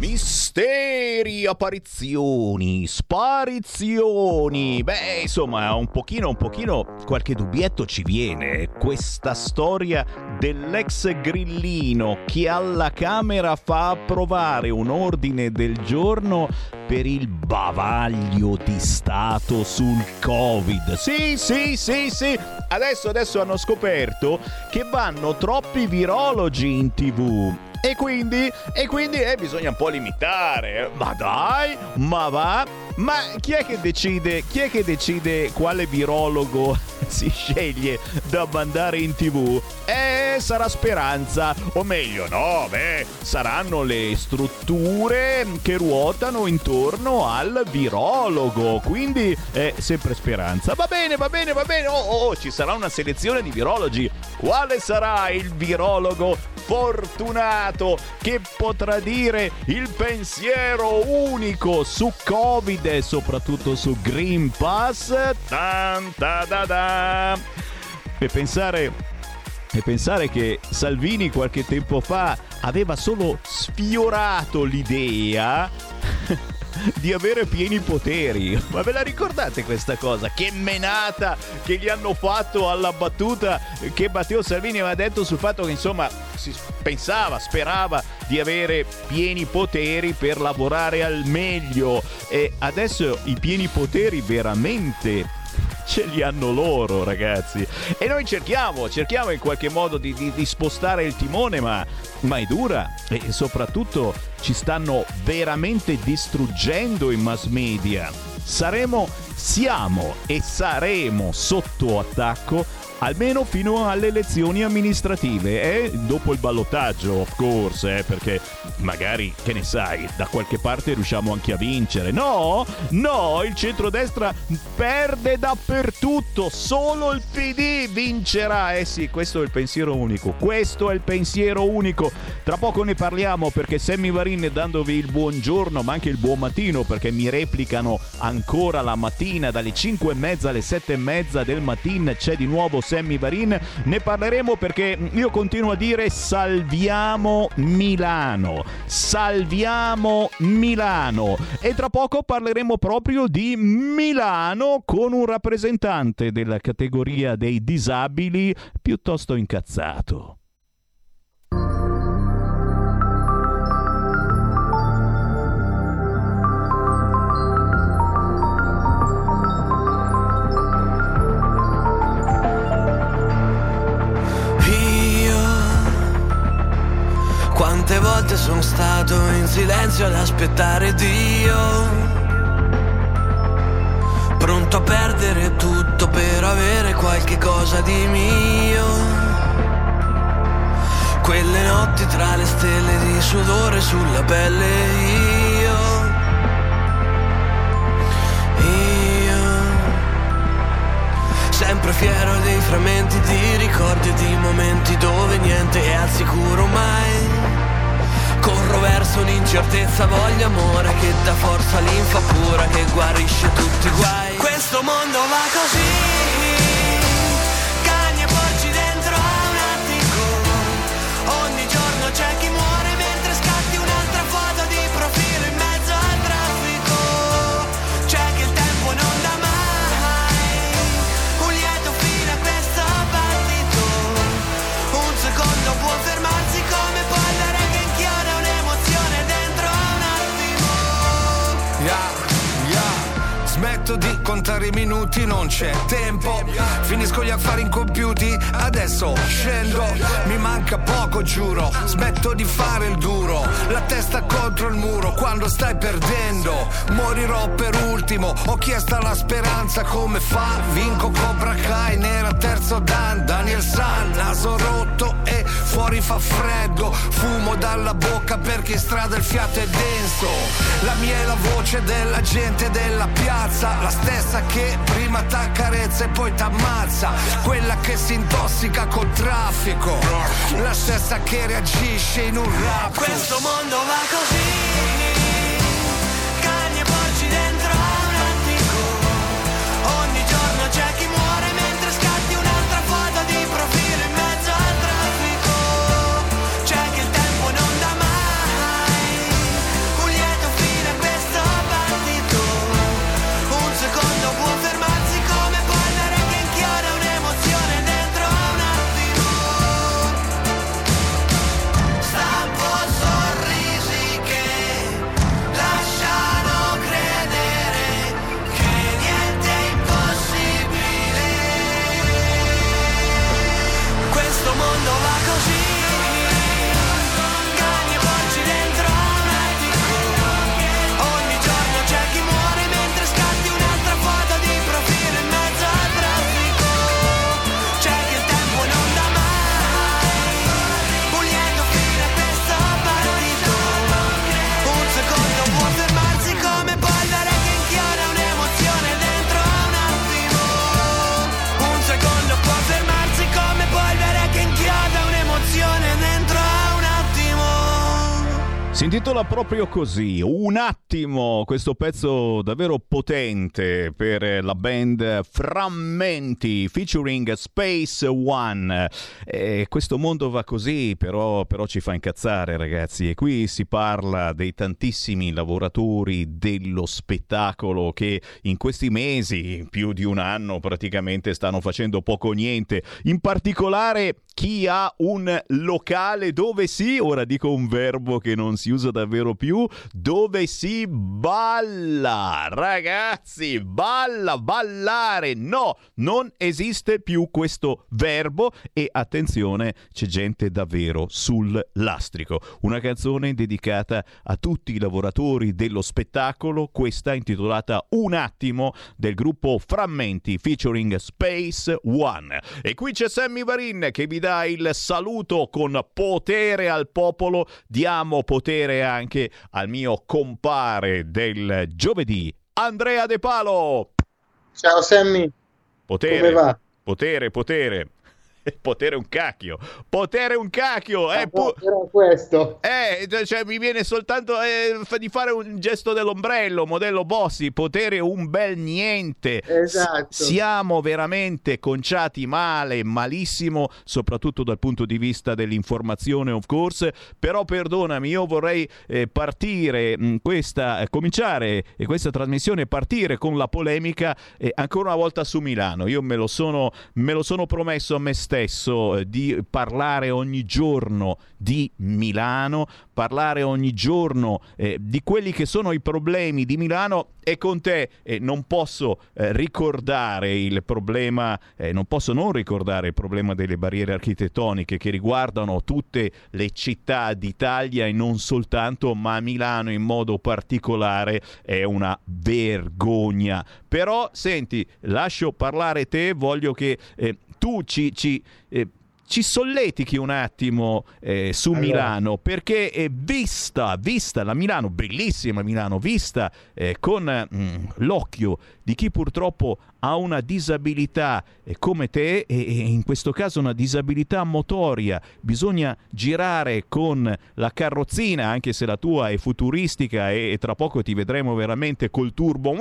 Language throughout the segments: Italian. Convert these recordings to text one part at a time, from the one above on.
Misteri, apparizioni, sparizioni. Beh, insomma, un pochino, un pochino, qualche dubbietto ci viene. Questa storia dell'ex grillino che alla Camera fa approvare un ordine del giorno per il bavaglio di Stato sul Covid. Sì, sì, sì, sì. Adesso, adesso hanno scoperto che vanno troppi virologi in tv e quindi, e quindi eh, bisogna un po' limitare. Ma dai, ma va. Ma chi è che decide, chi è che decide quale virologo si sceglie da mandare in tv? Eh, sarà Speranza. O meglio, no, beh, saranno le strutture che ruotano intorno al virologo. Quindi è sempre Speranza. Va bene, va bene, va bene. Oh, oh, oh, ci sarà una selezione di virologi. Quale sarà il virologo fortunato che potrà dire il pensiero unico su Covid e soprattutto su Green Pass. Tan, ta, da, da. E pensare e pensare che Salvini qualche tempo fa aveva solo sfiorato l'idea di avere pieni poteri. Ma ve la ricordate questa cosa? Che menata che gli hanno fatto alla battuta che Matteo Salvini aveva detto sul fatto che insomma si pensava, sperava di avere pieni poteri per lavorare al meglio e adesso i pieni poteri veramente ce li hanno loro, ragazzi. E noi cerchiamo, cerchiamo in qualche modo di, di, di spostare il timone, ma, ma è dura e soprattutto ci stanno veramente distruggendo i mass media. Saremo, siamo e saremo sotto attacco almeno fino alle elezioni amministrative e eh? dopo il ballottaggio, of course, eh? perché magari, che ne sai, da qualche parte riusciamo anche a vincere. No, no, il centrodestra perde dappertutto, solo il PD vincerà. Eh sì, questo è il pensiero unico, questo è il pensiero unico. Tra poco ne parliamo perché Sammy Varin dandovi il buongiorno, ma anche il buon mattino, perché mi replicano ancora la mattina dalle 5 e mezza alle 7 e mezza del mattino c'è di nuovo Sammy Varin. Ne parleremo perché io continuo a dire salviamo Milano. Salviamo Milano. E tra poco parleremo proprio di Milano con un rappresentante della categoria dei disabili piuttosto incazzato. Quante volte sono stato in silenzio ad aspettare Dio. Pronto a perdere tutto per avere qualche cosa di mio. Quelle notti tra le stelle di sudore sulla pelle io. Io. Sempre fiero dei frammenti di ricordi e di momenti dove niente è al sicuro mai Corro verso l'incertezza, voglio amore che dà forza all'infa pura che guarisce tutti i guai. Questo mondo va così. Smetto di contare i minuti, non c'è tempo. Finisco gli affari incompiuti, adesso scendo. Mi manca poco, giuro. Smetto di fare il duro. La testa contro il muro quando stai perdendo. Morirò per ultimo. Ho chiesto la speranza come fa. Vinco Cobra Kai, nera terzo Dan. Daniel San, naso rotto e fuori fa freddo. Fumo dalla bocca perché in strada il fiato è denso. La mia è la voce della gente della piazza la stessa che prima t'accarezza e poi t'ammazza, quella che si intossica col traffico, la stessa che reagisce in un rap. Questo mondo va così. Proprio così, un attimo, questo pezzo davvero potente per la band Frammenti featuring Space One. E questo mondo va così, però, però ci fa incazzare ragazzi e qui si parla dei tantissimi lavoratori dello spettacolo che in questi mesi, più di un anno praticamente, stanno facendo poco o niente. In particolare chi ha un locale dove si, ora dico un verbo che non si usa davvero più, dove si balla. Ragazzi, balla, ballare. No, non esiste più questo verbo e attenzione, c'è gente davvero sul lastrico. Una canzone dedicata a tutti i lavoratori dello spettacolo, questa intitolata Un attimo del gruppo Frammenti featuring Space One. E qui c'è Sammy Varin che vi dà il saluto con potere al popolo. Diamo potere anche al mio compare del giovedì, Andrea De Palo. Ciao Sammy. Potere. Come va? Potere, potere. Potere un cacchio, potere un cacchio. Eh, pu- era questo. Eh, cioè, mi viene soltanto eh, di fare un gesto dell'ombrello, modello Bossi, potere un bel niente. Esatto. S- siamo veramente conciati male, malissimo, soprattutto dal punto di vista dell'informazione, of course. Però perdonami, io vorrei eh, partire mh, questa, eh, cominciare questa trasmissione, partire con la polemica eh, ancora una volta su Milano. Io me lo sono, me lo sono promesso a me stesso stesso eh, di parlare ogni giorno di Milano, parlare ogni giorno eh, di quelli che sono i problemi di Milano e con te eh, non posso eh, ricordare il problema, eh, non posso non ricordare il problema delle barriere architettoniche che riguardano tutte le città d'Italia e non soltanto, ma Milano in modo particolare è una vergogna. Però senti, lascio parlare te, voglio che eh, tu ci, ci eh, ci solletichi un attimo eh, su allora. Milano, perché è vista, vista la Milano, bellissima Milano, vista eh, con mm, l'occhio di chi purtroppo ha una disabilità. Come te e, in questo caso una disabilità motoria, bisogna girare con la carrozzina anche se la tua è futuristica e, e tra poco ti vedremo veramente col turbo,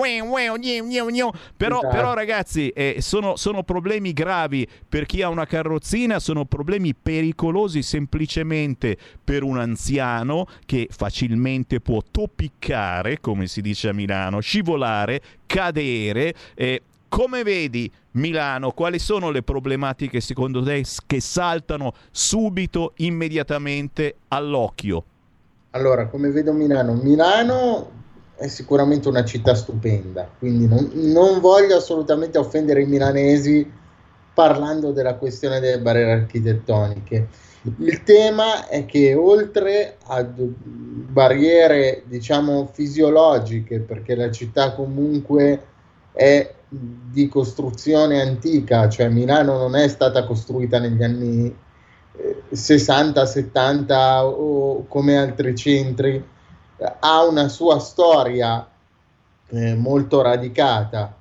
però, però ragazzi eh, sono, sono problemi gravi. Per chi ha una carrozzina, sono problemi pericolosi semplicemente per un anziano che facilmente può topiccare, come si dice a Milano, scivolare, cadere. Eh, come vedi Milano, quali sono le problematiche secondo te che saltano subito, immediatamente all'occhio? Allora, come vedo Milano? Milano è sicuramente una città stupenda, quindi non, non voglio assolutamente offendere i milanesi parlando della questione delle barriere architettoniche. Il tema è che oltre a barriere, diciamo, fisiologiche, perché la città comunque è di costruzione antica, cioè Milano non è stata costruita negli anni 60, eh, 70 o come altri centri, ha una sua storia eh, molto radicata.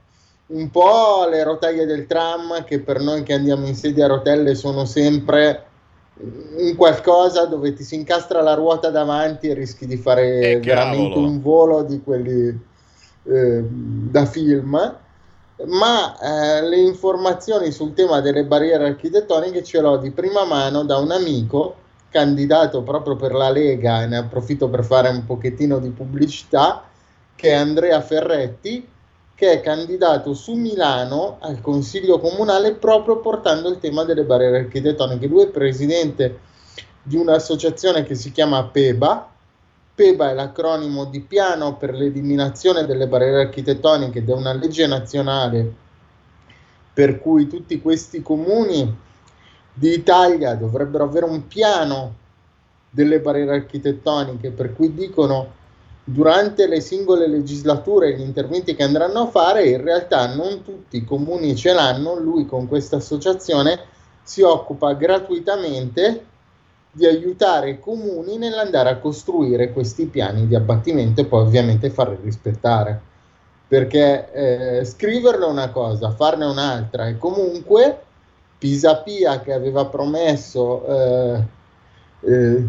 Un po' le rotaie del tram che per noi che andiamo in sedia a rotelle sono sempre un qualcosa dove ti si incastra la ruota davanti e rischi di fare eh, veramente un volo di quelli eh, da film ma eh, le informazioni sul tema delle barriere architettoniche ce l'ho di prima mano da un amico candidato proprio per la Lega e ne approfitto per fare un pochettino di pubblicità che è Andrea Ferretti che è candidato su Milano al Consiglio Comunale proprio portando il tema delle barriere architettoniche. Lui è presidente di un'associazione che si chiama PEBA, PEBA è l'acronimo di Piano per l'eliminazione delle barriere architettoniche ed è una legge nazionale per cui tutti questi comuni d'Italia dovrebbero avere un piano delle barriere architettoniche, per cui dicono durante le singole legislature gli interventi che andranno a fare, in realtà non tutti i comuni ce l'hanno, lui con questa associazione si occupa gratuitamente di aiutare i comuni nell'andare a costruire questi piani di abbattimento e poi ovviamente farli rispettare. Perché eh, scriverlo è una cosa, farne un'altra e comunque Pisapia che aveva promesso eh, eh,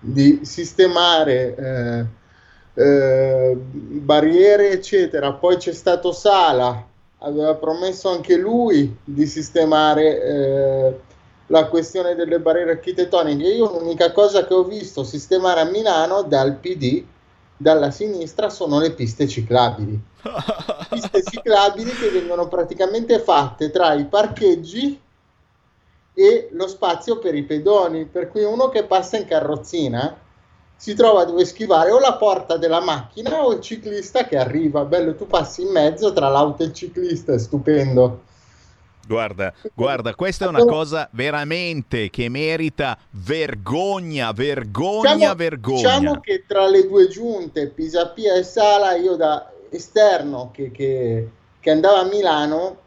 di sistemare eh, eh, barriere, eccetera. Poi c'è stato Sala, aveva promesso anche lui di sistemare eh, la questione delle barriere architettoniche. Io l'unica cosa che ho visto sistemare a Milano dal PD, dalla sinistra, sono le piste ciclabili. Piste ciclabili che vengono praticamente fatte tra i parcheggi e lo spazio per i pedoni, per cui uno che passa in carrozzina si trova dove schivare o la porta della macchina o il ciclista che arriva. Bello, tu passi in mezzo tra l'auto e il ciclista, è stupendo. Guarda, guarda, questa è una cosa veramente che merita vergogna, vergogna, diciamo, vergogna. Diciamo che tra le due giunte, Pisapia e Sala, io da esterno che, che, che andava a Milano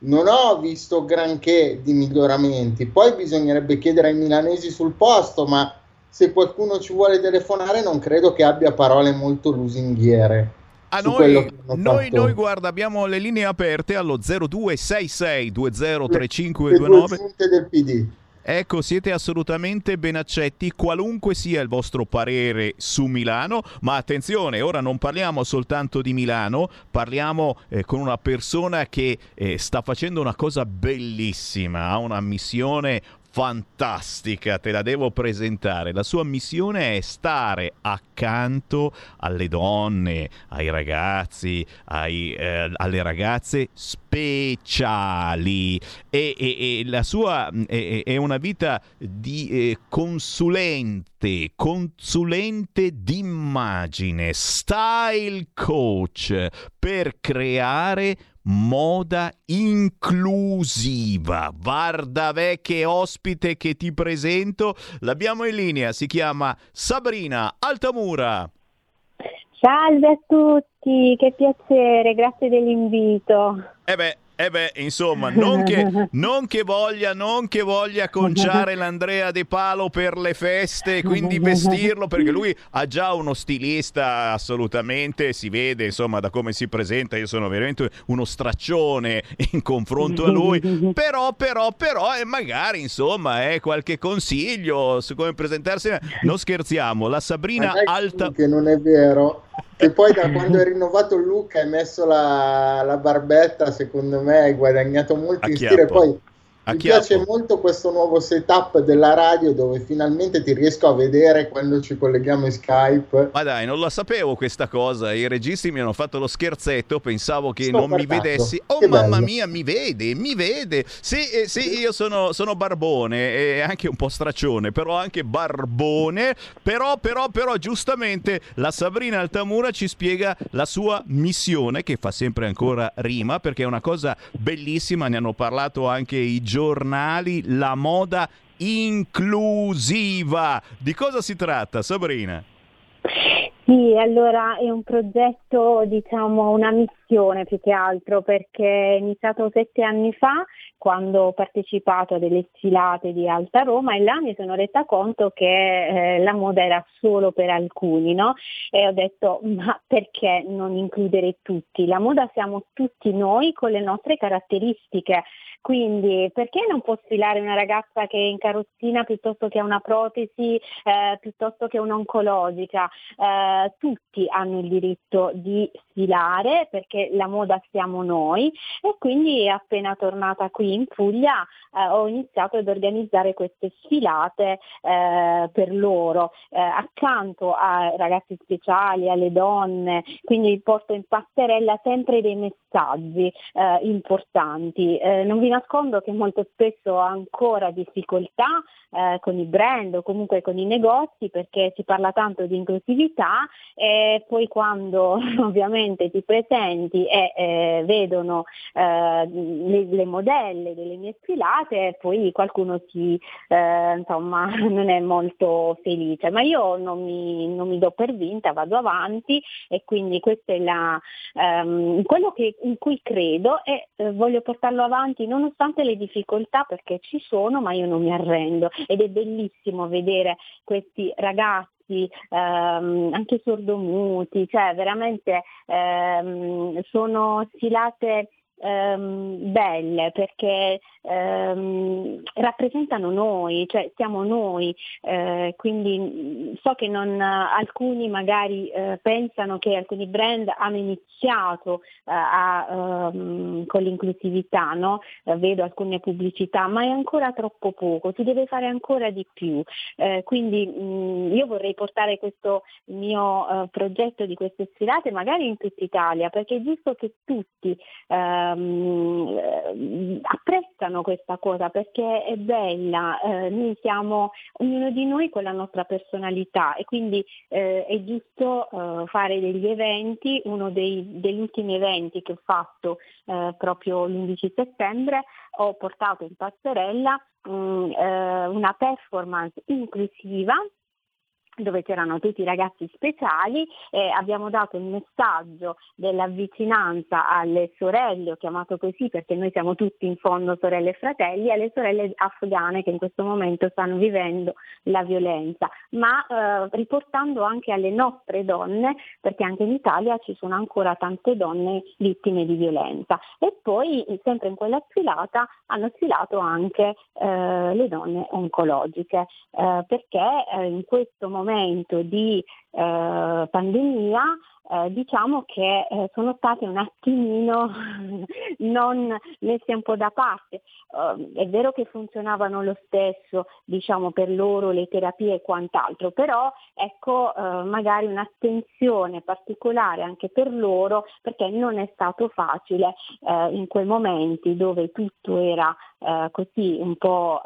non ho visto granché di miglioramenti. Poi bisognerebbe chiedere ai milanesi sul posto, ma se qualcuno ci vuole telefonare non credo che abbia parole molto lusinghiere. A noi, noi, noi, guarda, abbiamo le linee aperte allo 0266 203529 del PD. Ecco, siete assolutamente ben accetti, qualunque sia il vostro parere su Milano, ma attenzione, ora non parliamo soltanto di Milano, parliamo eh, con una persona che eh, sta facendo una cosa bellissima, ha una missione fantastica, te la devo presentare. La sua missione è stare accanto alle donne, ai ragazzi, ai, eh, alle ragazze speciali e, e, e la sua è, è, una vita di eh, consulente, consulente d'immagine, style coach per creare moda inclusiva. Guarda che ospite che ti presento. L'abbiamo in linea, si chiama Sabrina Altamura. Salve a tutti, che piacere, grazie dell'invito. Eh beh, eh beh, insomma, non che, non che, voglia, non che voglia conciare l'Andrea De Palo per le feste, quindi vestirlo, perché lui ha già uno stilista assolutamente, si vede insomma da come si presenta, io sono veramente uno straccione in confronto a lui, però, però, però, e magari insomma, eh, qualche consiglio su come presentarsi, non scherziamo, la Sabrina Alta... Che non è vero e poi da quando hai rinnovato il look hai messo la, la barbetta, secondo me hai guadagnato molto in stile. Poi mi piace molto questo nuovo setup della radio dove finalmente ti riesco a vedere quando ci colleghiamo in Skype. Ma dai, non la sapevo questa cosa. I registi mi hanno fatto lo scherzetto, pensavo che Sto non mi vedessi. Oh che mamma bello. mia, mi vede, mi vede. Sì, eh, sì io sono, sono, barbone e anche un po' straccione, però anche barbone. Però, però, però, giustamente la Sabrina Altamura ci spiega la sua missione, che fa sempre ancora rima, perché è una cosa bellissima. Ne hanno parlato anche i giornali giornali la moda inclusiva. Di cosa si tratta, Sabrina? Sì, allora è un progetto, diciamo, una missione più che altro perché è iniziato sette anni fa quando ho partecipato a delle sfilate di Alta Roma e là mi sono resa conto che eh, la moda era solo per alcuni, no? E ho detto ma perché non includere tutti? La moda siamo tutti noi con le nostre caratteristiche quindi perché non può sfilare una ragazza che è in carrozzina piuttosto che una protesi, eh, piuttosto che un'oncologica? Eh, tutti hanno il diritto di sfilare perché la moda siamo noi e quindi appena tornata qui in Puglia eh, ho iniziato ad organizzare queste sfilate eh, per loro, eh, accanto a ragazzi speciali, alle donne, quindi porto in passerella sempre dei messaggi eh, importanti. Eh, non vi nascondo che molto spesso ho ancora difficoltà eh, con i brand o comunque con i negozi perché si parla tanto di inclusività e poi quando ovviamente ti presenti e eh, vedono eh, le, le, modelle delle mie sfilate poi qualcuno si, eh, insomma, non è molto felice. Ma io non mi, non mi, do per vinta vado avanti e quindi questo è la, ehm, quello che, in cui credo e eh, voglio portarlo avanti nonostante le difficoltà perché ci sono ma io non mi arrendo. Ed è bellissimo vedere questi ragazzi ehm, anche sordomuti, cioè veramente ehm, sono sfilate ehm, belle perché ehm, rappresentano noi, cioè siamo noi, eh, quindi mm, so che non, alcuni magari eh, pensano che alcuni brand hanno iniziato eh, a, ehm, con l'inclusività, no? Eh, vedo alcune pubblicità, ma è ancora troppo poco, si deve fare ancora di più. Eh, quindi mh, mm, io vorrei portare questo mio eh, progetto di queste sfilate magari in tutta Italia, perché è giusto che tutti ehm, apprezzano questa cosa perché è bella, eh, noi siamo ognuno di noi con la nostra personalità e quindi eh, è giusto eh, fare degli eventi, uno dei, degli ultimi eventi che ho fatto eh, proprio l'11 settembre ho portato in passerella mh, mm, eh, una performance inclusiva dove c'erano tutti i ragazzi speciali e abbiamo dato il messaggio della vicinanza alle sorelle, ho chiamato così perché noi siamo tutti in fondo sorelle e fratelli, alle sorelle afghane che in questo momento stanno vivendo la violenza, ma eh, riportando anche alle nostre donne, perché anche in Italia ci sono ancora tante donne vittime di violenza. E poi sempre in quella sfilata hanno sfilato anche eh, le donne oncologiche, eh, perché eh, in questo momento momento di eh, pandemia eh, diciamo che eh, sono state un attimino non messe un po' da parte. Uh, è vero che funzionavano lo stesso, diciamo, per loro le terapie e quant'altro, però ecco uh, magari un'attenzione particolare anche per loro perché non è stato facile uh, in quei momenti dove tutto era così un po'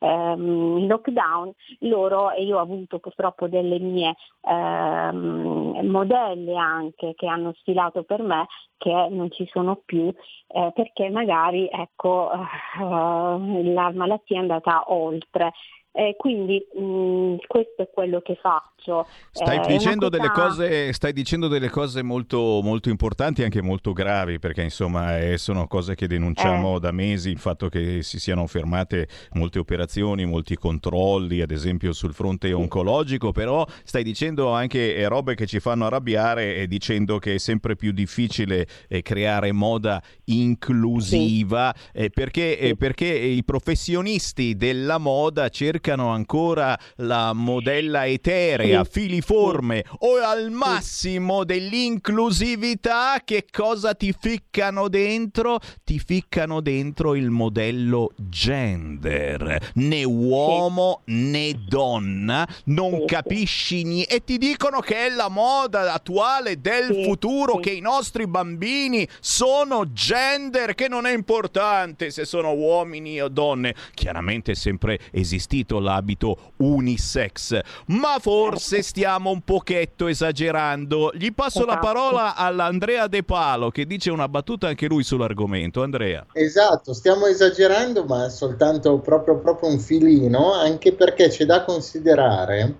um, in lockdown, loro e io ho avuto purtroppo delle mie um, modelli sorelle anche che hanno sfilato per me che non ci sono più eh, perché magari ecco, uh, la malattia è andata oltre. Eh, quindi mh, mm, questo è quello che faccio. Stai, eh, dicendo, cosa... delle cose, stai dicendo delle cose molto, molto importanti e anche molto gravi, perché insomma eh, sono cose che denunciamo eh. da mesi, il fatto che si siano fermate molte operazioni, molti controlli, ad esempio sul fronte oncologico, però stai dicendo anche eh, robe che ci fanno arrabbiare e dicendo che è sempre più difficile eh, creare moda inclusiva, sì. perché, sì. perché i professionisti della moda cercano ancora la modella eterea, filiforme o al massimo dell'inclusività, che cosa ti ficcano dentro? Ti ficcano dentro il modello gender, né uomo né donna, non capisci niente e ti dicono che è la moda attuale del futuro, che i nostri bambini sono gender, che non è importante se sono uomini o donne. Chiaramente è sempre esistito l'abito unisex, ma forse stiamo un pochetto esagerando. Gli passo esatto. la parola all'Andrea De Palo che dice una battuta anche lui sull'argomento. Andrea. Esatto, stiamo esagerando, ma soltanto proprio, proprio un filino, anche perché c'è da considerare,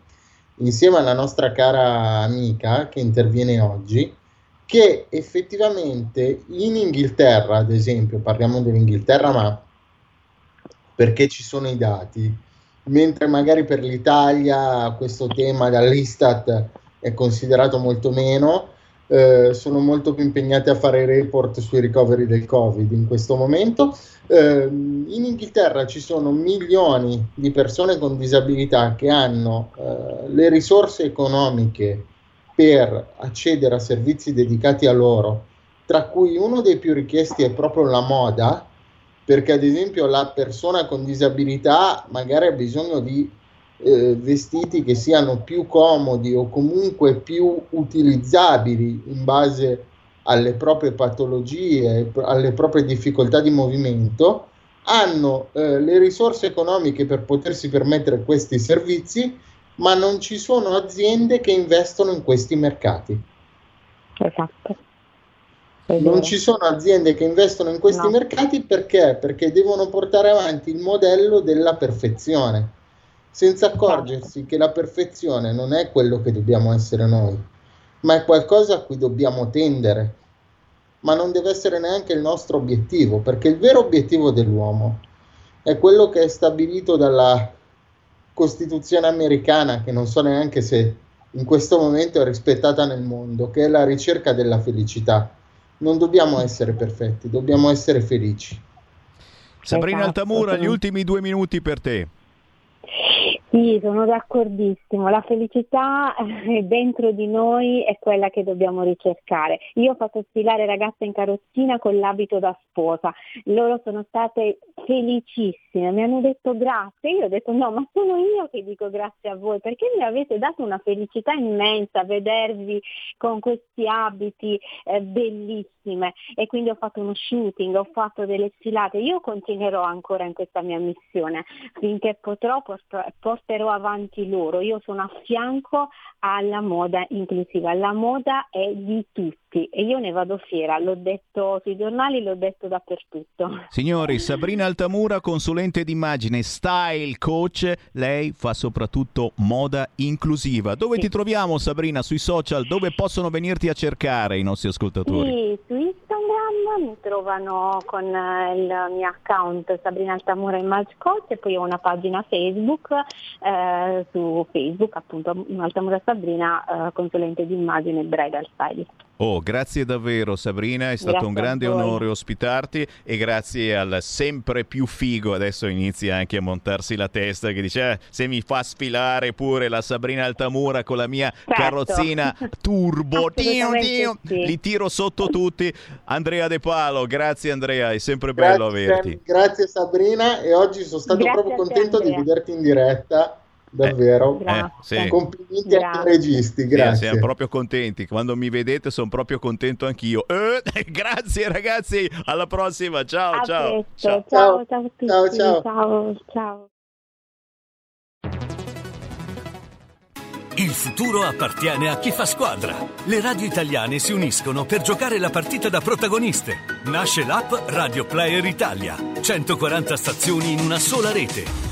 insieme alla nostra cara amica che interviene oggi, che effettivamente in Inghilterra, ad esempio, parliamo dell'Inghilterra, ma perché ci sono i dati, mentre magari per l'Italia questo tema dall'Istat è considerato molto meno, eh, sono molto più impegnati a fare report sui ricoveri del Covid in questo momento. Eh, in Inghilterra ci sono milioni di persone con disabilità che hanno eh, le risorse economiche per accedere a servizi dedicati a loro, tra cui uno dei più richiesti è proprio la moda, perché ad esempio la persona con disabilità magari ha bisogno di eh, vestiti che siano più comodi o comunque più utilizzabili in base alle proprie patologie, alle proprie difficoltà di movimento, hanno eh, le risorse economiche per potersi permettere questi servizi, ma non ci sono aziende che investono in questi mercati. Esatto. Non ci sono aziende che investono in questi no. mercati perché? Perché devono portare avanti il modello della perfezione, senza accorgersi che la perfezione non è quello che dobbiamo essere noi, ma è qualcosa a cui dobbiamo tendere, ma non deve essere neanche il nostro obiettivo, perché il vero obiettivo dell'uomo è quello che è stabilito dalla Costituzione americana, che non so neanche se in questo momento è rispettata nel mondo, che è la ricerca della felicità non dobbiamo essere perfetti, dobbiamo essere felici. Sabrina esatto, Altamura, gli ultimi due minuti per te. Sì, sono d'accordissimo. La felicità eh, dentro di noi è quella che dobbiamo ricercare. Io ho fatto sfilare ragazze in carrozzina con l'abito da sposa. Loro sono state felicissime, mi hanno detto grazie. Io ho detto no, ma sono io che dico grazie a voi perché mi avete dato una felicità immensa vedervi con questi abiti eh, bellissime e quindi ho fatto uno shooting, ho fatto delle sfilate. Io continuerò ancora in questa mia missione finché potrò porterò avanti loro. Io sono a fianco alla moda inclusiva. La moda è di tutti e io ne vado fiera. L'ho detto sui giornali, l'ho detto dappertutto. Signori, Sabrina Altamura, consulente d'immagine, style coach, lei fa soprattutto moda inclusiva. Dove sì. ti troviamo Sabrina? Sui social? Dove possono venirti a cercare i nostri ascoltatori? Sì, su Instagram mi trovano con eh, il mio account Sabrina Altamura Image Coach e poi ho una pagina Facebook eh, su Facebook, appunto Altamura Sabrina, eh, consulente di immagine bridal stylist. Oh, grazie davvero Sabrina, è stato grazie un grande onore ospitarti e grazie al sempre più figo, adesso inizia anche a montarsi la testa che dice eh, se mi fa sfilare pure la Sabrina Altamura con la mia certo. carrozzina turbo, tio, tio, sì. li tiro sotto tutti. Andrea De Palo, grazie Andrea, è sempre grazie, bello averti. Grazie Sabrina e oggi sono stato grazie proprio contento di vederti in diretta davvero. Eh, sì. Complimenti grazie. ai registi, grazie. Sì, siamo proprio contenti. Quando mi vedete sono proprio contento anch'io. Eh, grazie ragazzi, alla prossima. Ciao, ciao. Ciao. Ciao, ciao, ciao, ciao. ciao, ciao. Il futuro appartiene a chi fa squadra. Le radio italiane si uniscono per giocare la partita da protagoniste. Nasce l'app Radio Player Italia. 140 stazioni in una sola rete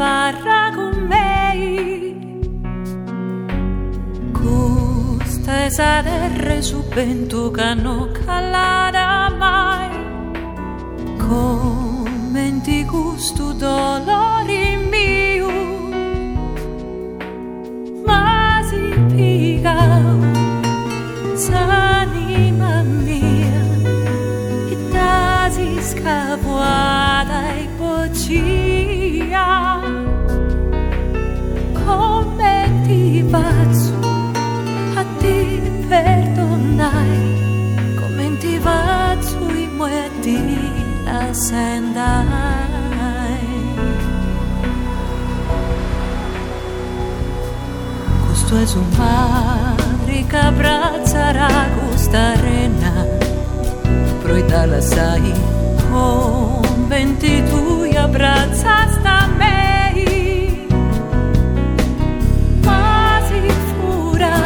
Parla con me questa terra su vento che non calata mai. Come ti gusto dolore Questo è un mare che abbraccia la costa arena. Poi dalla sai con venti tu abbraccia sta me Ma si fura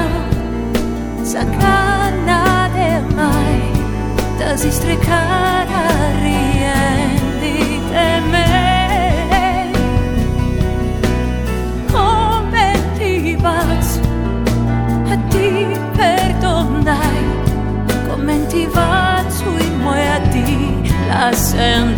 sacana de mai Da si strecare moiati la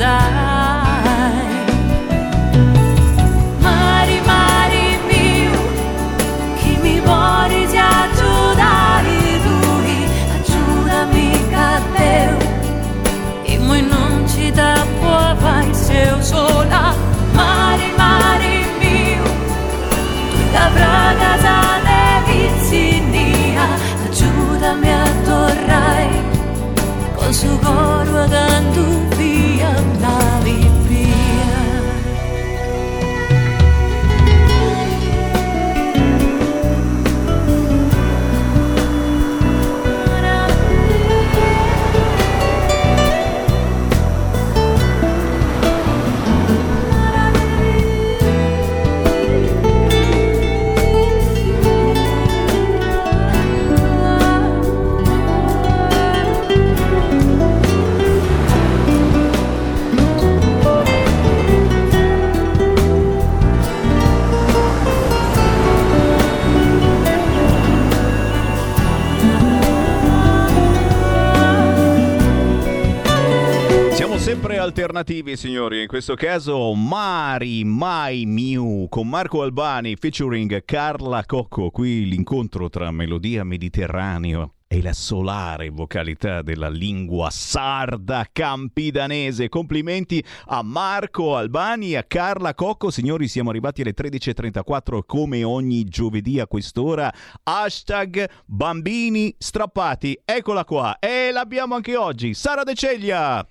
alternativi, signori. In questo caso Mari Mai Miu con Marco Albani featuring Carla Cocco. Qui l'incontro tra melodia mediterraneo e la solare vocalità della lingua sarda campidanese. Complimenti a Marco Albani e a Carla Cocco. Signori, siamo arrivati alle 13.34 come ogni giovedì a quest'ora. Hashtag bambini strappati. Eccola qua. E l'abbiamo anche oggi. Sara De Ceglia.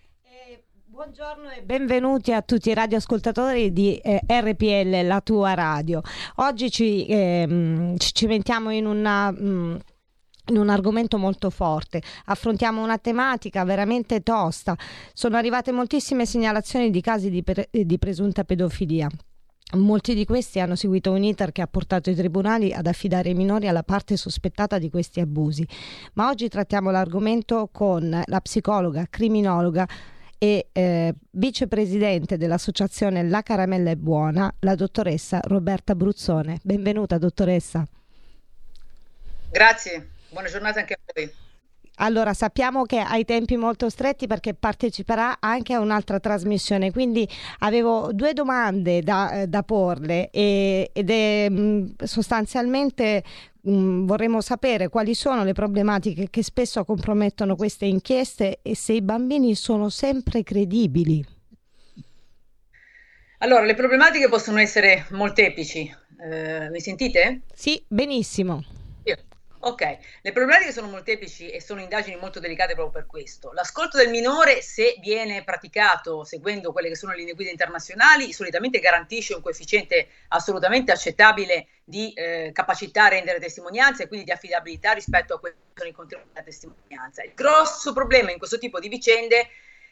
Buongiorno e benvenuti a tutti i radioascoltatori di eh, RPL, la tua radio. Oggi ci, ehm, ci cimentiamo in una... mm, in un argomento molto forte, affrontiamo una tematica veramente tosta. Sono arrivate moltissime segnalazioni di casi di, pre- di presunta pedofilia. Molti di questi hanno seguito un iter che ha portato i tribunali ad affidare i minori alla parte sospettata di questi abusi. Ma oggi trattiamo l'argomento con la psicologa, criminologa e eh, vicepresidente dell'associazione La Caramella è Buona, la dottoressa Roberta Bruzzone. Benvenuta dottoressa. Grazie, buona giornata anche a voi. Allora, sappiamo che hai tempi molto stretti perché parteciperà anche a un'altra trasmissione, quindi avevo due domande da, eh, da porle e- ed è mh, sostanzialmente mh, vorremmo sapere quali sono le problematiche che spesso compromettono queste inchieste e se i bambini sono sempre credibili. Allora, le problematiche possono essere molteplici. Eh, mi sentite? Sì, benissimo. Ok, le problematiche sono molteplici e sono indagini molto delicate proprio per questo. L'ascolto del minore, se viene praticato seguendo quelle che sono le linee guida internazionali, solitamente garantisce un coefficiente assolutamente accettabile di eh, capacità a rendere testimonianza e quindi di affidabilità rispetto a quelli che sono i contenuti della testimonianza. Il grosso problema in questo tipo di vicende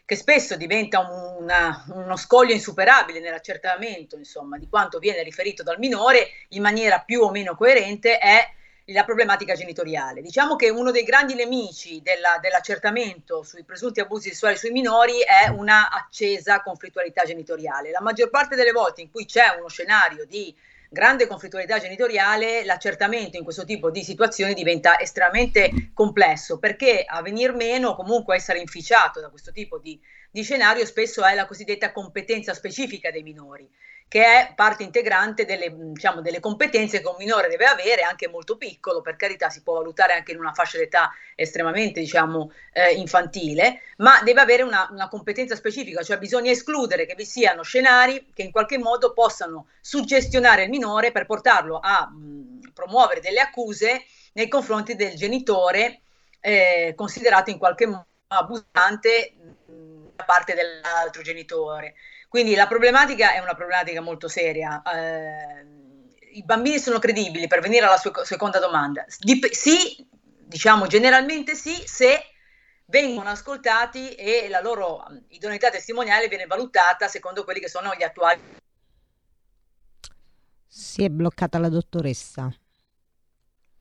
che spesso diventa un- una- uno scoglio insuperabile nell'accertamento insomma, di quanto viene riferito dal minore in maniera più o meno coerente è la problematica genitoriale. Diciamo che uno dei grandi nemici della- dell'accertamento sui presunti abusi sessuali sui minori è una accesa conflittualità genitoriale. La maggior parte delle volte in cui c'è uno scenario di grande conflittualità genitoriale, l'accertamento in questo tipo di situazioni diventa estremamente complesso perché a venir meno, comunque a essere inficiato da questo tipo di, di scenario, spesso è la cosiddetta competenza specifica dei minori che è parte integrante delle, diciamo, delle competenze che un minore deve avere, anche molto piccolo, per carità si può valutare anche in una fascia d'età estremamente diciamo, eh, infantile, ma deve avere una, una competenza specifica, cioè bisogna escludere che vi siano scenari che in qualche modo possano suggestionare il minore per portarlo a mh, promuovere delle accuse nei confronti del genitore eh, considerato in qualche modo abusante mh, da parte dell'altro genitore. Quindi la problematica è una problematica molto seria. Eh, I bambini sono credibili per venire alla sua seconda domanda. Dip- sì, diciamo generalmente sì, se vengono ascoltati e la loro idoneità testimoniale viene valutata secondo quelli che sono gli attuali. Si è bloccata la dottoressa.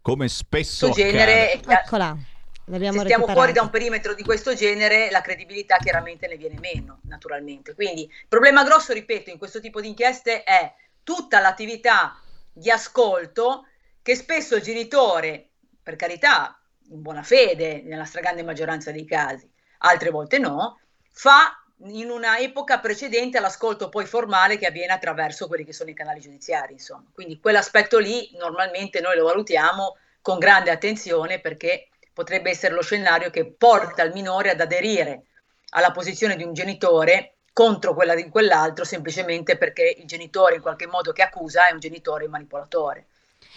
Come spesso genere, accade. Eccola. L'abbiamo se stiamo fuori da un perimetro di questo genere, la credibilità chiaramente ne viene meno, naturalmente. Quindi il problema grosso, ripeto, in questo tipo di inchieste è tutta l'attività di ascolto che spesso il genitore, per carità, in buona fede, nella stragrande maggioranza dei casi, altre volte no, fa in una epoca precedente all'ascolto poi formale che avviene attraverso quelli che sono i canali giudiziari, insomma. Quindi quell'aspetto lì normalmente noi lo valutiamo con grande attenzione perché potrebbe essere lo scenario che porta il minore ad aderire alla posizione di un genitore contro quella di quell'altro semplicemente perché il genitore in qualche modo che accusa è un genitore manipolatore.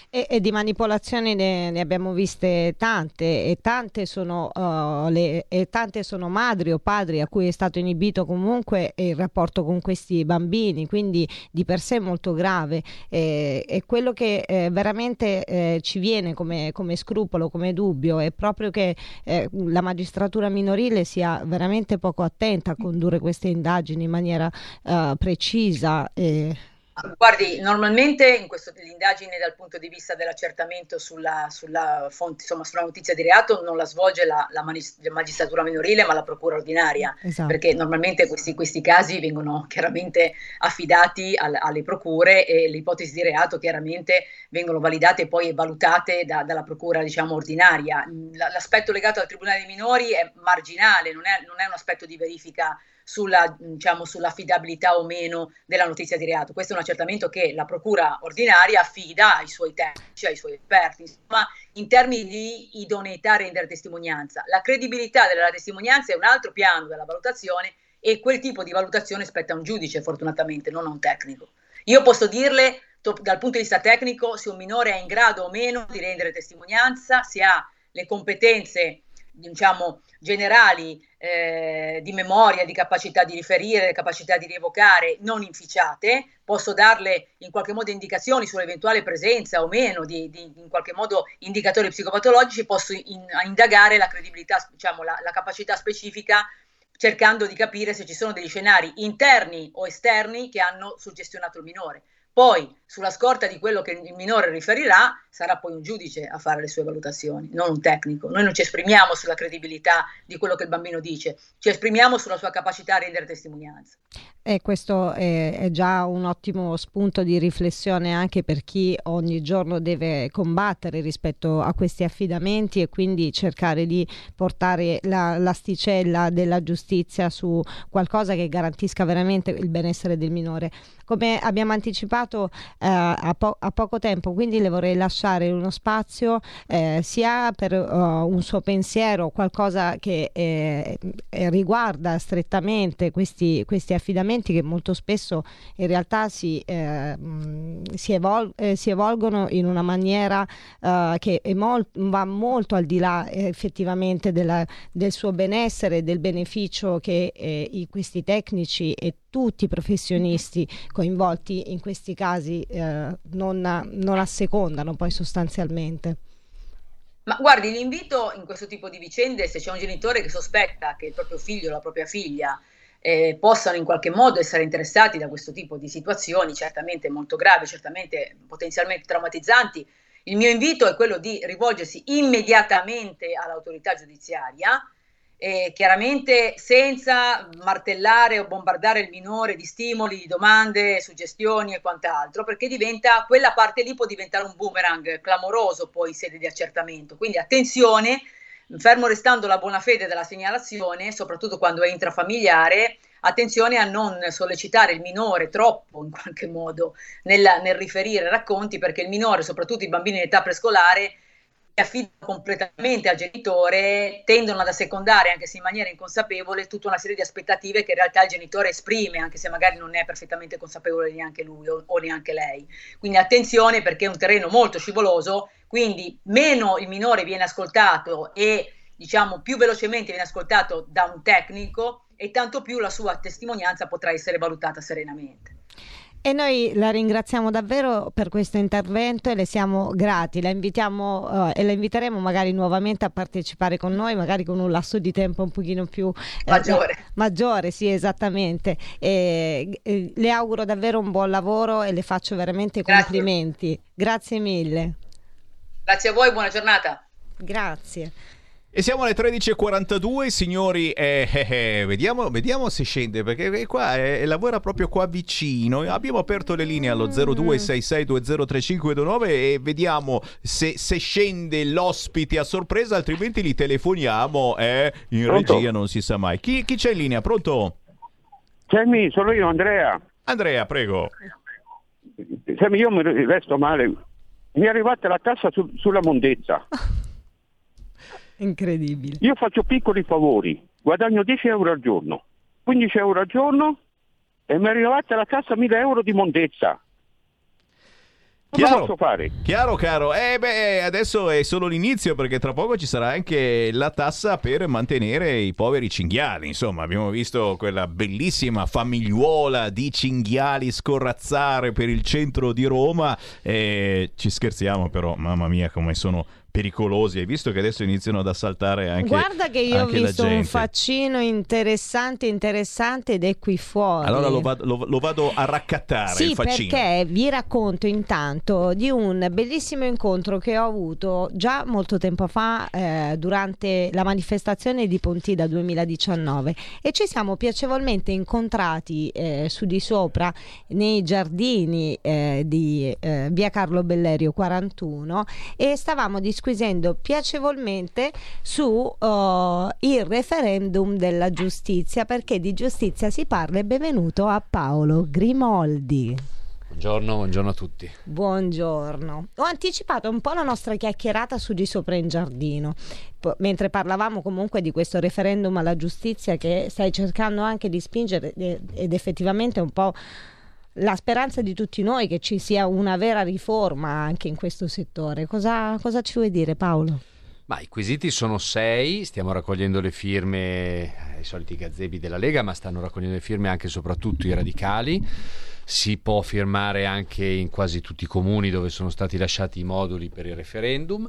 E, e di manipolazioni ne, ne abbiamo viste tante e tante, sono, uh, le, e tante sono madri o padri a cui è stato inibito comunque il rapporto con questi bambini, quindi di per sé molto grave. E, e quello che eh, veramente eh, ci viene come, come, scrupolo, come dubbio, è proprio che eh, la magistratura minorile sia veramente poco attenta a condurre queste indagini in maniera uh, precisa. E... Guardi, normalmente in questo, l'indagine dal punto di vista dell'accertamento sulla, sulla, fonte, insomma, sulla notizia di reato non la svolge la, la, magistratura minorile ma la procura ordinaria, esatto. perché normalmente questi, questi, casi vengono chiaramente affidati al, alle procure e le ipotesi di reato chiaramente vengono validate e poi valutate da, dalla procura diciamo, ordinaria. L'aspetto legato al Tribunale dei minori è marginale, non è, non è un aspetto di verifica sulla, diciamo, sull'affidabilità o meno della notizia di reato. Questo è un accertamento che la procura ordinaria affida ai suoi tecnici, ai suoi esperti, insomma, in termini di idoneità a rendere testimonianza. La credibilità della testimonianza è un altro piano della valutazione e quel tipo di valutazione spetta a un giudice, fortunatamente, non a un tecnico. Io posso dirle dal punto di vista tecnico se un minore è in grado o meno di rendere testimonianza, se ha le competenze diciamo, generali eh, di memoria, di capacità di riferire, capacità di rievocare non inficiate, posso darle in qualche modo indicazioni sull'eventuale presenza o meno di, di in qualche modo indicatori psicopatologici, posso in, indagare la credibilità, diciamo, la, la capacità specifica cercando di capire se ci sono degli scenari interni o esterni che hanno suggestionato il minore. Poi, sulla scorta di quello che il minore riferirà, sarà poi un giudice a fare le sue valutazioni, non un tecnico. Noi non ci esprimiamo sulla credibilità di quello che il bambino dice, ci esprimiamo sulla sua capacità a rendere testimonianza. E questo è, è, già un ottimo spunto di riflessione anche per chi ogni giorno deve combattere rispetto a questi affidamenti e quindi cercare di portare la, l'asticella della giustizia su qualcosa che garantisca veramente il benessere del minore. Come abbiamo anticipato a, po- a, poco tempo, quindi le vorrei lasciare uno spazio eh, sia per uh, un suo pensiero, qualcosa che eh, riguarda strettamente questi, questi affidamenti che molto spesso in realtà si, eh, si, evol- eh, si, evolgono in una maniera eh, che mol- va molto al di là eh, effettivamente della, del suo benessere, del beneficio che eh, questi tecnici e tutti i professionisti coinvolti in questi casi eh, non, non assecondano poi sostanzialmente. Ma guardi, l'invito in questo tipo di vicende, se c'è un genitore che sospetta che il proprio figlio o la propria figlia eh, possano in qualche modo essere interessati da questo tipo di situazioni, certamente molto gravi, certamente potenzialmente traumatizzanti, il mio invito è quello di rivolgersi immediatamente all'autorità giudiziaria, eh, chiaramente senza martellare o bombardare il minore di stimoli, di domande, suggestioni e quant'altro, perché diventa, quella parte lì può diventare un boomerang clamoroso poi in sede di accertamento. Quindi attenzione fermo restando la buona fede della segnalazione, soprattutto quando è intrafamiliare, attenzione a non sollecitare il minore troppo in qualche modo nel, nel riferire racconti, perché il minore, soprattutto i bambini in età prescolare, affidano completamente al genitore, tendono ad assecondare, anche se in maniera inconsapevole, tutta una serie di aspettative che in realtà il genitore esprime, anche se magari non è perfettamente consapevole neanche lui o, o neanche lei. Quindi attenzione perché è un terreno molto scivoloso, quindi meno il minore viene ascoltato e diciamo più velocemente viene ascoltato da un tecnico e tanto più la sua testimonianza potrà essere valutata serenamente. E noi la ringraziamo davvero per questo intervento e le siamo grati. La invitiamo eh, e la inviteremo magari nuovamente a partecipare con noi, magari con un lasso di tempo un pochino più eh, maggiore. maggiore, sì, esattamente. E, e, le auguro davvero un buon lavoro e le faccio veramente complimenti. Grazie, Grazie mille. Grazie a voi, buona giornata. Grazie. E siamo alle 13.42, signori. Eh, eh, eh, vediamo, vediamo, se scende perché qua eh, lavora proprio qua vicino. Abbiamo aperto le linee allo 0266203529 e vediamo se, se scende l'ospite a sorpresa, altrimenti li telefoniamo. Eh, in Pronto? regia non si sa mai. Chi, chi c'è in linea? Pronto? Sammy, sono io, Andrea. Andrea, prego. Sammy, io mi resto male. Mi è arrivata la tassa su, sulla mondezza. Incredibile. Io faccio piccoli favori, guadagno 10 euro al giorno, 15 euro al giorno e mi è arrivata la cassa 1000 euro di mondezza. Come chiaro, posso fare? Chiaro, caro. Eh beh, adesso è solo l'inizio perché tra poco ci sarà anche la tassa per mantenere i poveri cinghiali. Insomma, abbiamo visto quella bellissima famigliuola di cinghiali scorrazzare per il centro di Roma. Eh, ci scherziamo però, mamma mia, come sono pericolosi. Hai visto che adesso iniziano ad assaltare anche Guarda che io ho visto un faccino interessante, interessante ed è qui fuori. Allora lo vado, lo, lo vado a raccattare sì, perché vi racconto intanto di un bellissimo incontro che ho avuto già molto tempo fa eh, durante la manifestazione di Pontida 2019 e ci siamo piacevolmente incontrati eh, su di sopra nei giardini eh, di eh, via Carlo Bellerio 41 e stavamo discutendo disquisendo piacevolmente su uh, il referendum della giustizia, perché di giustizia si parla e benvenuto a Paolo Grimoldi. Buongiorno, buongiorno a tutti. Buongiorno. Ho anticipato un po' la nostra chiacchierata su di sopra in giardino, mentre parlavamo comunque di questo referendum alla giustizia che stai cercando anche di spingere ed effettivamente un po' la speranza di tutti noi che ci sia una vera riforma anche in questo settore. Cosa, cosa ci vuoi dire Paolo? Ma i quesiti sono sei, stiamo raccogliendo le firme, ai soliti gazebi della Lega, ma stanno raccogliendo le firme anche e soprattutto i radicali. Si può firmare anche in quasi tutti i comuni dove sono stati lasciati i moduli per il referendum.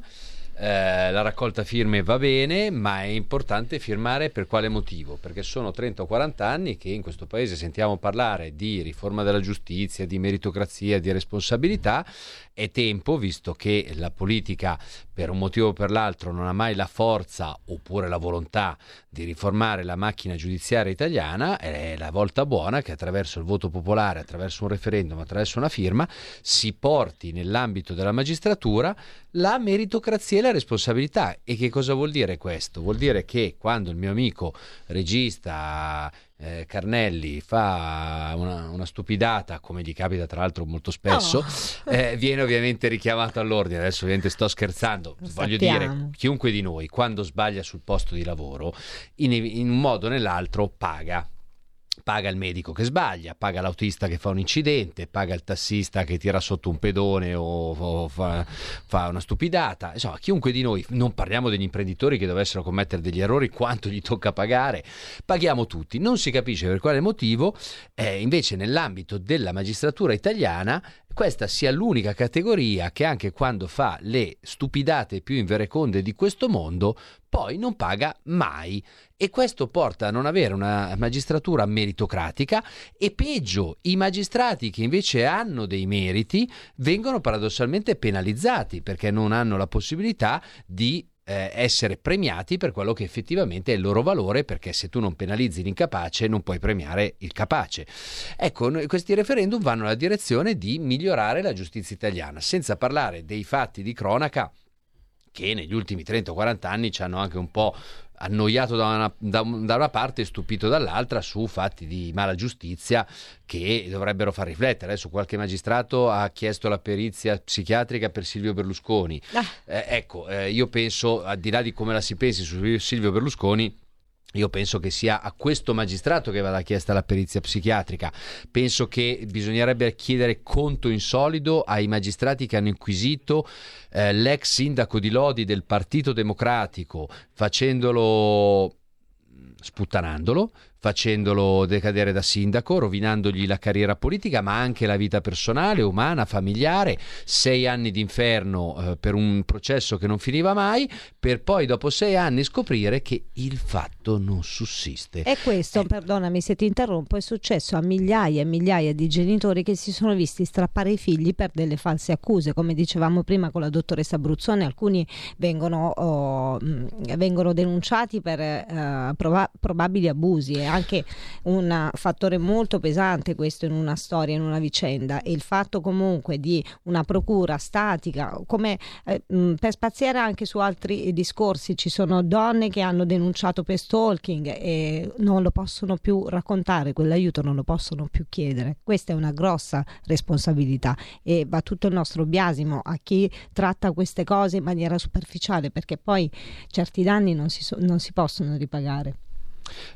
Eh, la raccolta firme va bene, ma è importante firmare per quale motivo? Perché sono 30 o 40 anni che in questo paese sentiamo parlare di riforma della giustizia, di meritocrazia, di responsabilità. È tempo, visto che la politica per un motivo o per l'altro non ha mai la forza oppure la volontà di riformare la macchina giudiziaria italiana, è la volta buona che attraverso il voto popolare, attraverso un referendum, attraverso una firma, si porti nell'ambito della magistratura la meritocrazia e la responsabilità. E che cosa vuol dire questo? Vuol dire che quando il mio amico regista eh, Carnelli fa una, una, stupidata, come gli capita tra l'altro molto spesso, oh. eh, viene ovviamente richiamato all'ordine. Adesso ovviamente sto scherzando, Lo voglio sappiamo. dire, chiunque di noi quando sbaglia sul posto di lavoro, in, in un modo o nell'altro paga paga il medico che sbaglia, paga l'autista che fa un incidente, paga il tassista che tira sotto un pedone o, o fa, fa, una stupidata. Insomma, chiunque di noi, non parliamo degli imprenditori che dovessero commettere degli errori, quanto gli tocca pagare, paghiamo tutti. Non si capisce per quale motivo, eh, invece nell'ambito della magistratura italiana questa sia l'unica categoria che anche quando fa le stupidate più invereconde di questo mondo, poi non paga mai. E questo porta a non avere una magistratura meritocratica e peggio, i magistrati che invece hanno dei meriti vengono paradossalmente penalizzati perché non hanno la possibilità di eh, essere premiati per quello che effettivamente è il loro valore, perché se tu non penalizzi l'incapace non puoi premiare il capace. Ecco, questi referendum vanno nella direzione di migliorare la giustizia italiana, senza parlare dei fatti di cronaca che negli ultimi 30 o 40 anni ci hanno anche un po' annoiato da una, da, da una, parte e stupito dall'altra su fatti di mala giustizia che dovrebbero far riflettere. Adesso qualche magistrato ha chiesto la perizia psichiatrica per Silvio Berlusconi. Ah. Eh, ecco, eh, io penso, al di là di come la si pensi su Silvio Berlusconi, io penso che sia a questo magistrato che vada chiesta la perizia psichiatrica. Penso che bisognerebbe chiedere conto in solido ai magistrati che hanno inquisito eh, l'ex sindaco di Lodi del Partito Democratico, facendolo sputtanandolo, facendolo decadere da sindaco, rovinandogli la carriera politica, ma anche la vita personale, umana, familiare, sei anni d'inferno eh, per un processo che non finiva mai, per poi dopo sei anni scoprire che il fatto non sussiste. E questo, eh. perdonami se ti interrompo, è successo a migliaia e migliaia di genitori che si sono visti strappare i figli per delle false accuse, come dicevamo prima con la dottoressa Bruzzone, alcuni vengono, oh, vengono denunciati per eh, proba- probabili abusi e anche un fattore molto pesante questo in una storia, in una vicenda e il fatto comunque di una procura statica, come eh, per spaziare anche su altri discorsi, ci sono donne che hanno denunciato per stalking e non lo possono più raccontare, quell'aiuto non lo possono più chiedere. Questa è una grossa responsabilità e va tutto il nostro biasimo a chi tratta queste cose in maniera superficiale perché poi certi danni non si, so- non si possono ripagare.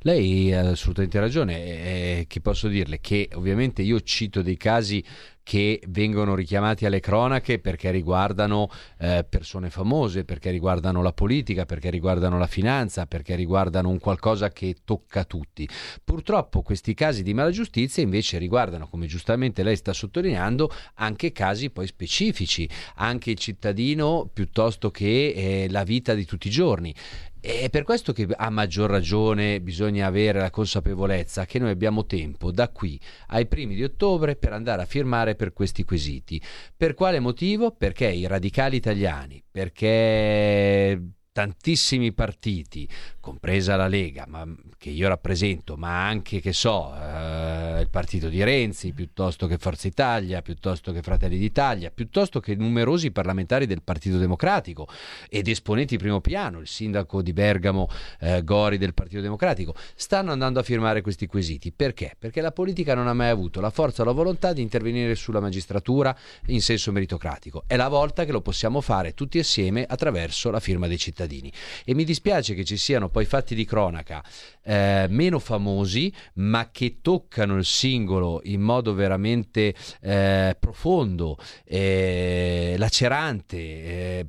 Lei ha assolutamente ragione, eh, che posso dirle? Che ovviamente io cito dei casi che vengono richiamati alle cronache perché riguardano eh, persone famose, perché riguardano la politica, perché riguardano la finanza, perché riguardano un qualcosa che tocca tutti. Purtroppo questi casi di malagiustizia invece riguardano, come giustamente lei sta sottolineando, anche casi poi specifici, anche il cittadino piuttosto che eh, la vita di tutti i giorni. È per questo che a maggior ragione bisogna avere la consapevolezza che noi abbiamo tempo da qui ai primi di ottobre per andare a firmare per questi quesiti. Per quale motivo? Perché i radicali italiani, perché tantissimi partiti, compresa la Lega, ma, che io rappresento, ma anche, che so, eh, il partito di Renzi, piuttosto che Forza Italia, piuttosto che Fratelli d'Italia, piuttosto che numerosi parlamentari del Partito Democratico ed esponenti di primo piano, il sindaco di Bergamo eh, Gori del Partito Democratico, stanno andando a firmare questi quesiti. Perché? Perché la politica non ha mai avuto la forza o la volontà di intervenire sulla magistratura in senso meritocratico. È la volta che lo possiamo fare tutti assieme attraverso la firma dei cittadini cittadini. E mi dispiace che ci siano poi fatti di cronaca eh, meno famosi, ma che toccano il singolo in modo veramente eh, profondo, eh, lacerante eh,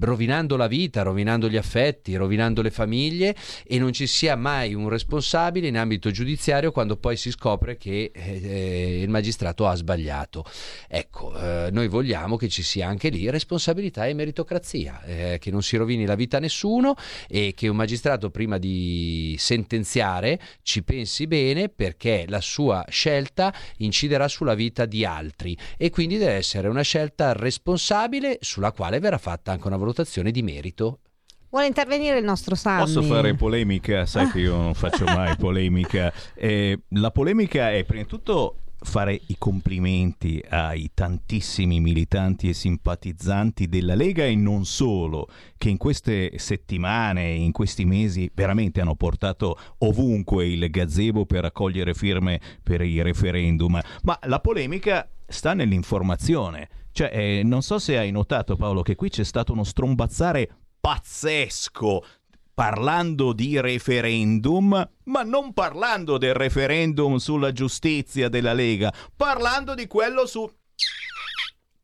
rovinando la vita, rovinando gli affetti, rovinando le famiglie e non ci sia mai un responsabile in ambito giudiziario quando poi si scopre che eh, il magistrato ha sbagliato. Ecco, eh, noi vogliamo che ci sia anche lì responsabilità e meritocrazia, eh, che non si rovini la vita a nessuno e che un magistrato prima di sentenziare ci pensi bene perché la sua scelta inciderà sulla vita di altri e quindi deve essere una scelta responsabile sulla quale verrà fatta anche una valutazione di merito Vuole intervenire il nostro Sammy? Posso fare polemica? Sai che io non faccio mai polemica. Eh, la polemica è prima di tutto fare i complimenti ai tantissimi militanti e simpatizzanti della Lega e non solo, che in queste settimane, in questi mesi veramente hanno portato ovunque il gazebo per raccogliere firme per i referendum. Ma la polemica sta nell'informazione cioè, eh, non so se hai notato Paolo che qui c'è stato uno strombazzare pazzesco parlando di referendum, ma non parlando del referendum sulla giustizia della Lega, parlando di quello su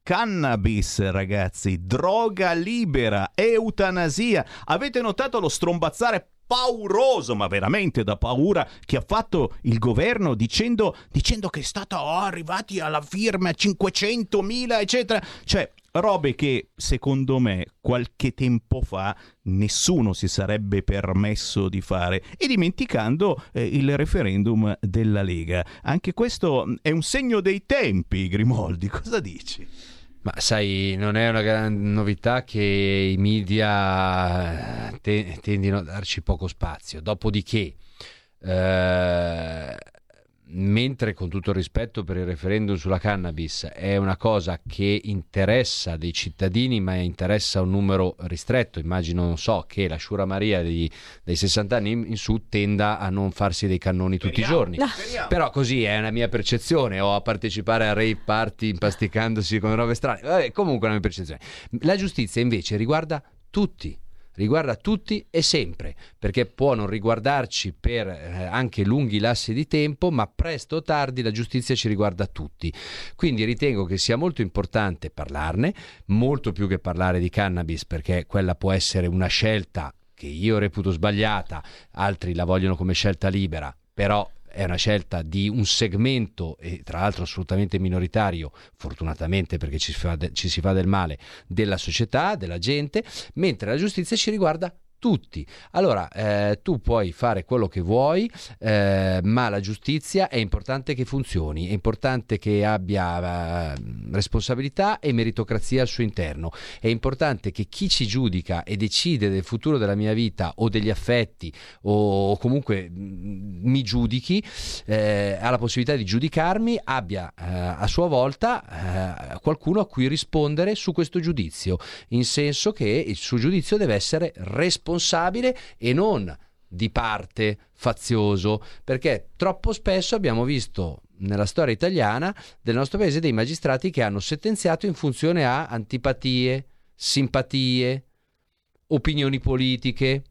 cannabis, ragazzi, droga libera, eutanasia. Avete notato lo strombazzare pauroso, ma veramente da paura, che ha fatto il governo dicendo, dicendo che è stato oh, arrivati alla firma 500.000, eccetera. Cioè, robe che secondo me qualche tempo fa nessuno si sarebbe permesso di fare e dimenticando eh, il referendum della Lega. Anche questo è un segno dei tempi, Grimoldi, cosa dici? Ma sai, non è una gran novità che i media eh, te- tendino a darci poco spazio. Dopodiché, eh, mentre con tutto il rispetto per il referendum sulla cannabis è una cosa che interessa dei cittadini ma interessa un numero ristretto. Immagino non so che la Sciura Maria di, dei 60 anni in, su tenda a non farsi dei cannoni tutti Speriamo. i giorni. No. però così è una mia percezione o a partecipare a rave party impasticandosi con robe strane. Vabbè, comunque è una mia percezione. La giustizia invece riguarda tutti riguarda tutti e sempre, perché può non riguardarci per eh, anche lunghi lassi di tempo, ma presto o tardi la giustizia ci riguarda tutti. Quindi ritengo che sia molto importante parlarne, molto più che parlare di cannabis, perché quella può essere una scelta che io reputo sbagliata, altri la vogliono come scelta libera, però è una scelta di un segmento, e tra l'altro assolutamente minoritario, fortunatamente perché ci si, fa de- ci si fa del male, della società, della gente, mentre la giustizia ci riguarda tutti. Allora, eh, tu puoi fare quello che vuoi, eh, ma la giustizia è importante che funzioni, è importante che abbia eh, responsabilità e meritocrazia al suo interno, è importante che chi ci giudica e decide del futuro della mia vita o degli affetti o, comunque mm, mi giudichi, eh, ha la possibilità di giudicarmi, abbia eh, a sua volta eh, qualcuno a cui rispondere su questo giudizio, in senso che il suo giudizio deve essere responsabile responsabile e non di parte fazioso, perché troppo spesso abbiamo visto nella storia italiana del nostro paese dei magistrati che hanno sentenziato in funzione a antipatie, simpatie, opinioni politiche,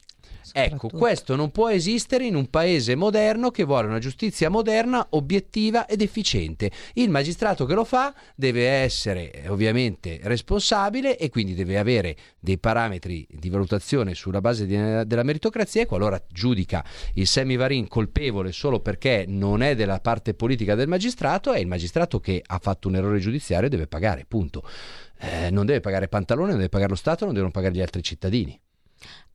Ecco, questo non può esistere in un paese moderno che vuole una giustizia moderna, obiettiva ed efficiente. Il magistrato che lo fa deve essere eh, ovviamente responsabile e quindi deve avere dei parametri di valutazione sulla base di, della meritocrazia e qualora giudica il semivarin colpevole solo perché non è della parte politica del magistrato, è il magistrato che ha fatto un errore giudiziario e deve pagare, punto. Eh, non deve pagare pantalone, non deve pagare lo Stato, non devono pagare gli altri cittadini.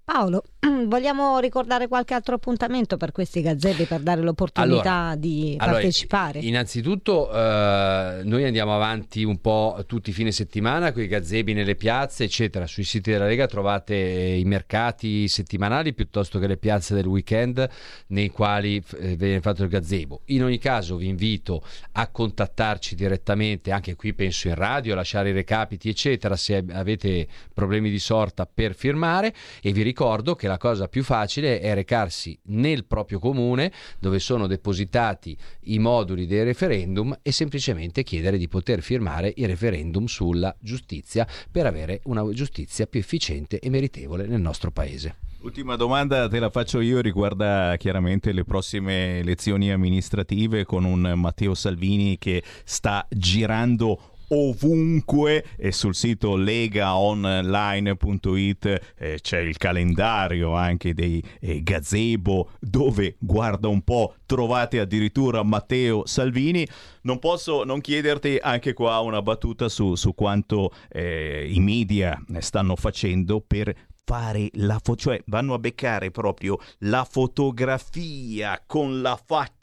Paolo, vogliamo ricordare qualche altro appuntamento per questi gazzetti per dare l'opportunità allora, di allora, partecipare? Innanzitutto eh, noi andiamo avanti un po' tutti i fine settimana con i gazebi nelle piazze, eccetera. Sui siti della Lega trovate i mercati settimanali piuttosto che le piazze del weekend nei quali eh, viene fatto il gazebo. In ogni caso vi invito a contattarci direttamente, anche qui penso in radio, a lasciare i recapiti, eccetera, se avete problemi di sorta per firmare e vi ricordo che la cosa più facile è recarsi nel proprio comune dove sono depositati i moduli dei referendum e semplicemente chiedere di poter firmare i referendum sulla giustizia per avere una giustizia più efficiente e meritevole nel nostro paese. Ultima domanda te la faccio io, riguarda chiaramente le prossime elezioni amministrative con un Matteo Salvini che sta girando ovunque e sul sito legaonline.it eh, c'è il calendario anche dei eh, gazebo dove guarda un po' trovate addirittura Matteo Salvini. Non posso non chiederti anche qua una battuta su, su quanto eh, i media stanno facendo per fare la foto, cioè vanno a beccare proprio la fotografia con la faccia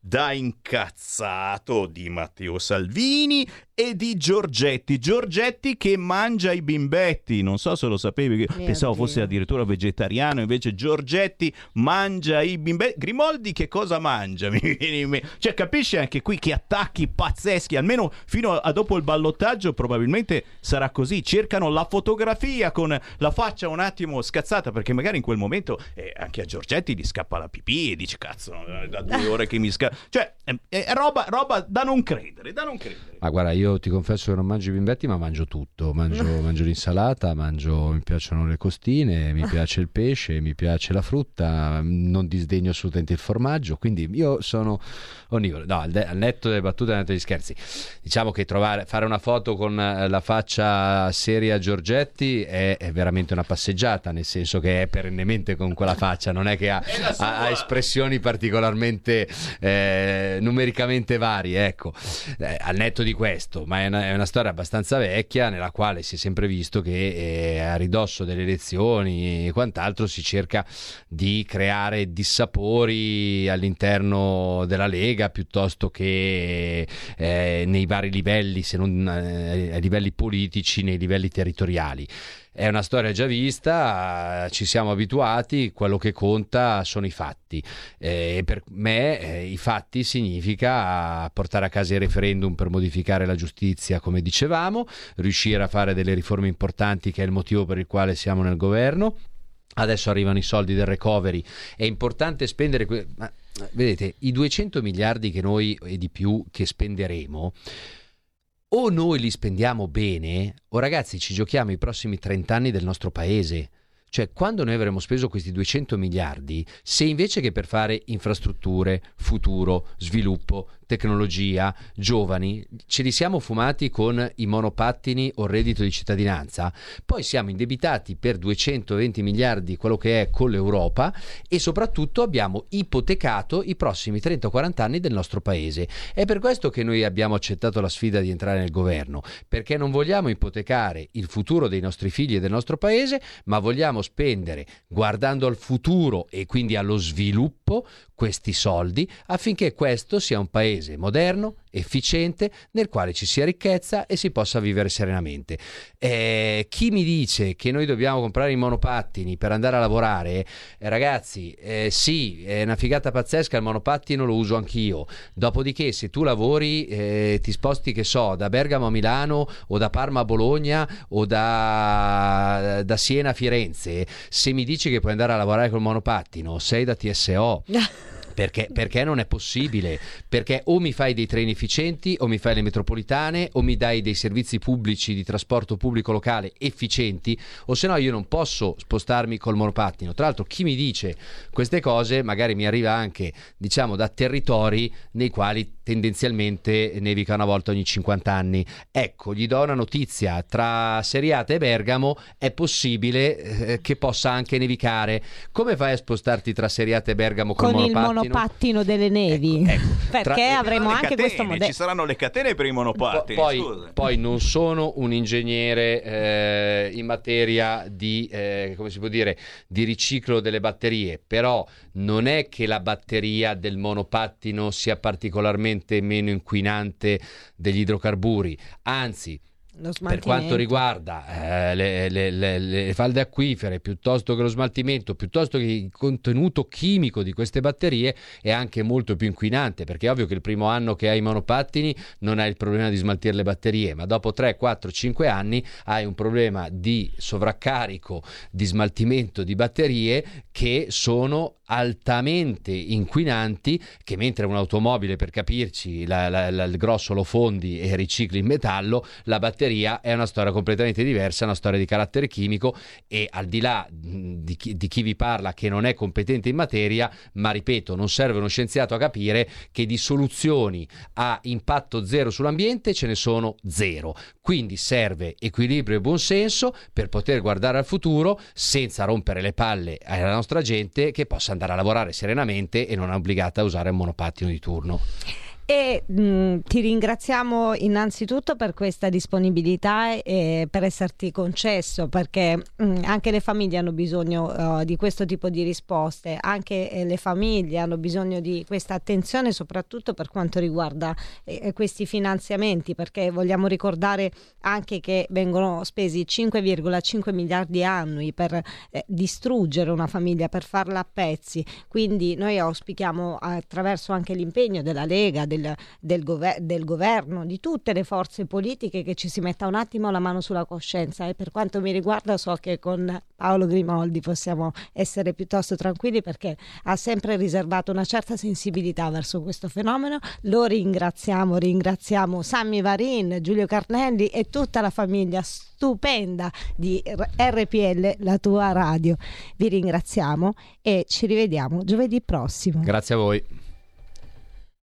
da incazzato di Matteo Salvini e di Giorgetti. Giorgetti che mangia i bimbetti. Non so se lo sapevi, Mio pensavo Dio. fosse addirittura vegetariano. Invece Giorgetti mangia i bimbetti. Grimaldi che cosa mangia? cioè, capisci anche qui che attacchi pazzeschi. Almeno fino a dopo il ballottaggio, probabilmente sarà così. Cercano la fotografia con la faccia un attimo scazzata. Perché magari in quel momento eh, anche a Giorgetti gli scappa la pipì e dice: Cazzo, da due ore che mi scappa. Cioè, è, è roba, roba da non credere, da non credere. Ma guarda, io ti confesso che non mangio i bimbetti, ma mangio tutto. Mangio, mangio l'insalata, mangio, mi piacciono le costine, mi piace il pesce, mi piace la frutta, non disdegno assolutamente il formaggio. Quindi io sono onnivoro. No, al, de- al netto delle battute, al netto degli scherzi. Diciamo che trovare, fare una foto con la faccia seria Giorgetti è, è, veramente una passeggiata, nel senso che è perennemente con quella faccia, non è che ha, ha, ha espressioni particolarmente eh, numericamente varie. Ecco, eh, al netto di questo, ma è una, è una, storia abbastanza vecchia nella quale si è sempre visto che eh, a ridosso delle elezioni e quant'altro si cerca di creare dissapori all'interno della Lega piuttosto che eh, nei vari livelli, se non eh, ai livelli politici, nei livelli territoriali. È una storia già vista, ci siamo abituati, quello che conta sono i fatti. E per me eh, i fatti significa portare a casa il referendum per modificare la giustizia, come dicevamo, riuscire a fare delle riforme importanti, che è il motivo per il quale siamo nel governo. Adesso arrivano i soldi del recovery, è importante spendere... Que- ma, vedete, i 200 miliardi che noi e di più che spenderemo o noi li spendiamo bene, o ragazzi ci giochiamo i prossimi 30 anni del nostro paese. Cioè, quando noi avremo speso questi 200 miliardi, se invece che per fare infrastrutture, futuro, sviluppo, tecnologia, giovani, ce li siamo fumati con i monopattini o il reddito di cittadinanza, poi siamo indebitati per 220 miliardi, quello che è con l'Europa, e soprattutto abbiamo ipotecato i prossimi 30-40 anni del nostro paese. È per questo che noi abbiamo accettato la sfida di entrare nel governo, perché non vogliamo ipotecare il futuro dei nostri figli e del nostro paese, ma vogliamo spendere, guardando al futuro e quindi allo sviluppo, questi soldi affinché questo sia un paese moderno, efficiente, nel quale ci sia ricchezza e si possa vivere serenamente. Eh, chi mi dice che noi dobbiamo comprare i monopattini per andare a lavorare, eh, ragazzi, eh, sì, è una figata pazzesca, il monopattino lo uso anch'io. Dopodiché, se tu lavori, eh, ti sposti, che so, da Bergamo a Milano o da Parma a Bologna o da, da Siena a Firenze, se mi dici che puoi andare a lavorare col monopattino, sei da TSO. Perché, perché, non è possibile? Perché o mi fai dei treni efficienti, o mi fai le metropolitane, o mi dai dei servizi pubblici di trasporto pubblico locale efficienti, o se no io non posso spostarmi col monopattino. Tra l'altro, chi mi dice queste cose magari mi arriva anche, diciamo, da territori nei quali tendenzialmente nevica una volta ogni 50 anni. Ecco, gli do una notizia: tra Seriate e Bergamo è possibile eh, che possa anche nevicare. Come fai a spostarti tra Seriate e Bergamo con, con il monopattino? monopattino delle nevi. Ecco, ecco. Perché Tra- avremo anche catene, questo modello. Ci saranno le catene per i monopattini. poi, poi non sono un ingegnere eh, in materia di, eh, come si può dire, di riciclo delle batterie, però non è che la batteria del monopattino sia particolarmente meno inquinante degli idrocarburi, anzi per quanto riguarda eh, le, le- le- le falde acquifere, piuttosto che lo smaltimento, piuttosto che il contenuto chimico di queste batterie, è anche molto più inquinante, perché è ovvio che il primo anno che hai i monopattini non hai il problema di smaltire le batterie, ma dopo 3, 4, 5 anni hai un problema di sovraccarico, di smaltimento di batterie che sono altamente inquinanti che mentre un'automobile per capirci la- la- la- il grosso lo fondi e ricicli in metallo la batteria è una storia completamente diversa una storia di carattere chimico e al di là di chi, di chi vi parla che non è competente in materia ma ripeto non serve uno scienziato a capire che di soluzioni a impatto zero sull'ambiente ce ne sono zero. Quindi serve equilibrio e buonsenso per poter guardare al futuro senza rompere le palle alla nostra gente che possa andare a lavorare serenamente e non è obbligata a usare un monopattino di turno. E mh, ti ringraziamo innanzitutto per questa disponibilità e per esserti concesso, perché mh, anche le famiglie hanno bisogno eh, di questo tipo di risposte, anche eh, le famiglie hanno bisogno di questa attenzione, soprattutto per quanto riguarda eh, questi finanziamenti, perché vogliamo ricordare anche che vengono spesi 5,5 miliardi annui per eh, distruggere una famiglia, per farla a pezzi. Quindi noi auspichiamo attraverso anche l'impegno della Lega, del, del gover- del governo, di tutte le forze politiche che ci si metta un attimo la mano sulla coscienza e per quanto mi riguarda so che con Paolo Grimoldi possiamo essere piuttosto tranquilli perché ha sempre riservato una certa sensibilità verso questo fenomeno. Lo ringraziamo, ringraziamo Sammy Varin, Giulio Carnelli e tutta la famiglia stupenda di RPL, la tua radio. Vi ringraziamo e ci rivediamo giovedì prossimo. Grazie a voi.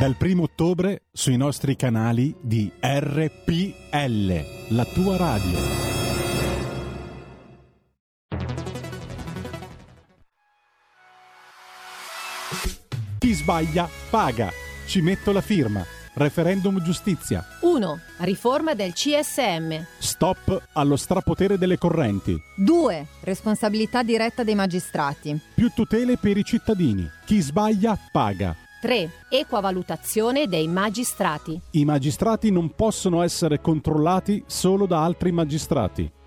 Dal primo ottobre sui nostri canali di RPL, la tua radio. Chi sbaglia paga. Ci metto la firma. Referendum giustizia. 1. Riforma del CSM. Stop allo strapotere delle correnti. 2. Responsabilità diretta dei magistrati. Più tutele per i cittadini. Chi sbaglia paga. 3. Equavalutazione dei magistrati. I magistrati non possono essere controllati solo da altri magistrati.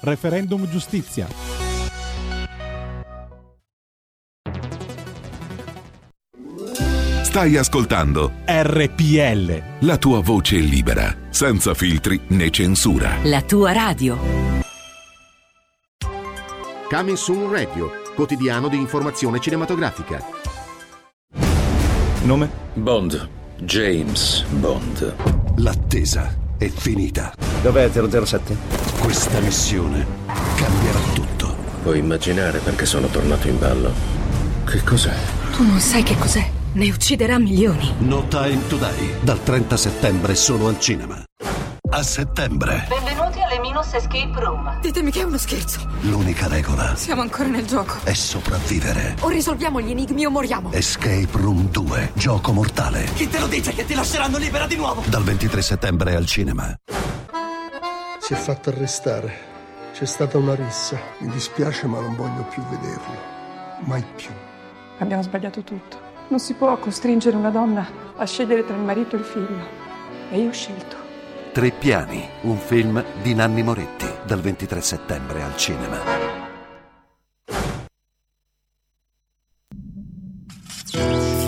Referendum giustizia. Stai ascoltando RPL. la tua voce libera, senza filtri né censura. La tua radio. Coming Soon Radio, quotidiano di informazione cinematografica. Nome? Bond. James Bond. L'attesa è finita. Dov'è 007? Questa missione cambierà tutto. Puoi immaginare perché sono tornato in ballo. Che cos'è? Tu non sai che cos'è. Ne ucciderà milioni. No Time to Die, dal 30 settembre solo al cinema. A settembre, Benvenuti alle Minus Escape Room. Ditemi che è uno scherzo. l'unica regola Siamo ancora nel gioco. è sopravvivere. O risolviamo gli enigmi o moriamo. Escape Room 2, gioco mortale. Chi te lo dice che ti lasceranno libera di nuovo? Dal 23 settembre al cinema. Si è fatto arrestare. C'è stata una rissa. Mi dispiace, ma non voglio più vederlo. Mai più. Abbiamo sbagliato tutto. Non si può costringere una donna a scegliere tra il marito e il figlio. E io ho scelto. Tre piani, un film di Nanni Moretti, dal 23 settembre al cinema. Inseguo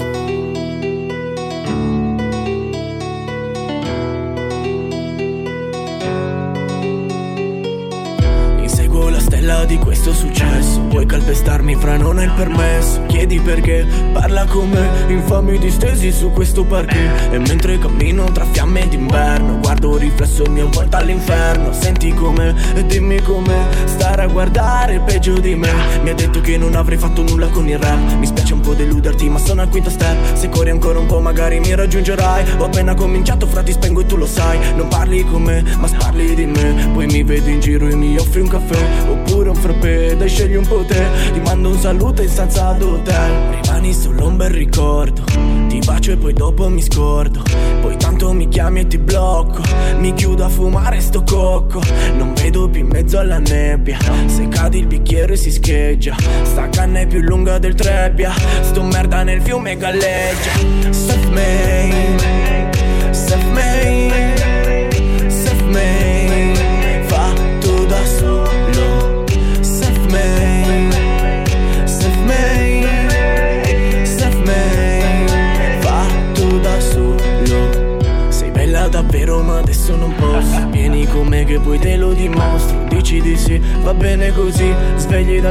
stella di questo successo. Puoi calpestarmi fra non hai il permesso? Chiedi perché, parla con me Infami distesi su questo parquet. E mentre cammino tra fiamme d'inverno Guardo riflesso mio volto all'inferno. Senti com'è e dimmi com'è Stare a guardare peggio di me. Mi ha detto che non avrei fatto nulla con il rap. Mi spiace un po' deluderti ma sono al quinto step. Se corri ancora un po' magari mi raggiungerai. Ho appena cominciato fra ti spengo e tu lo sai. Non parli con me ma parli di me. Poi mi vedi in giro e mi offri un caffè. Oppure un frappè dai scegli un po' te Ti mando un saluto in stanza d'hotel. Rimani solo un bel ricordo. Ti bacio e poi dopo mi scordo. Poi tanto mi chiami e ti blocco. Mi chiudo a fumare sto cocco. Non vedo più in mezzo alla nebbia. Se cadi il bicchiere si scheggia. Sta canna è più lunga del trebbia. Sto merda nel fiume galleggia. Self-made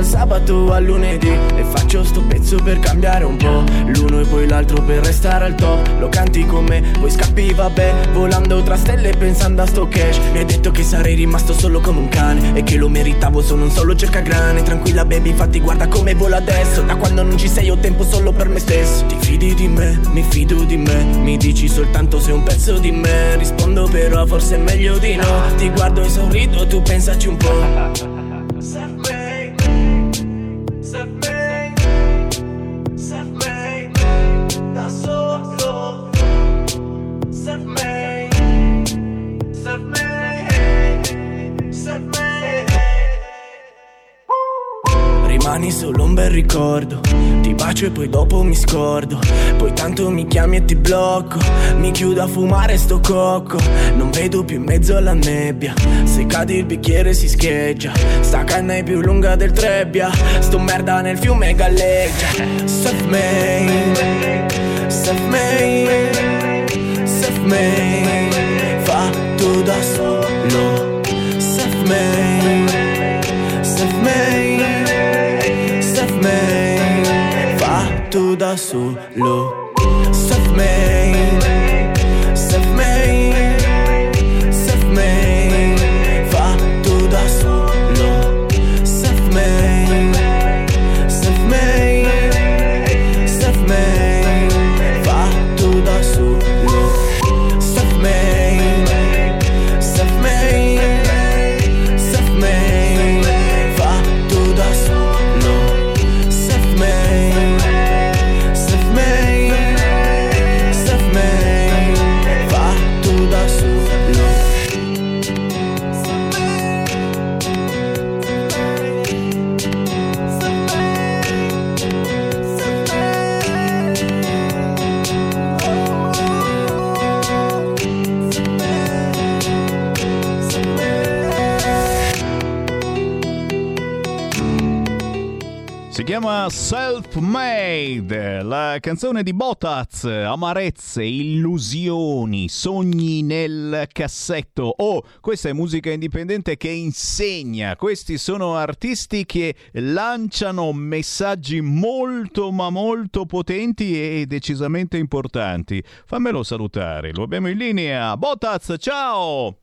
dal sabato al lunedì. E faccio sto pezzo per cambiare un po' L'uno e poi l'altro per restare al top. Lo canti con me, poi scappi vabbè. Volando tra stelle pensando a sto cash. Mi hai detto che sarei rimasto solo come un cane. E che lo meritavo, sono un solo cercagrane. Tranquilla baby, infatti guarda come vola adesso. Da quando non ci sei ho tempo solo per me stesso. Ti fidi di me, mi fido di me. Mi dici soltanto se un pezzo di me. Rispondo però forse è meglio di no. Ti guardo e sorrido, tu pensaci un po' Bacio e poi dopo mi scordo. Poi tanto mi chiami e ti blocco. Mi chiudo a fumare sto cocco. Non vedo più in mezzo alla nebbia. Se cadi il bicchiere si scheggia. Sta canna è più lunga del trebbia. Sto merda nel fiume galleggia. Self-made Self-made Self-made solo Self-Made, la canzone di Botaz, amarezze, illusioni, sogni nel cassetto. Oh, questa è musica indipendente che insegna. Questi sono artisti che lanciano messaggi molto ma molto potenti e decisamente importanti. Fammelo salutare, lo abbiamo in linea. Botaz, ciao!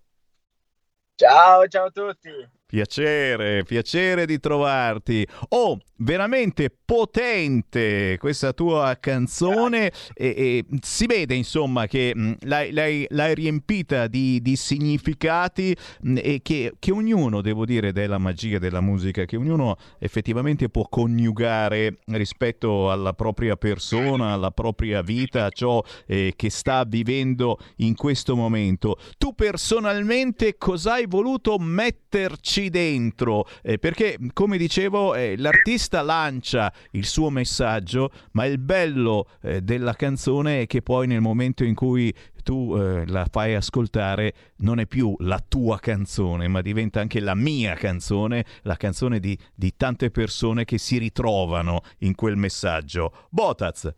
Ciao, ciao a tutti. Piacere, piacere di trovarti. Oh, veramente potente questa tua canzone e, e si vede insomma che mh, l'hai, l'hai, l'hai, riempita di, di significati mh, e che, che, ognuno, devo dire, della magia della musica, che ognuno effettivamente può coniugare rispetto alla propria persona, alla propria vita, a ciò eh, che sta vivendo in questo momento. Tu personalmente cosa hai voluto metterci dentro? Eh, perché, come dicevo, eh, l'artista l'artista lancia il suo messaggio, ma il bello eh, della canzone è che poi nel momento in cui tu eh, la fai ascoltare non è più la tua canzone, ma diventa anche la mia canzone, la canzone di, di tante persone che si ritrovano in quel messaggio. Botaz.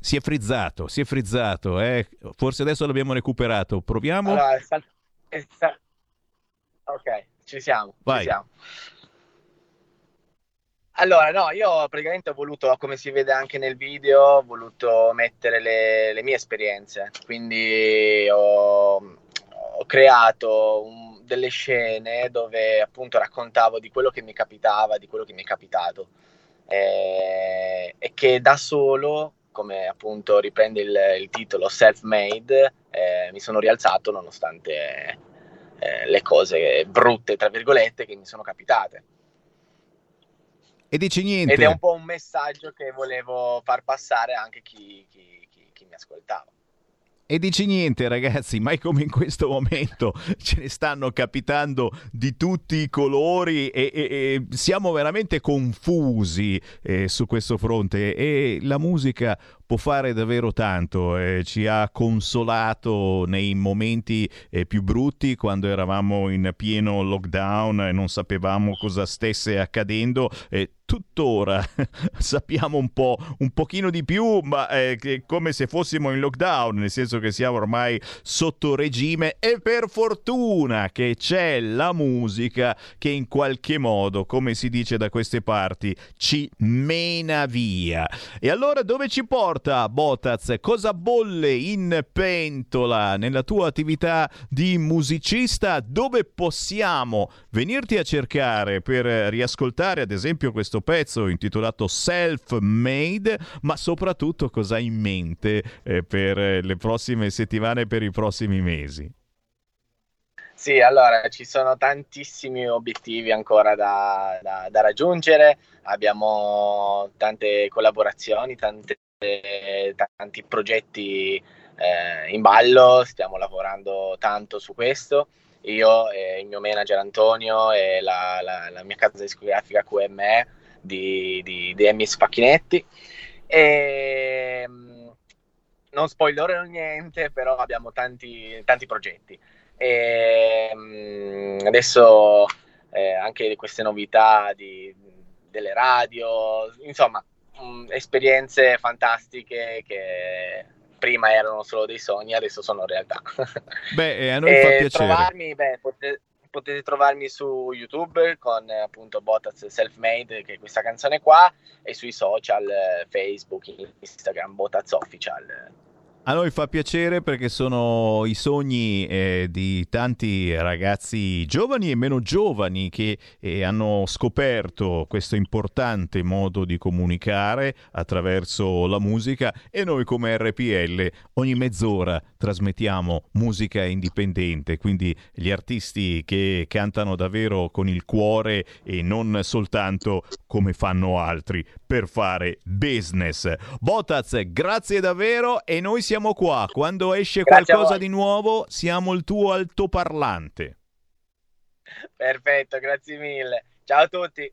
Si è frizzato, si è frizzato, eh? forse adesso l'abbiamo recuperato. Proviamo? Allora, è sal- è sal- ok. Ci siamo, Vai. ci siamo. Allora, no, io praticamente ho voluto, come si vede anche nel video, ho voluto mettere le, le mie esperienze, quindi ho, ho creato un, delle scene dove appunto raccontavo di quello che mi capitava, di quello che mi è capitato eh, e che da solo, come appunto riprende il, il titolo Self-Made, eh, mi sono rialzato nonostante eh, le cose brutte, tra virgolette, che mi sono capitate. E dici niente. Ed è un po' un messaggio che volevo far passare anche chi, chi, chi, chi mi ascoltava. E dici niente ragazzi, mai come in questo momento ce ne stanno capitando di tutti i colori e, e, e siamo veramente confusi eh, su questo fronte e la musica può fare davvero tanto, eh, ci ha consolato nei momenti eh, più brutti quando eravamo in pieno lockdown e non sapevamo cosa stesse accadendo. Eh, tuttora sappiamo un po' un pochino di più, ma è come se fossimo in lockdown, nel senso che siamo ormai sotto regime e per fortuna che c'è la musica che in qualche modo, come si dice da queste parti, ci mena via. E allora dove ci porta? Ascolta Botaz, cosa bolle in pentola nella tua attività di musicista? Dove possiamo venirti a cercare per riascoltare ad esempio questo pezzo intitolato Self Made, ma soprattutto cosa hai in mente eh, per le prossime settimane, per i prossimi mesi? Sì, allora ci sono tantissimi obiettivi ancora da, da, da raggiungere, abbiamo tante collaborazioni, tante tanti progetti eh, in ballo, stiamo lavorando tanto su questo. Io e il mio manager Antonio e la, la, la mia casa discografica QME di, di, di Emmis Facchinetti. E, mm, non spoilerò niente, però abbiamo tanti, tanti progetti. E, mm, adesso eh, anche queste novità di, delle radio, insomma, mh, mm, esperienze fantastiche che prima erano solo dei sogni, adesso sono realtà. Beh, a noi fa piacere. Trovarmi, beh, potete, potete, trovarmi su YouTube con appunto Botaz Selfmade, che è questa canzone qua, e sui social, Facebook, Instagram, Botaz Official. A noi fa piacere perché sono i sogni eh, di tanti ragazzi giovani e meno giovani che eh, hanno scoperto questo importante modo di comunicare attraverso la musica e noi come RPL ogni mezz'ora trasmettiamo musica indipendente, quindi gli artisti che cantano davvero con il cuore e non soltanto come fanno altri per fare business. Botaz, grazie davvero e noi siamo qua. Quando esce grazie qualcosa di nuovo, siamo il tuo altoparlante. Perfetto, grazie mille. Ciao a tutti.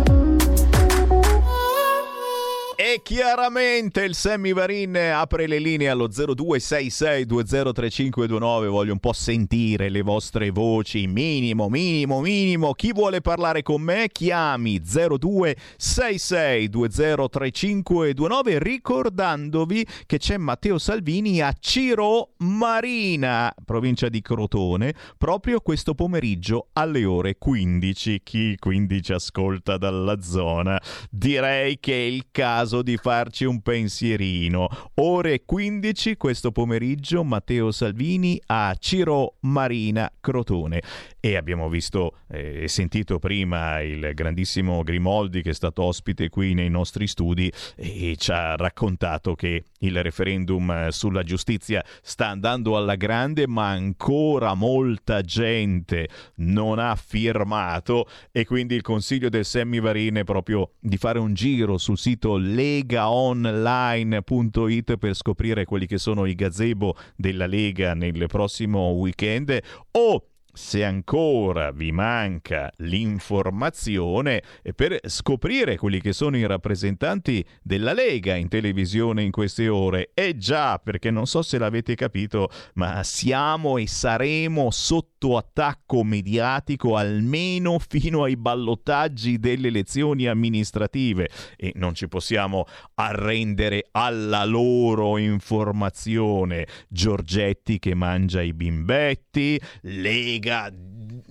Chiaramente il Sammy Varin apre le linee allo 0266203529. Voglio un po' sentire le vostre voci. Minimo, minimo, minimo. Chi vuole parlare con me? Chiami 0266203529 ricordandovi che c'è Matteo Salvini a Ciro Marina, provincia di Crotone, proprio questo pomeriggio alle ore 15. Chi quindi ci ascolta dalla zona? Direi che è il caso di farci un pensierino. Ore 15 questo pomeriggio Matteo Salvini a Ciro Marina Crotone. E abbiamo visto e eh, sentito prima il grandissimo Grimoldi che è stato ospite qui nei nostri studi e ci ha raccontato che il referendum sulla giustizia sta andando alla grande, ma ancora molta gente non ha firmato e quindi il consiglio del Semmi Varin è proprio di fare un giro sul sito legaonline.it per scoprire quelli che sono i gazebo della Lega nel prossimo weekend o se ancora vi manca l'informazione per scoprire quelli che sono i rappresentanti della Lega in televisione in queste ore. E già, perché non so se l'avete capito, ma siamo e saremo sotto attacco mediatico almeno fino ai ballottaggi delle elezioni amministrative e non ci possiamo arrendere alla loro informazione. Giorgetti che mangia i bimbetti, Lega Lega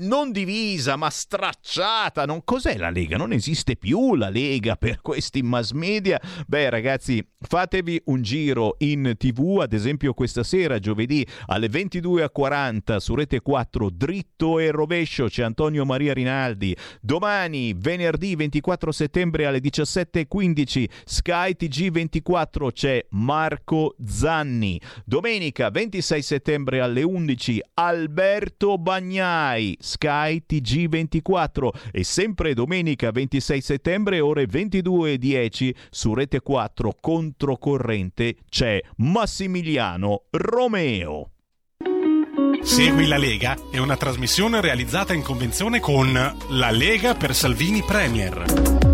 non divisa ma stracciata. Non... Cos'è la Lega? Non esiste più la Lega per questi mass media. Beh ragazzi, fatevi un giro in tv, ad esempio questa sera, giovedì alle 22.40 su Rete 4, dritto e rovescio, c'è Antonio Maria Rinaldi. Domani, venerdì 24 settembre alle 17.15, Sky TG24 c'è Marco Zanni. Domenica 26 settembre alle 11, Alberto Bagnini. Bagnai, Sky TG24 e sempre domenica 26 settembre ore 22.10 su Rete 4 controcorrente c'è Massimiliano Romeo. Segui la Lega è una trasmissione realizzata in convenzione con La Lega per Salvini Premier.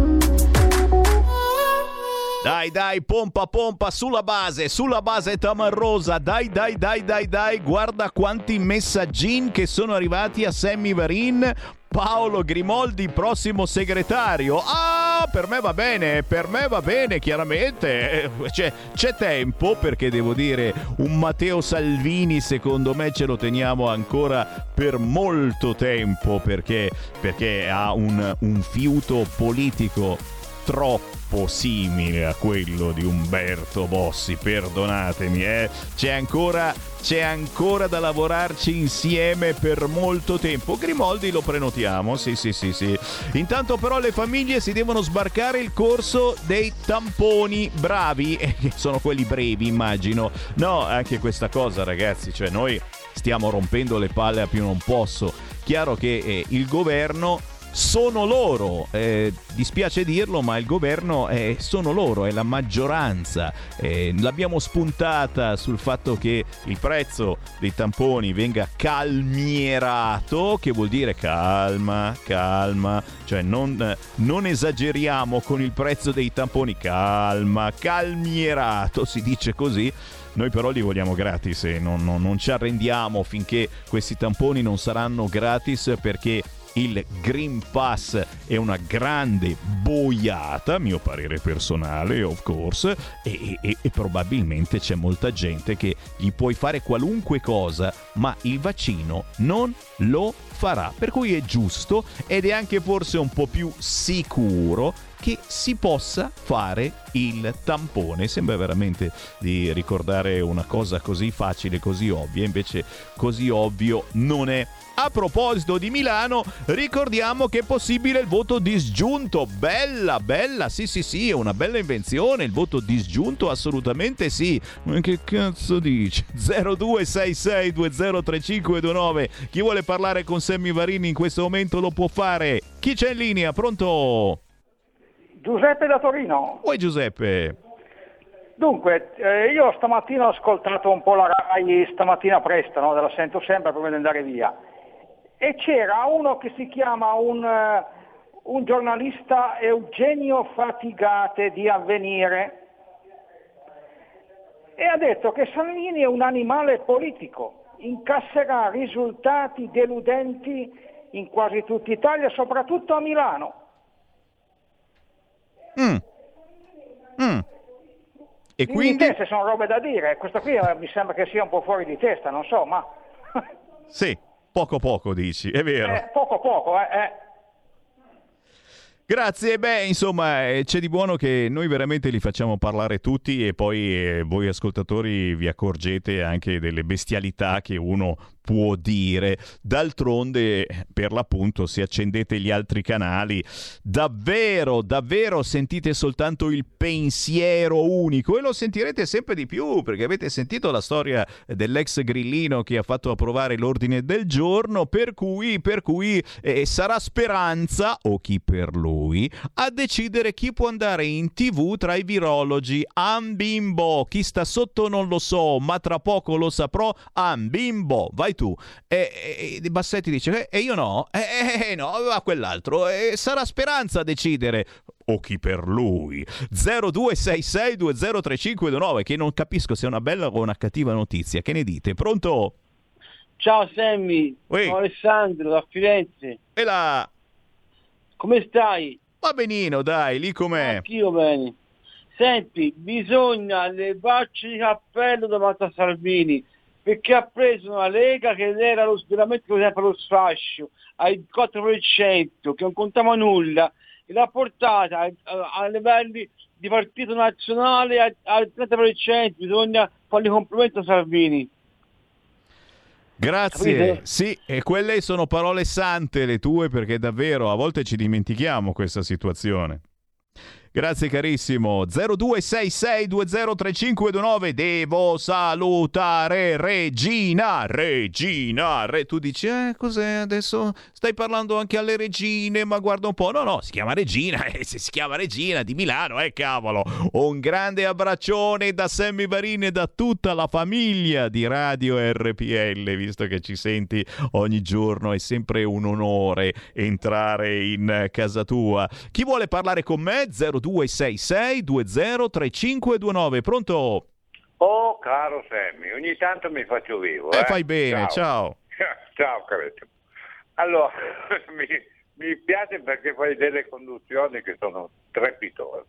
Dai, dai, pompa, pompa, sulla base, sulla base tamarrosa. Dai, dai, dai, dai, dai. Guarda quanti messaggini che sono arrivati a Sammy Varin. Paolo Grimoldi, prossimo segretario. Ah, per me va bene, per me va bene, chiaramente. C'è, c'è, tempo perché devo dire, un Matteo Salvini secondo me ce lo teniamo ancora per molto tempo perché, perché ha un, un fiuto politico troppo simile a quello di Umberto Bossi, perdonatemi, eh. C'è ancora c'è ancora da lavorarci insieme per molto tempo. Grimoldi lo prenotiamo, sì, sì, sì, sì. Intanto però le famiglie si devono sbarcare il corso dei tamponi bravi, eh, sono quelli brevi, immagino. No, anche questa cosa, ragazzi, cioè noi stiamo rompendo le palle a più non posso. Chiaro che eh, il governo sono loro, eh, dispiace dirlo, ma il governo è, sono loro, è la maggioranza. Eh, l'abbiamo spuntata sul fatto che il prezzo dei tamponi venga calmierato, che vuol dire calma, calma, cioè non, non esageriamo con il prezzo dei tamponi, calma, calmierato, si dice così. Noi però li vogliamo gratis e non, non, non ci arrendiamo finché questi tamponi non saranno gratis perché il Green Pass è una grande boiata, mio parere personale, of course, e, e, e, probabilmente c'è molta gente che gli puoi fare qualunque cosa, ma il vaccino non lo farà. Per cui è giusto ed è anche forse un po' più sicuro che si possa fare il tampone. Sembra veramente di ricordare una cosa così facile, così ovvia, invece così ovvio non è. A proposito di Milano, ricordiamo che è possibile il voto disgiunto. Bella, bella, sì, sì, sì, è una bella invenzione. Il voto disgiunto, assolutamente sì. Ma che cazzo dici? 0266203529. Chi vuole parlare con Sammy Varini in questo momento lo può fare. Chi c'è in linea? Pronto? Giuseppe da Torino. Oi Giuseppe. Dunque, eh, io stamattina ho ascoltato un po' la RAI, stamattina presto, no? la sento sempre prima di andare via, e c'era uno che si chiama un, uh, un giornalista Eugenio Fatigate di Avvenire e ha detto che Salvini è un animale politico, incasserà risultati deludenti in quasi tutta Italia, soprattutto a Milano. Mm. Mm. E Quindi quindi? queste sono robe da dire, questo qui eh, mi sembra che sia un po' fuori di testa, non so, ma Sì, poco poco dici, è vero. eh, poco poco, eh, eh. Grazie, beh, insomma, eh, c'è di buono che noi veramente li facciamo parlare tutti e poi eh, voi ascoltatori vi accorgete anche delle bestialità che uno può dire. D'altronde, per l'appunto, se accendete gli altri canali, davvero, davvero sentite soltanto il pensiero unico e lo sentirete sempre di più perché avete sentito la storia dell'ex grillino che ha fatto approvare l'ordine del giorno, per cui, per cui eh, sarà speranza, o chi per lui, a decidere chi può andare in tv tra i virologi. Ambimbo, chi sta sotto non lo so, ma tra poco lo saprò. Ambimbo, vai tu. E, e, Bassetti dice, e io no, e no, va quell'altro. E sarà speranza a decidere o chi per lui 0266203529 che non capisco se è una bella o una cattiva notizia che ne dite pronto Ciao Sammy, sono Alessandro da Firenze. E là? Come stai? Va benino, dai, lì com'è? Anch'io bene. Senti, bisogna levarci il cappello davanti a Salvini, perché ha preso una Lega che era lo veramente per lo sfascio, al 4%, che non contava nulla, e l'ha portata a, a- a livelli di partito nazionale al 30%, bisogna fargli complimento a Salvini. Grazie. Sì, e quelle sono parole sante le tue perché davvero a volte ci dimentichiamo questa situazione. Grazie carissimo. 0266203529. Devo salutare Regina. Regina. Re... Tu dici, eh, cos'è adesso? Stai parlando anche alle regine, ma guarda un po'. No, no, si chiama Regina. Eh, se si chiama Regina di Milano, eh, cavolo. Un grande abbraccione da Sammy Varin e da tutta la famiglia di Radio RPL, visto che ci senti ogni giorno. È sempre un onore entrare in casa tua. Chi vuole parlare con me? 0266 203529. Pronto? Oh, caro Sammy, ogni tanto mi faccio vivo. Eh, Eh, fai bene, ciao. Ciao, carissimo. Allora, mi, mi piace perché fai delle conduzioni che sono strepitose.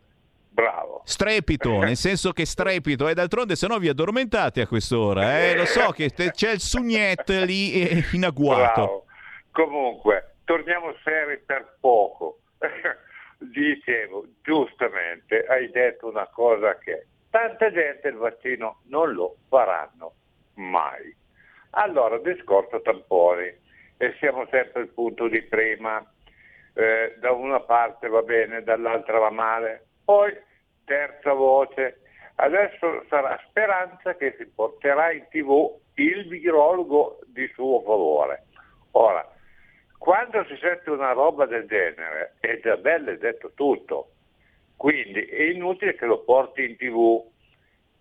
Bravo. Strepito, nel senso che strepito, e d'altronde se no vi addormentate a quest'ora, eh? Lo so che te- c'è il sugnet lì eh, in agguato. Bravo. Comunque, torniamo seri per poco. Dicevo, giustamente, hai detto una cosa che tanta gente il vaccino non lo faranno mai. Allora, discorso tamponi, e siamo sempre al punto di prima, eh, da una parte va bene, dall'altra va male, poi terza voce, adesso sarà speranza che si porterà in tv il virologo di suo favore. Ora, quando si sente una roba del genere, è già bello, è detto tutto, quindi è inutile che lo porti in tv,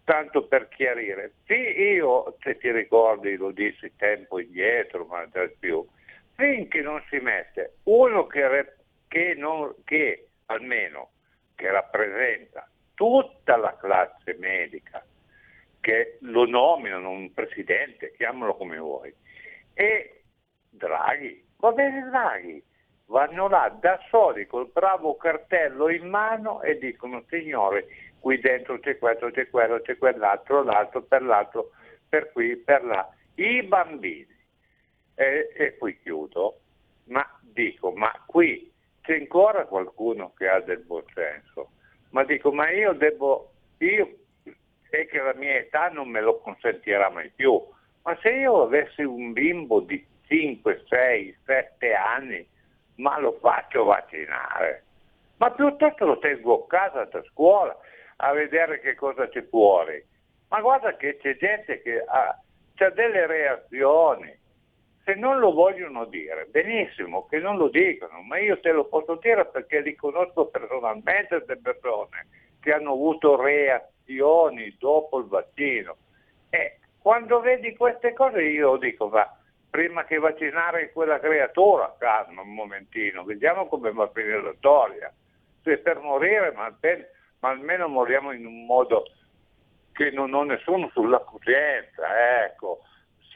tanto per chiarire. Sì, io, se ti ricordi, lo dissi tempo indietro, ma già più, finché non si mette uno che, che, non, che almeno che rappresenta tutta la classe medica, che lo nominano un presidente, chiamalo come vuoi, e Draghi, va bene Draghi, vanno là da soli col bravo cartello in mano e dicono signore qui dentro c'è questo, c'è quello, c'è quell'altro, l'altro, per l'altro, per qui, per là. I bambini. E, e qui chiudo, ma dico, ma qui c'è ancora qualcuno che ha del buon senso. Ma dico, ma io devo, io è che la mia età non me lo consentirà mai più. Ma se io avessi un bimbo di 5, 6, 7 anni, ma lo faccio vaccinare. Ma piuttosto lo tengo a casa da scuola a vedere che cosa c'è fuori. Ma guarda che c'è gente che ha, c'ha delle reazioni. Se non lo vogliono dire, benissimo che non lo dicano, ma io te lo posso dire perché li conosco personalmente queste persone che hanno avuto reazioni dopo il vaccino. E quando vedi queste cose io dico, ma prima che vaccinare quella creatura, calma un momentino, vediamo come va a finire la storia. Se per morire, ma, almeno, ma almeno moriamo in un modo che non ho nessuno sulla coscienza, ecco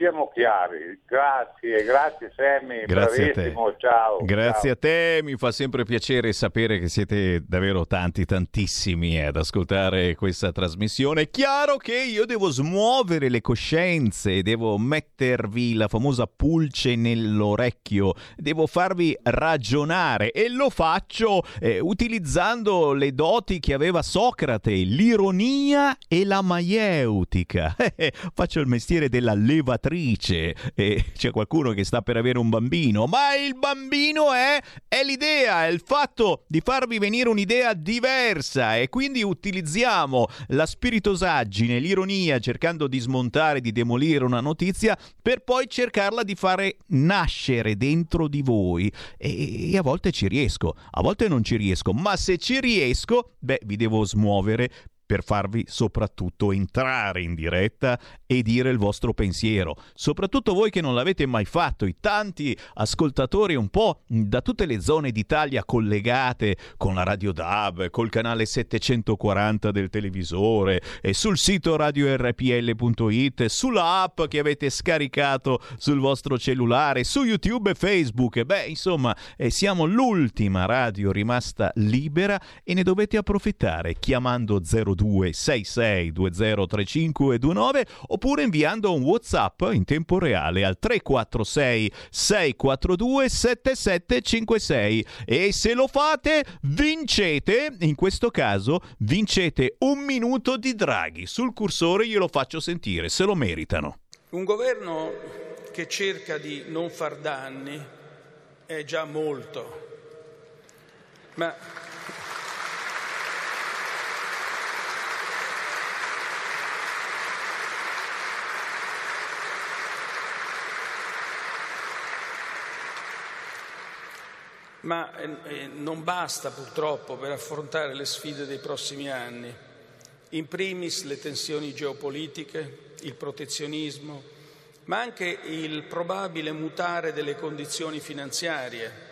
siamo chiari. Grazie, grazie Sammy, Grazie bravissimo, a te. ciao. Grazie ciao. a te, mi fa sempre piacere sapere che siete davvero tanti, tantissimi ad ascoltare questa trasmissione. È chiaro che io devo smuovere le coscienze, devo mettervi la famosa pulce nell'orecchio, devo farvi ragionare e lo faccio eh, utilizzando le doti che aveva Socrate, l'ironia e la maieutica. Faccio il mestiere della levatrice e c'è qualcuno che sta per avere un bambino, ma il bambino è, è l'idea, è il fatto di farvi venire un'idea diversa e quindi utilizziamo la spiritosaggine, l'ironia, cercando di smontare, di demolire una notizia per poi cercarla di fare nascere dentro di voi. E, e a volte ci riesco, a volte non ci riesco, ma se ci riesco, beh, vi devo smuovere per farvi soprattutto entrare in diretta e dire il vostro pensiero. Soprattutto voi che non l'avete mai fatto, i tanti ascoltatori un po' da tutte le zone d'Italia collegate con la Radio DAB, col canale 740 del televisore, e sul sito radiorpl.it, sulla app che avete scaricato sul vostro cellulare, su YouTube e Facebook. Beh, insomma, eh, siamo l'ultima radio rimasta libera e ne dovete approfittare chiamando 02 66203529 oppure inviando un WhatsApp in tempo reale al 346 642 7756 e se lo fate vincete, in questo caso vincete un minuto di Draghi. Sul cursore glielo faccio sentire, se lo meritano. Un governo che cerca di non far danni è già molto, ma ma eh, non basta purtroppo per affrontare le sfide dei prossimi anni, in primis le tensioni geopolitiche, il protezionismo, ma anche il probabile mutare delle condizioni finanziarie,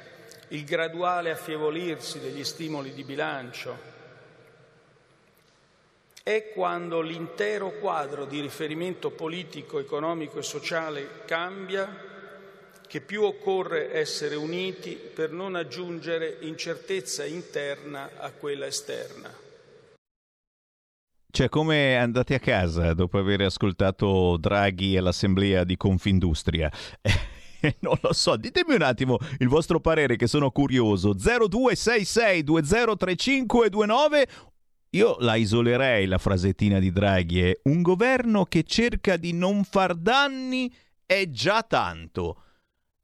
il graduale affievolirsi degli stimoli di bilancio. È quando l'intero quadro di riferimento politico, economico e sociale cambia che più occorre essere uniti per non aggiungere incertezza interna a quella esterna. Cioè, come andate a casa dopo aver ascoltato Draghi all'assemblea di Confindustria? non lo so, ditemi un attimo il vostro parere che sono curioso. 0266203529 io la isolerei la frasettina di Draghi è un governo che cerca di non far danni è già tanto.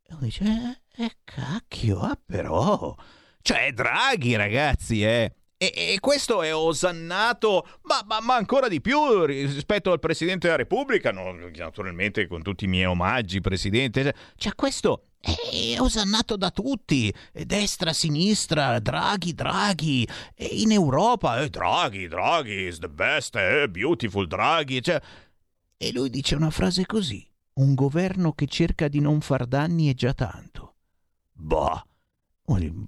E uno dice, eh, eh, cacchio, ah però... Cioè, Draghi, ragazzi, eh... E, e questo è osannato, ma, ma, ma, ancora di più rispetto al Presidente della Repubblica, no, naturalmente con tutti i miei omaggi, Presidente. Cioè, questo è osannato da tutti, destra, sinistra, Draghi, Draghi, in Europa, eh, Draghi, Draghi is the best, eh, beautiful Draghi. Cioè... E lui dice una frase così un governo che cerca di non far danni è già tanto. Bah,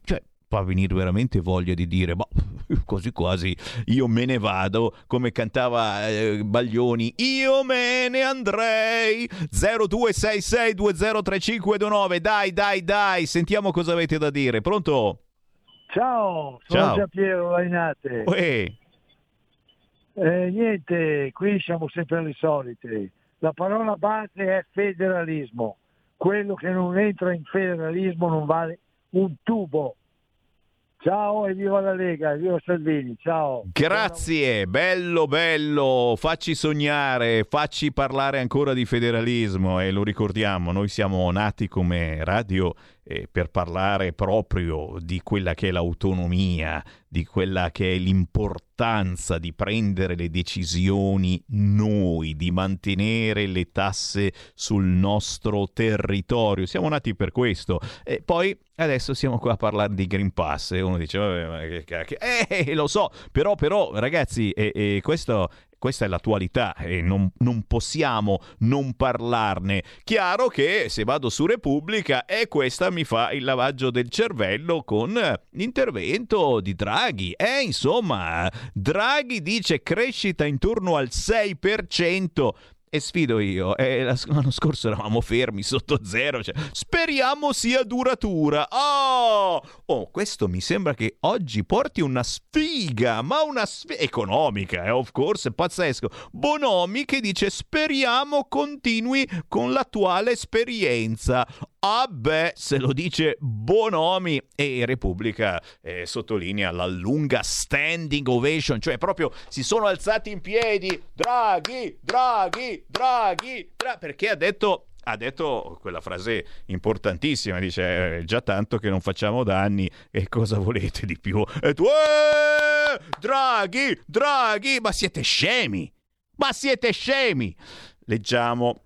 cioè, fa venire veramente voglia di dire, bah, quasi quasi io me ne vado, come cantava eh, Baglioni, io me ne andrei. 0266203529, dai, dai, dai, sentiamo cosa avete da dire. Pronto? Ciao, sono Ciao. Giampiero Lainate. Uè. Eh, niente, qui siamo sempre alle solite. La parola base è federalismo. Quello che non entra in federalismo non vale un tubo. Ciao e viva la Lega, viva Salvini, ciao. Grazie, bello bello, facci sognare, facci parlare ancora di federalismo e lo ricordiamo, noi siamo nati come radio eh, per parlare proprio di quella che è l'autonomia, di quella che è l'importanza di prendere le decisioni noi, di mantenere le tasse sul nostro territorio. Siamo nati per questo. E poi adesso siamo qua a parlare di Green Pass e uno dice, vabbè, ma che cacchio. Eh, lo so, però, però ragazzi, eh, eh, questo questa è l'attualità e non, non, possiamo non parlarne. Chiaro che se vado su Repubblica e questa mi fa il lavaggio del cervello con l'intervento di Draghi. E insomma, Draghi dice crescita intorno al 6%. E sfido io, eh, l'anno scorso eravamo fermi sotto zero, cioè, speriamo sia duratura. Oh! oh, questo mi sembra che oggi porti una sfiga, ma una sfiga economica, eh, of course, pazzesco. Bonomi che dice speriamo continui con l'attuale esperienza. Ah beh, se lo dice Bonomi e Repubblica eh, sottolinea la lunga standing ovation, cioè proprio si sono alzati in piedi, Draghi, Draghi, Draghi, Draghi perché ha detto ha detto quella frase importantissima, dice eh, già tanto che non facciamo danni e cosa volete di più? E tu, eh, Draghi, Draghi, ma siete scemi, ma siete scemi. Leggiamo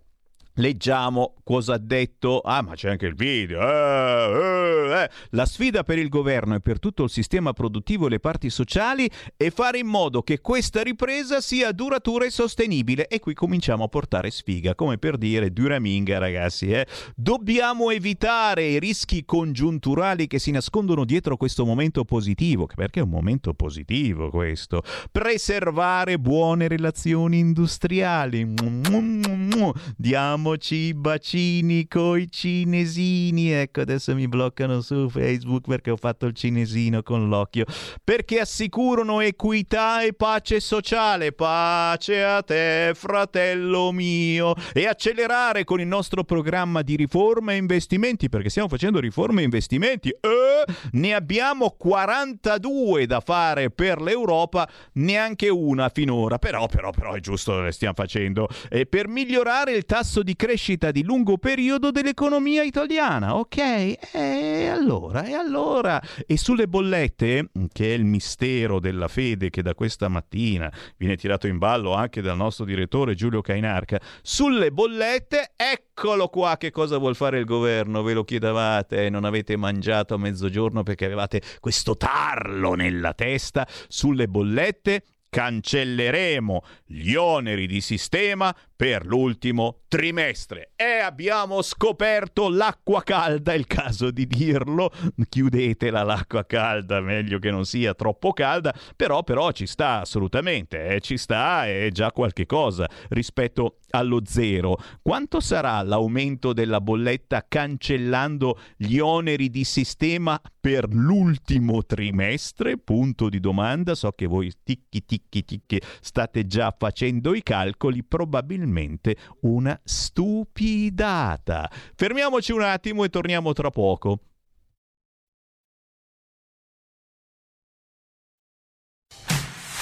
Leggiamo cosa ha detto. Ah, ma c'è anche il video. Eh, eh, eh. La sfida per il governo e per tutto il sistema produttivo e le parti sociali è fare in modo che questa ripresa sia duratura e sostenibile. E qui cominciamo a portare sfiga, come per dire duraminga, ragazzi. Eh. Dobbiamo evitare i rischi congiunturali che si nascondono dietro questo momento positivo, perché è un momento positivo questo. Preservare buone relazioni industriali. Diamo Diamoci i bacini coi cinesini. Ecco, adesso mi bloccano su Facebook perché ho fatto il cinesino con l'occhio. Perché assicurano equità e pace sociale. Pace a te, fratello mio. E accelerare con il nostro programma di riforme e investimenti, perché stiamo facendo riforme e investimenti. Eh, ne abbiamo 42 da fare per l'Europa, neanche una finora. Però, però, però è giusto, le stiamo facendo. E per migliorare il tasso di crescita di lungo periodo dell'economia italiana. Ok? E allora, e allora? E sulle bollette, che è il mistero della fede che da questa mattina viene tirato in ballo anche dal nostro direttore Giulio Cainarca, sulle bollette, eccolo qua che cosa vuol fare il governo, ve lo chiedevate, non avete mangiato a mezzogiorno perché avevate questo tarlo nella testa, sulle bollette cancelleremo gli oneri di sistema per l'ultimo trimestre. E abbiamo scoperto l'acqua calda, è il caso di dirlo, chiudetela l'acqua calda, meglio che non sia troppo calda, però, però ci sta assolutamente, eh, ci sta, è già qualche cosa rispetto allo zero. Quanto sarà l'aumento della bolletta cancellando gli oneri di sistema per l'ultimo trimestre? Punto di domanda, so che voi ticchi ticchi ticchi state già facendo i calcoli, probabilmente una stupidata. Fermiamoci un attimo e torniamo tra poco.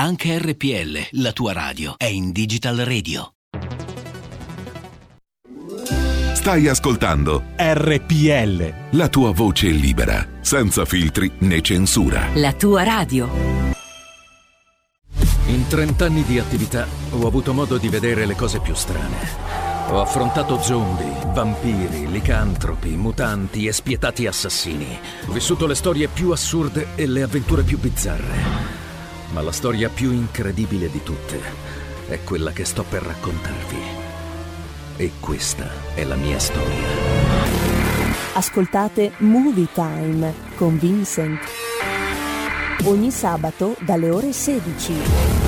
Anche RPL, la tua radio, è in Digital Radio. Stai ascoltando RPL. La tua voce libera, senza filtri né censura. La tua radio. In 30 anni di attività ho avuto modo di vedere le cose più strane. Ho affrontato zombie, vampiri, licantropi, mutanti e spietati assassini. Ho vissuto le storie più assurde e le avventure più bizzarre. Ma la storia più incredibile di tutte è quella che sto per raccontarvi. E questa è la mia storia. Ascoltate Movie Time con Vincent. Ogni sabato dalle ore 16.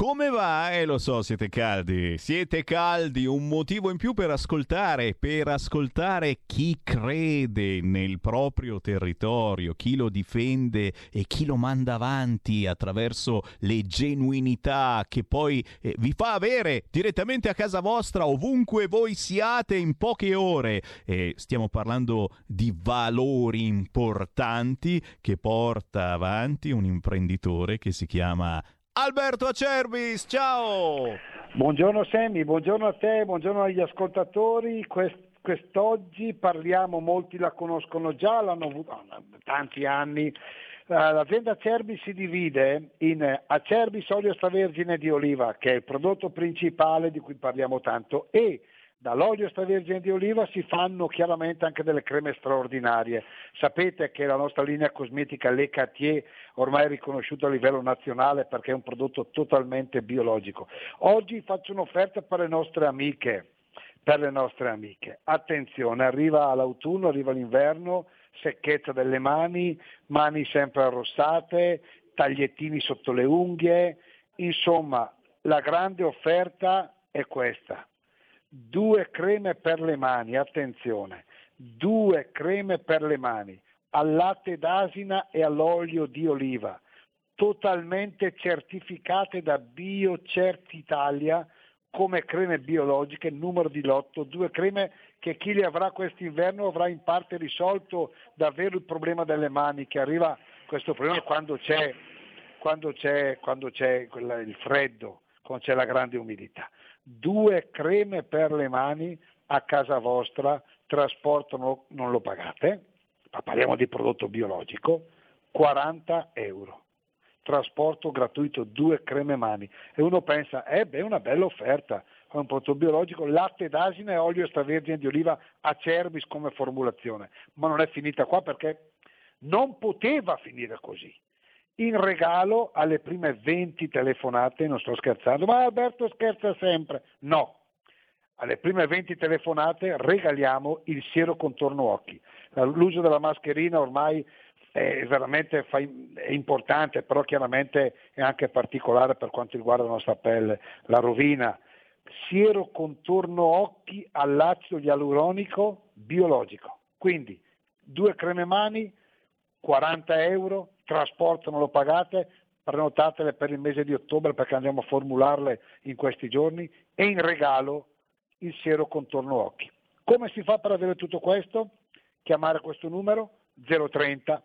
Come va? Eh lo so, siete caldi. Siete caldi, un motivo in più per ascoltare, per ascoltare chi crede nel proprio territorio, chi lo difende e chi lo manda avanti attraverso le genuinità che poi eh, vi fa avere direttamente a casa vostra, ovunque voi siate in poche ore. E stiamo parlando di valori importanti che porta avanti un imprenditore che si chiama Alberto Acerbis, ciao! Buongiorno Sammy, buongiorno a te, buongiorno agli ascoltatori. Quest- quest'oggi parliamo, molti la conoscono già, l'hanno avuto da tanti anni. Eh, L'azienda Acerbis si divide in Acerbis olio extravergine di oliva, che è il prodotto principale di cui parliamo tanto, e dall'olio extravergine di oliva si fanno chiaramente anche delle creme straordinarie. Sapete che la nostra linea cosmetica Le Cartier ormai è riconosciuta a livello nazionale perché è un prodotto totalmente biologico. Oggi faccio un'offerta per le nostre amiche, per le nostre amiche. Attenzione, arriva l'autunno, arriva l'inverno, secchezza delle mani, mani sempre arrossate, tagliettini sotto le unghie, insomma la grande offerta è questa due creme per le mani, attenzione, due creme per le mani, al latte d'asina e all'olio di oliva, totalmente certificate da BioCert Italia come creme biologiche, numero di lotto, due creme che chi le avrà quest'inverno avrà in parte risolto davvero il problema delle mani, che arriva questo problema quando c'è, quando c'è, quando c'è il freddo, quando c'è la grande umidità due creme per le mani a casa vostra, trasporto no- non lo pagate, ma parliamo di prodotto biologico, 40 euro. Trasporto gratuito, due creme mani. E uno pensa, eh beh, è una bella offerta, è un prodotto biologico, latte d'asina e olio extravergine di oliva a Cerbis come formulazione. Ma non è finita qua perché non poteva finire così in regalo alle prime 20 telefonate, non sto scherzando, ma Alberto scherza sempre. No, alle prime 20 telefonate regaliamo il siero contorno occhi. L'uso della mascherina ormai è veramente è importante, però chiaramente è anche particolare per quanto riguarda la nostra pelle, la rovina. Siero contorno occhi all'acido ialuronico biologico. Quindi due creme mani, 40 euro, trasporto non lo pagate, prenotatele per il mese di ottobre perché andiamo a formularle in questi giorni e in regalo il siero contorno occhi. Come si fa per avere tutto questo? Chiamare questo numero 030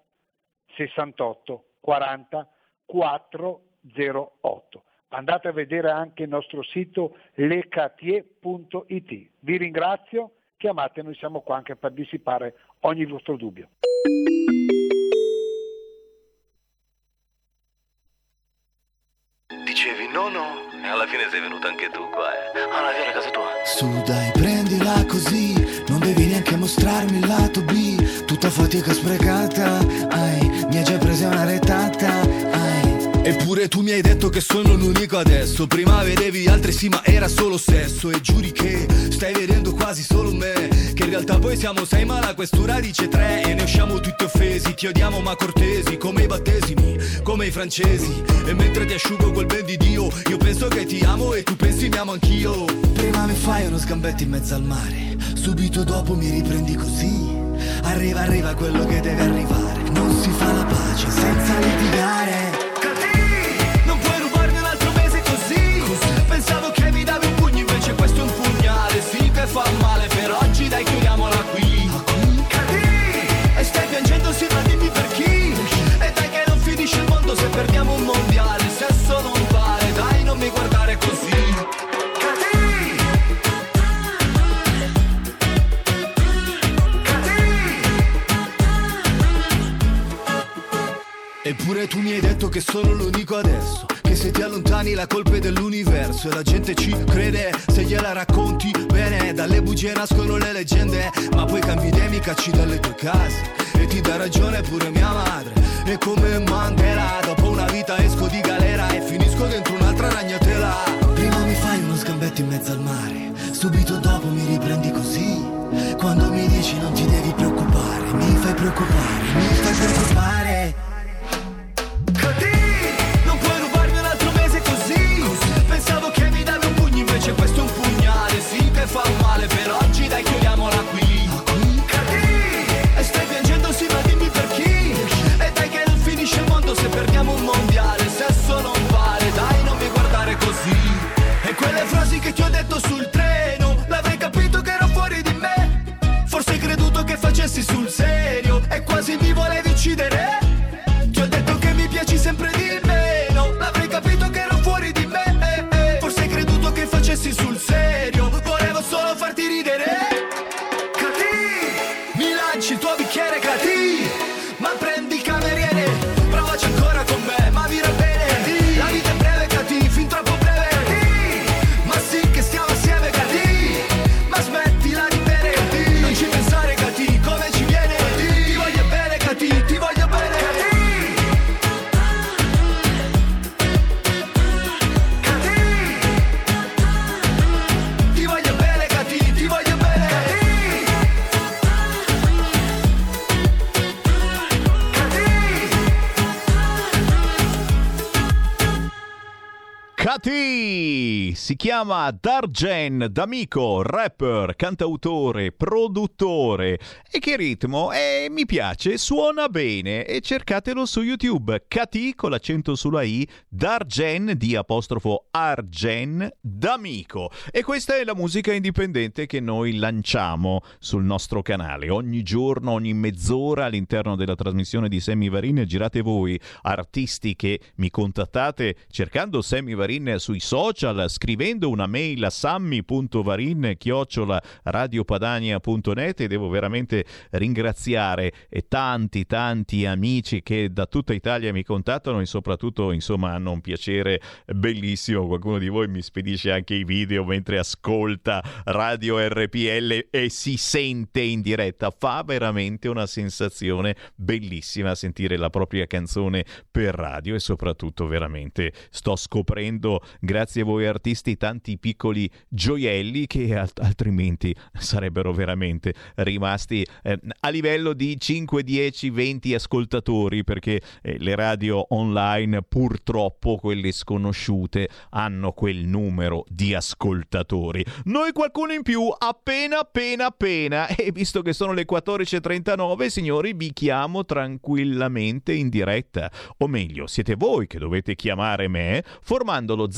68 40 408. Andate a vedere anche il nostro sito lecatie.it. Vi ringrazio, chiamate, noi siamo qua anche per dissipare ogni vostro dubbio. Sei venuto anche tu qua eh. Alla fine casa tua Su che sono l'unico adesso. Prima vedevi altri sì ma era solo sesso. E giuri che stai vedendo quasi solo me. Che in realtà poi siamo sei ma la questura dice tre. E ne usciamo tutti offesi Ti odiamo ma cortesi Come i battesimi, come i francesi. E mentre ti asciugo quel ben di Dio Io penso che ti amo e tu pensi mi amo anch'io. Prima mi fai uno sgambetto in mezzo al mare Subito dopo mi riprendi così. Arriva, arriva quello che deve arrivare. Non si fa la pace senza litigare il se perdiamo un mondiale. Sesso non vale, dai non mi guardare così. Eppure tu mi hai detto che sono l'unico adesso Che se ti allontani la colpa è dell'universo E la gente ci crede se gliela racconti bene Dalle bugie nascono le leggende Ma poi cambi idea mi cacci dalle tue case E ti dà ragione pure mia madre. E come Mandela Dopo una vita esco di galera E finisco dentro un'altra ragnatela. Prima mi fai uno sgambetto in mezzo al mare Subito dopo mi riprendi così. Quando mi dici non ti devi preoccupare Mi fai preoccupare, mi fai preoccupare. Così, che ti ho detto sul chiama Dargen D'Amico, rapper, cantautore, produttore. E che ritmo? E mi piace, suona bene. E cercatelo su YouTube. Cati con l'accento sulla I, Dargen di apostrofo Argen D'Amico. E questa è la musica indipendente che noi lanciamo sul nostro canale. Ogni giorno, ogni mezz'ora all'interno della trasmissione di Sammy Varin girate voi, artisti che mi contattate cercando Sammy Varin sui social, scrivendo una mail a sammy.varin chiocciola radiopadania.net e devo veramente ringraziare e tanti tanti amici che da tutta Italia mi contattano e soprattutto insomma hanno un piacere bellissimo. Qualcuno di voi mi spedisce anche i video mentre ascolta Radio RPL e si sente in diretta. Fa veramente una sensazione bellissima sentire la propria canzone per radio e soprattutto veramente sto scoprendo grazie a voi artisti tanti piccoli gioielli che alt- altrimenti sarebbero veramente rimasti eh, a livello di 5, 10, 20 ascoltatori perché eh, le radio online purtroppo quelle sconosciute hanno quel numero di ascoltatori. Noi qualcuno in più appena appena appena e visto che sono le 14.39 signori vi chiamo tranquillamente in diretta o meglio siete voi che dovete chiamare me formando lo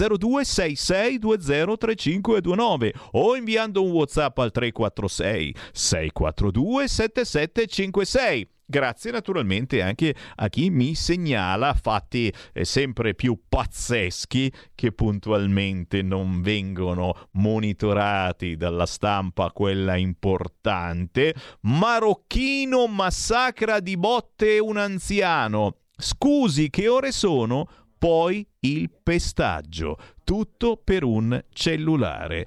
0266203529 o inviando un WhatsApp al 346 642 7756. Grazie naturalmente anche a chi mi segnala fatti eh, sempre più pazzeschi che puntualmente non vengono monitorati dalla stampa, quella importante. Marocchino massacra di botte un anziano. Scusi, che ore sono? Poi il pestaggio. Tutto per un cellulare.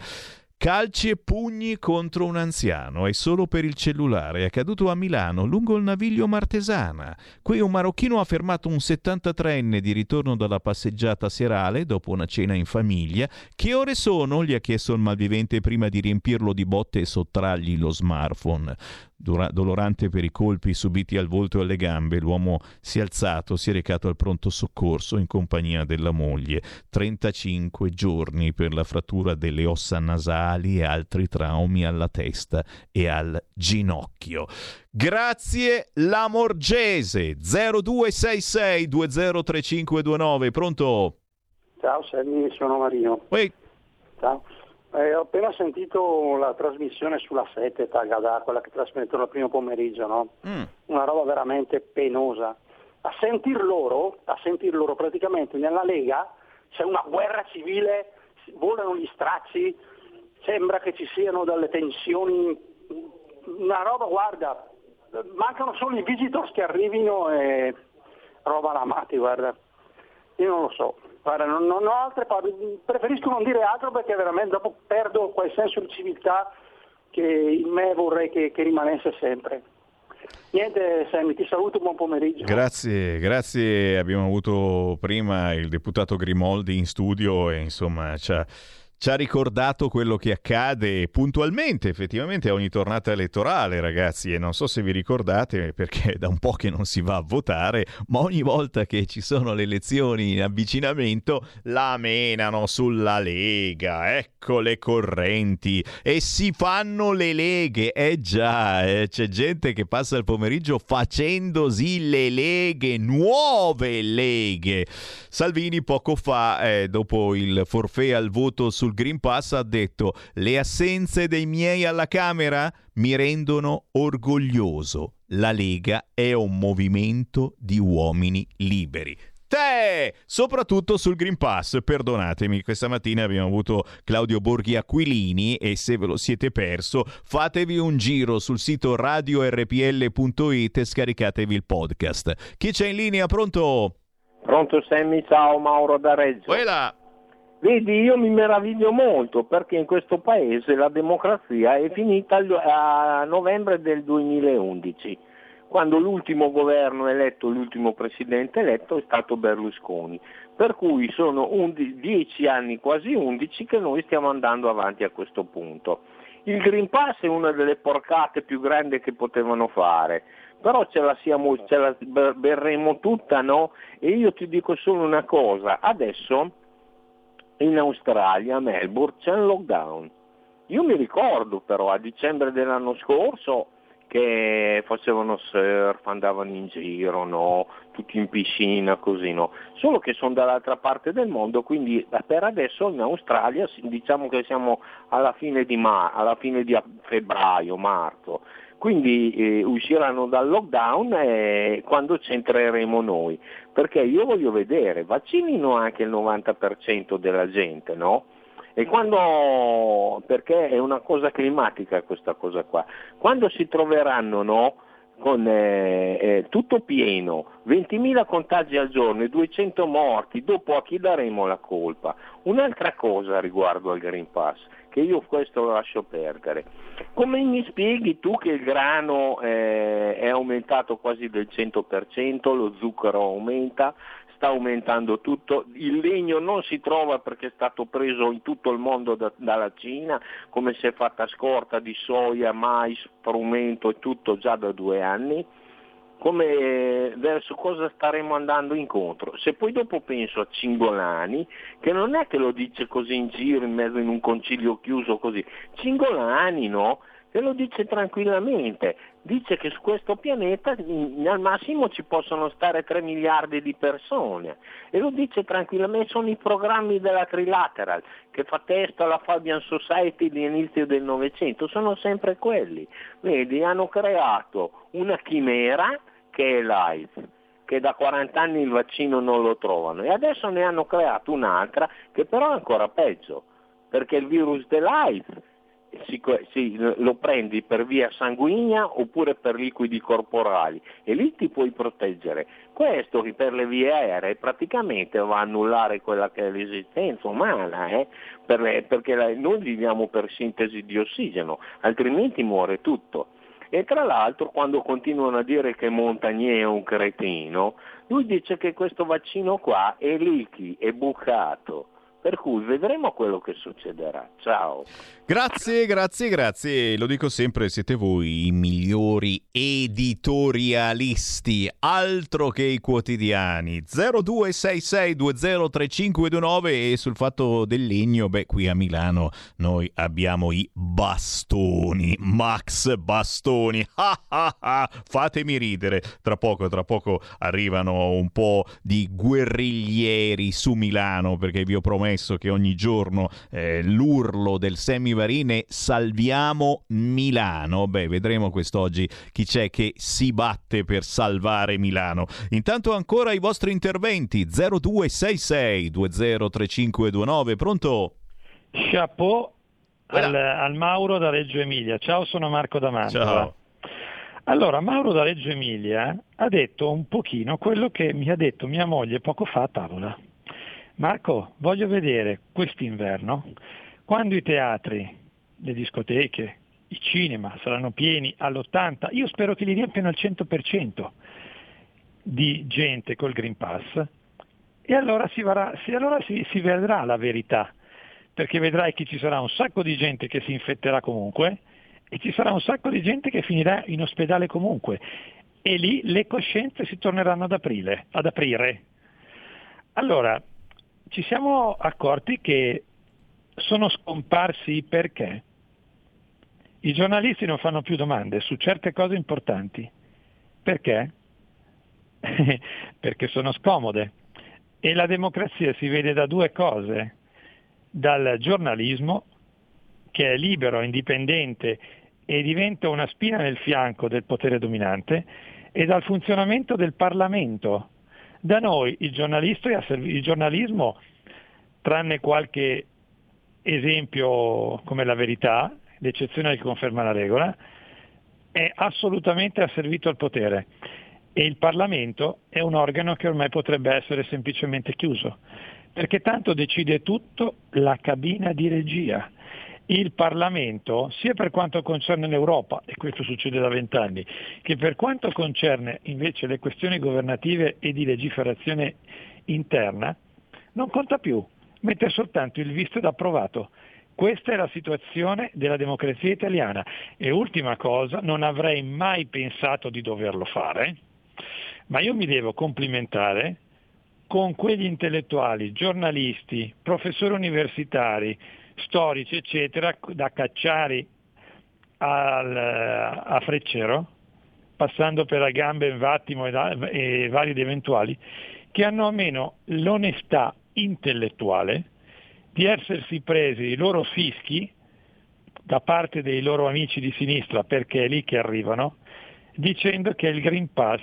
Calci e pugni contro un anziano e solo per il cellulare. È accaduto a Milano, lungo il naviglio Martesana. Qui un marocchino ha fermato un 73enne di ritorno dalla passeggiata serale dopo una cena in famiglia. Che ore sono? gli ha chiesto il malvivente prima di riempirlo di botte e sottrargli lo smartphone. Dura- dolorante per i colpi subiti al volto e alle gambe, l'uomo si è alzato, si è recato al pronto soccorso in compagnia della moglie. 35 giorni per la frattura delle ossa nasali e altri traumi alla testa e al ginocchio. Grazie Lamorgese 0266 203529. Pronto? Ciao Sammy, sono Marino. Oi. Ciao. Eh, ho appena sentito la trasmissione sulla 7 Tagada, quella che trasmettono il primo pomeriggio, no? Mm. Una roba veramente penosa. A sentir loro, a sentir loro praticamente nella Lega c'è una guerra civile, volano gli stracci, sembra che ci siano delle tensioni, una roba, guarda, mancano solo i visitors che arrivino e roba la matti, guarda. Io non lo so. Guarda, non, non ho altre parole, preferisco non dire altro perché veramente dopo perdo quel senso di civiltà che in me vorrei che, che rimanesse sempre. Niente Sammy, ti saluto, buon pomeriggio. Grazie, grazie. Abbiamo avuto prima il deputato Grimoldi in studio e insomma ci ha ci ha ricordato quello che accade puntualmente, effettivamente, a ogni tornata elettorale, ragazzi. E non so se vi ricordate, perché da un po' che non si va a votare, ma ogni volta che ci sono le elezioni in avvicinamento, la menano sulla Lega. Ecco le correnti. E si fanno le leghe. Eh già, eh, c'è gente che passa il pomeriggio facendosi le leghe, nuove leghe. Salvini poco fa, eh, dopo il forfè al voto sul sul Green Pass ha detto le assenze dei miei alla Camera mi rendono orgoglioso. La Lega è un movimento di uomini liberi. Te! Soprattutto sul Green Pass, perdonatemi, questa mattina abbiamo avuto Claudio Borghi Aquilini e se ve lo siete perso fatevi un giro sul sito radiorpl.it e scaricatevi il podcast. Chi c'è in linea? Pronto? Pronto Sammy, ciao Mauro da Reggio. Quella. Vedi, io mi meraviglio molto perché in questo paese la democrazia è finita a novembre del 2011, quando l'ultimo governo eletto, l'ultimo presidente eletto è stato Berlusconi. Per cui sono dieci anni, quasi undici, che noi stiamo andando avanti a questo punto. Il Green Pass è una delle porcate più grandi che potevano fare, però ce la, siamo, ce la berremo tutta, no? E io ti dico solo una cosa, adesso in Australia, a Melbourne, c'è un lockdown. Io mi ricordo però a dicembre dell'anno scorso che facevano surf, andavano in giro, no? tutti in piscina, così no. Solo che sono dall'altra parte del mondo, quindi per adesso in Australia diciamo che siamo alla fine di, mar- alla fine di febbraio, marzo quindi eh, usciranno dal lockdown eh, quando c'entreremo noi, perché io voglio vedere, vaccinino anche il 90% della gente, no? E quando, perché è una cosa climatica questa cosa qua, quando si troveranno no, con eh, eh, tutto pieno, 20.000 contagi al giorno e 200 morti, dopo a chi daremo la colpa? Un'altra cosa riguardo al Green Pass, che io questo lo lascio perdere. Come mi spieghi tu che il grano eh, è aumentato quasi del 100%, lo zucchero aumenta, sta aumentando tutto, il legno non si trova perché è stato preso in tutto il mondo da, dalla Cina, come si è fatta scorta di soia, mais, frumento e tutto già da due anni? come, verso cosa staremo andando incontro. Se poi dopo penso a Cingolani, che non è che lo dice così in giro, in mezzo in un concilio chiuso così, Cingolani no, che lo dice tranquillamente, dice che su questo pianeta al massimo ci possono stare 3 miliardi di persone. E lo dice tranquillamente, sono i programmi della Trilateral che fa testo alla Fabian Society di inizio del Novecento, sono sempre quelli, vedi, hanno creato una chimera che è l'AIDS, che da 40 anni il vaccino non lo trovano. E adesso ne hanno creato un'altra che però è ancora peggio, perché il virus dell'AIDS si, lo prendi per via sanguigna oppure per liquidi corporali e lì ti puoi proteggere. Questo per le vie aeree praticamente va a annullare quella che è l'esistenza umana, eh? per, perché noi viviamo per sintesi di ossigeno, altrimenti muore tutto. E tra l'altro quando continuano a dire che Montagnier è un cretino, lui dice che questo vaccino qua è liqui, è bucato. Per cui vedremo quello che succederà. Ciao. Grazie, grazie, grazie. Lo dico sempre, siete voi i migliori editorialisti, altro che i quotidiani. 0266203529 e sul fatto del legno, beh, qui a Milano noi abbiamo i bastoni, Max Bastoni. Fatemi ridere. Tra poco, tra poco arrivano un po' di guerriglieri su Milano perché vi ho promesso che ogni giorno eh, l'urlo del semi Varine salviamo Milano. Beh, vedremo quest'oggi chi c'è che si batte per salvare Milano. Intanto ancora i vostri interventi 0266 203529. Pronto? Chapeau al, al, Mauro da Reggio Emilia. Ciao, sono Marco D'Amantova. Ciao. Allora, Mauro da Reggio Emilia ha detto un pochino quello che mi ha detto mia moglie poco fa a tavola. Marco, voglio vedere quest'inverno, quando i teatri, le discoteche, i cinema saranno pieni all'80, io spero che li riempiano al 100% di gente col Green Pass, e allora si, varrà, si, allora si, si vedrà la verità, perché vedrai che ci sarà un sacco di gente che si infetterà comunque e ci sarà un sacco di gente che finirà in ospedale comunque e lì le coscienze si torneranno ad, aprile, ad aprire. Allora, ci siamo accorti che sono scomparsi perché i giornalisti non fanno più domande su certe cose importanti. Perché? perché sono scomode. E la democrazia si vede da due cose, dal giornalismo, che è libero, indipendente e diventa una spina nel fianco del potere dominante, e dal funzionamento del Parlamento. Da noi il, il giornalismo, tranne qualche esempio come la verità, l'eccezione che conferma la regola, è assolutamente asservito al potere e il Parlamento è un organo che ormai potrebbe essere semplicemente chiuso, perché tanto decide tutto la cabina di regia. Il Parlamento, sia per quanto concerne l'Europa, e questo succede da vent'anni, che per quanto concerne invece le questioni governative e di legiferazione interna, non conta più, mette soltanto il visto ed approvato. Questa è la situazione della democrazia italiana e ultima cosa, non avrei mai pensato di doverlo fare, ma io mi devo complimentare con quegli intellettuali, giornalisti, professori universitari, storici, eccetera, da Cacciari al, a Freccero, passando per la gambe Vattimo e, e vari ed eventuali, che hanno almeno l'onestà intellettuale di essersi presi i loro fischi da parte dei loro amici di sinistra, perché è lì che arrivano, dicendo che il Green Pass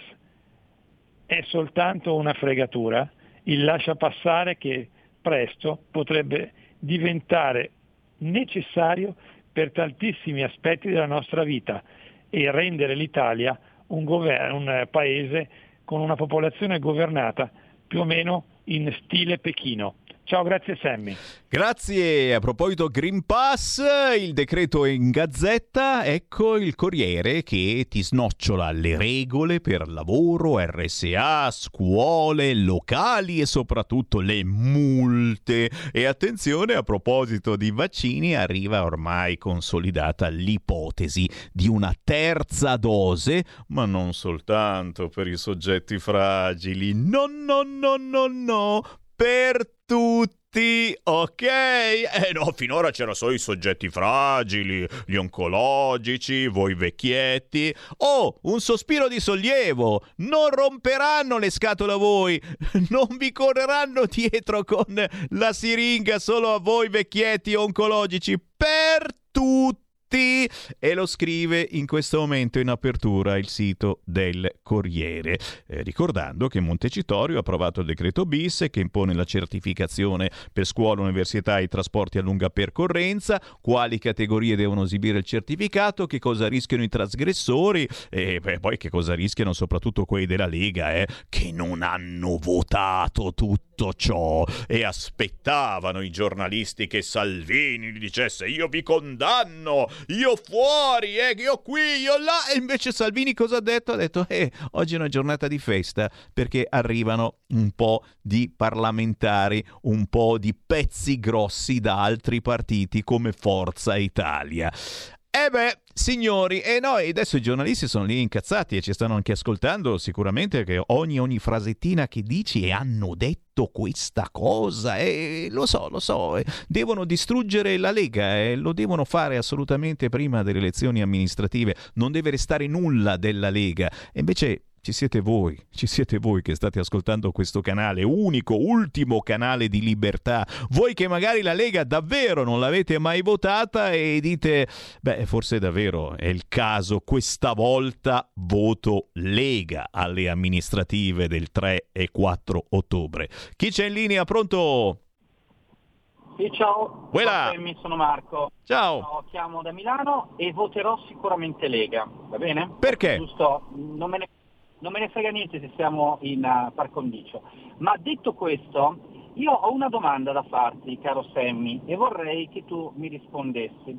è soltanto una fregatura, il lascia passare che presto potrebbe diventare necessario per tantissimi aspetti della nostra vita e rendere l'Italia un, gover- un paese con una popolazione governata più o meno in stile Pechino. Ciao, grazie Sammy. Grazie. A proposito Green Pass, il decreto è in gazzetta, ecco il Corriere che ti snocciola le regole per lavoro, RSA, scuole, locali e soprattutto le multe. E attenzione, a proposito di vaccini, arriva ormai consolidata l'ipotesi di una terza dose, ma non soltanto per i soggetti fragili. No, no, no, no, no per tutti, ok? Eh no, finora c'erano solo i soggetti fragili, gli oncologici, voi vecchietti. Oh, un sospiro di sollievo! Non romperanno le scatole a voi, non vi correranno dietro con la siringa solo a voi vecchietti oncologici, per tutti tutti e lo scrive in questo momento in apertura il sito del Corriere, eh, ricordando che Montecitorio ha approvato il decreto bis che impone la certificazione per scuola, università e trasporti a lunga percorrenza, quali categorie devono esibire il certificato, che cosa rischiano i trasgressori? E beh, poi che cosa rischiano soprattutto quelli della Lega, eh, che non hanno votato tutto ciò e aspettavano i giornalisti che Salvini gli dicesse io vi condanno io fuori, eh, io qui, io là. E invece Salvini cosa ha detto? Ha detto, eh, oggi è una giornata di festa perché arrivano un po' di parlamentari, un po' di pezzi grossi da altri partiti come Forza Italia. Eh beh, signori, e noi adesso i giornalisti sono lì incazzati e ci stanno anche ascoltando sicuramente che ogni, ogni frasettina che dici e hanno detto questa cosa e lo so, lo so, devono distruggere la Lega e lo devono fare assolutamente prima delle elezioni amministrative, non deve restare nulla della Lega. E invece ci siete voi, ci siete voi che state ascoltando questo canale, unico, ultimo canale di libertà. Voi che magari la Lega davvero non l'avete mai votata e dite, beh, forse davvero è il caso, questa volta voto Lega alle amministrative del 3 e 4 ottobre. Chi c'è in linea? Pronto? Sì, ciao, Quella. sono Marco. Ciao. No, chiamo da Milano e voterò sicuramente Lega, va bene? Perché? Giusto, non me ne non me ne frega niente se siamo in uh, par condicio. Ma detto questo, Io ho una domanda da farti, caro Sammy, e vorrei che tu mi rispondessi.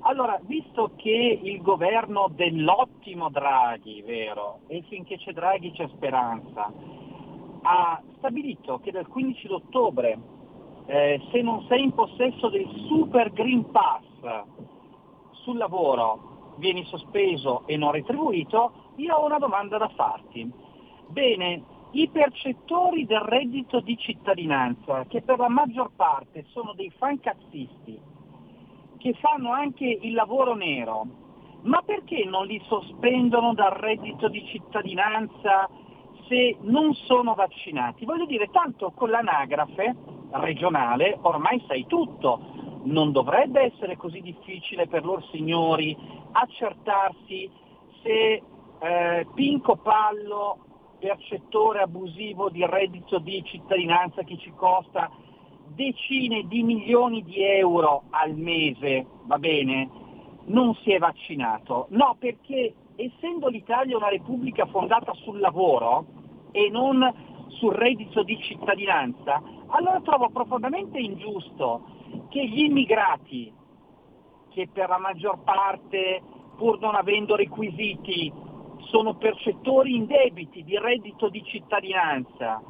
Allora, visto che il governo dell'ottimo Draghi, vero, e finché c'è Draghi c'è speranza, ha stabilito che dal 15 ottobre, eh, se non sei in possesso del Super Green Pass sul lavoro, vieni sospeso e non retribuito, io ho una domanda da farti. Bene, i percettori del reddito di cittadinanza, che per la maggior parte sono dei fancazzisti, che fanno anche il lavoro nero, ma perché non li sospendono dal reddito di cittadinanza se non sono vaccinati? Voglio dire, tanto con l'anagrafe regionale ormai sai tutto, non dovrebbe essere così difficile per loro signori accertarsi se eh, Pinco Pallo, percettore abusivo di reddito di cittadinanza che ci costa decine di milioni di euro al mese, va bene, non si è vaccinato. No, perché essendo l'Italia una repubblica fondata sul lavoro e non sul reddito di cittadinanza, allora trovo profondamente ingiusto che gli immigrati, che per la maggior parte, pur non avendo requisiti, sono percettori indebiti di reddito di cittadinanza,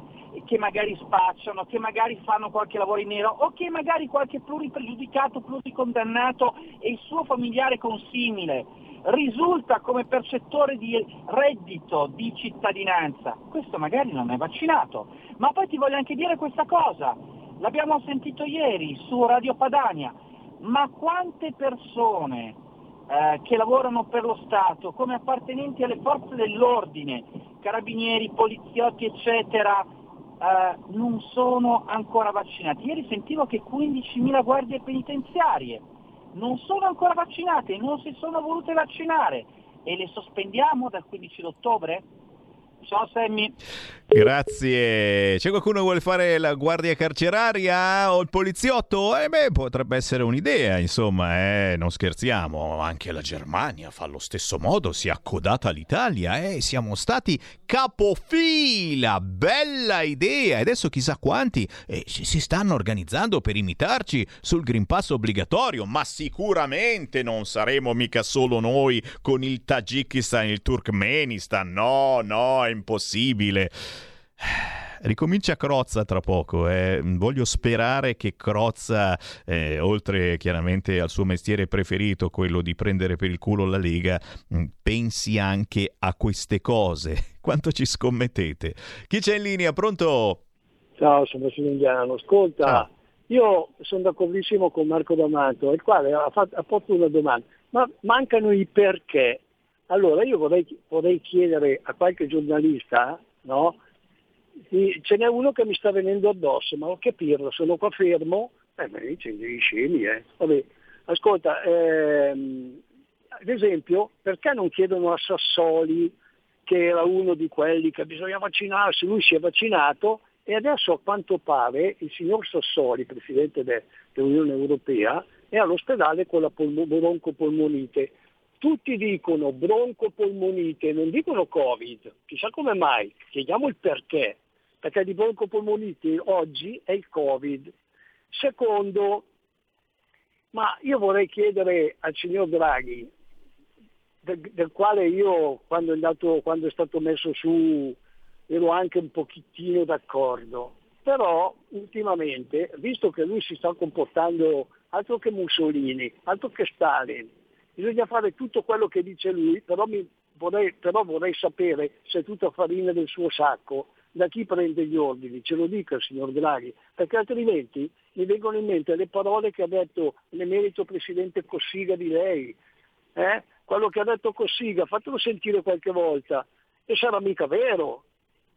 che magari spacciano, che magari fanno qualche lavoro in nero o che magari qualche pluripregiudicato, pluricondannato e il suo familiare consimile risulta come percettore di reddito di cittadinanza, questo magari non è vaccinato. Ma poi ti voglio anche dire questa cosa, l'abbiamo sentito ieri su Radio Padania, ma quante persone eh, che lavorano per lo Stato come appartenenti alle forze dell'ordine, carabinieri, poliziotti, eccetera, eh, non sono ancora vaccinati. Ieri sentivo che 15.000 guardie penitenziarie non sono ancora vaccinate, non si sono volute vaccinare e le sospendiamo dal 15 ottobre? Ciao Sammy. Grazie. C'è qualcuno che vuole fare la guardia carceraria o il poliziotto? Eh beh, potrebbe essere un'idea, insomma, eh, non scherziamo. Anche la Germania fa allo stesso modo, si è accodata all'Italia, eh, siamo stati capofila. Bella idea. E adesso chissà quanti eh, si stanno organizzando per imitarci sul Green Pass obbligatorio, ma sicuramente non saremo mica solo noi con il Tagikistan, il Turkmenistan. No, no, impossibile. Ricomincia Crozza tra poco, eh. voglio sperare che Crozza, eh, oltre chiaramente al suo mestiere preferito, quello di prendere per il culo la Lega, mm, pensi anche a queste cose. Quanto ci scommettete? Chi c'è in linea? Pronto? Ciao, sono Indiano. Ascolta, ah. io sono d'accordissimo con Marco D'Amato, il quale ha, fatto, ha posto una domanda, ma mancano i perché. Allora io vorrei, vorrei chiedere a qualche giornalista, no? Ce n'è uno che mi sta venendo addosso, ma ho capirlo, sono qua fermo, eh, ma dice scemi, eh. Vabbè, ascolta, ehm, ad esempio, perché non chiedono a Sassoli, che era uno di quelli che bisogna vaccinarsi, lui si è vaccinato e adesso a quanto pare il signor Sassoli, Presidente de, dell'Unione Europea, è all'ospedale con la polmo, broncopolmonite tutti dicono broncopolmonite, non dicono Covid, chissà come mai, chiediamo il perché, perché di broncopolmonite oggi è il Covid. Secondo, ma io vorrei chiedere al signor Draghi, del, del quale io quando è, andato, quando è stato messo su ero anche un pochettino d'accordo, però ultimamente, visto che lui si sta comportando altro che Mussolini, altro che Stalin, bisogna fare tutto quello che dice lui, però, vorrei, però vorrei sapere se è tutta farina del suo sacco, da chi prende gli ordini, ce lo dica il signor Draghi, perché altrimenti mi vengono in mente le parole che ha detto l'emerito presidente Cossiga di lei, eh? quello che ha detto Cossiga, fatelo sentire qualche volta, e sarà mica vero,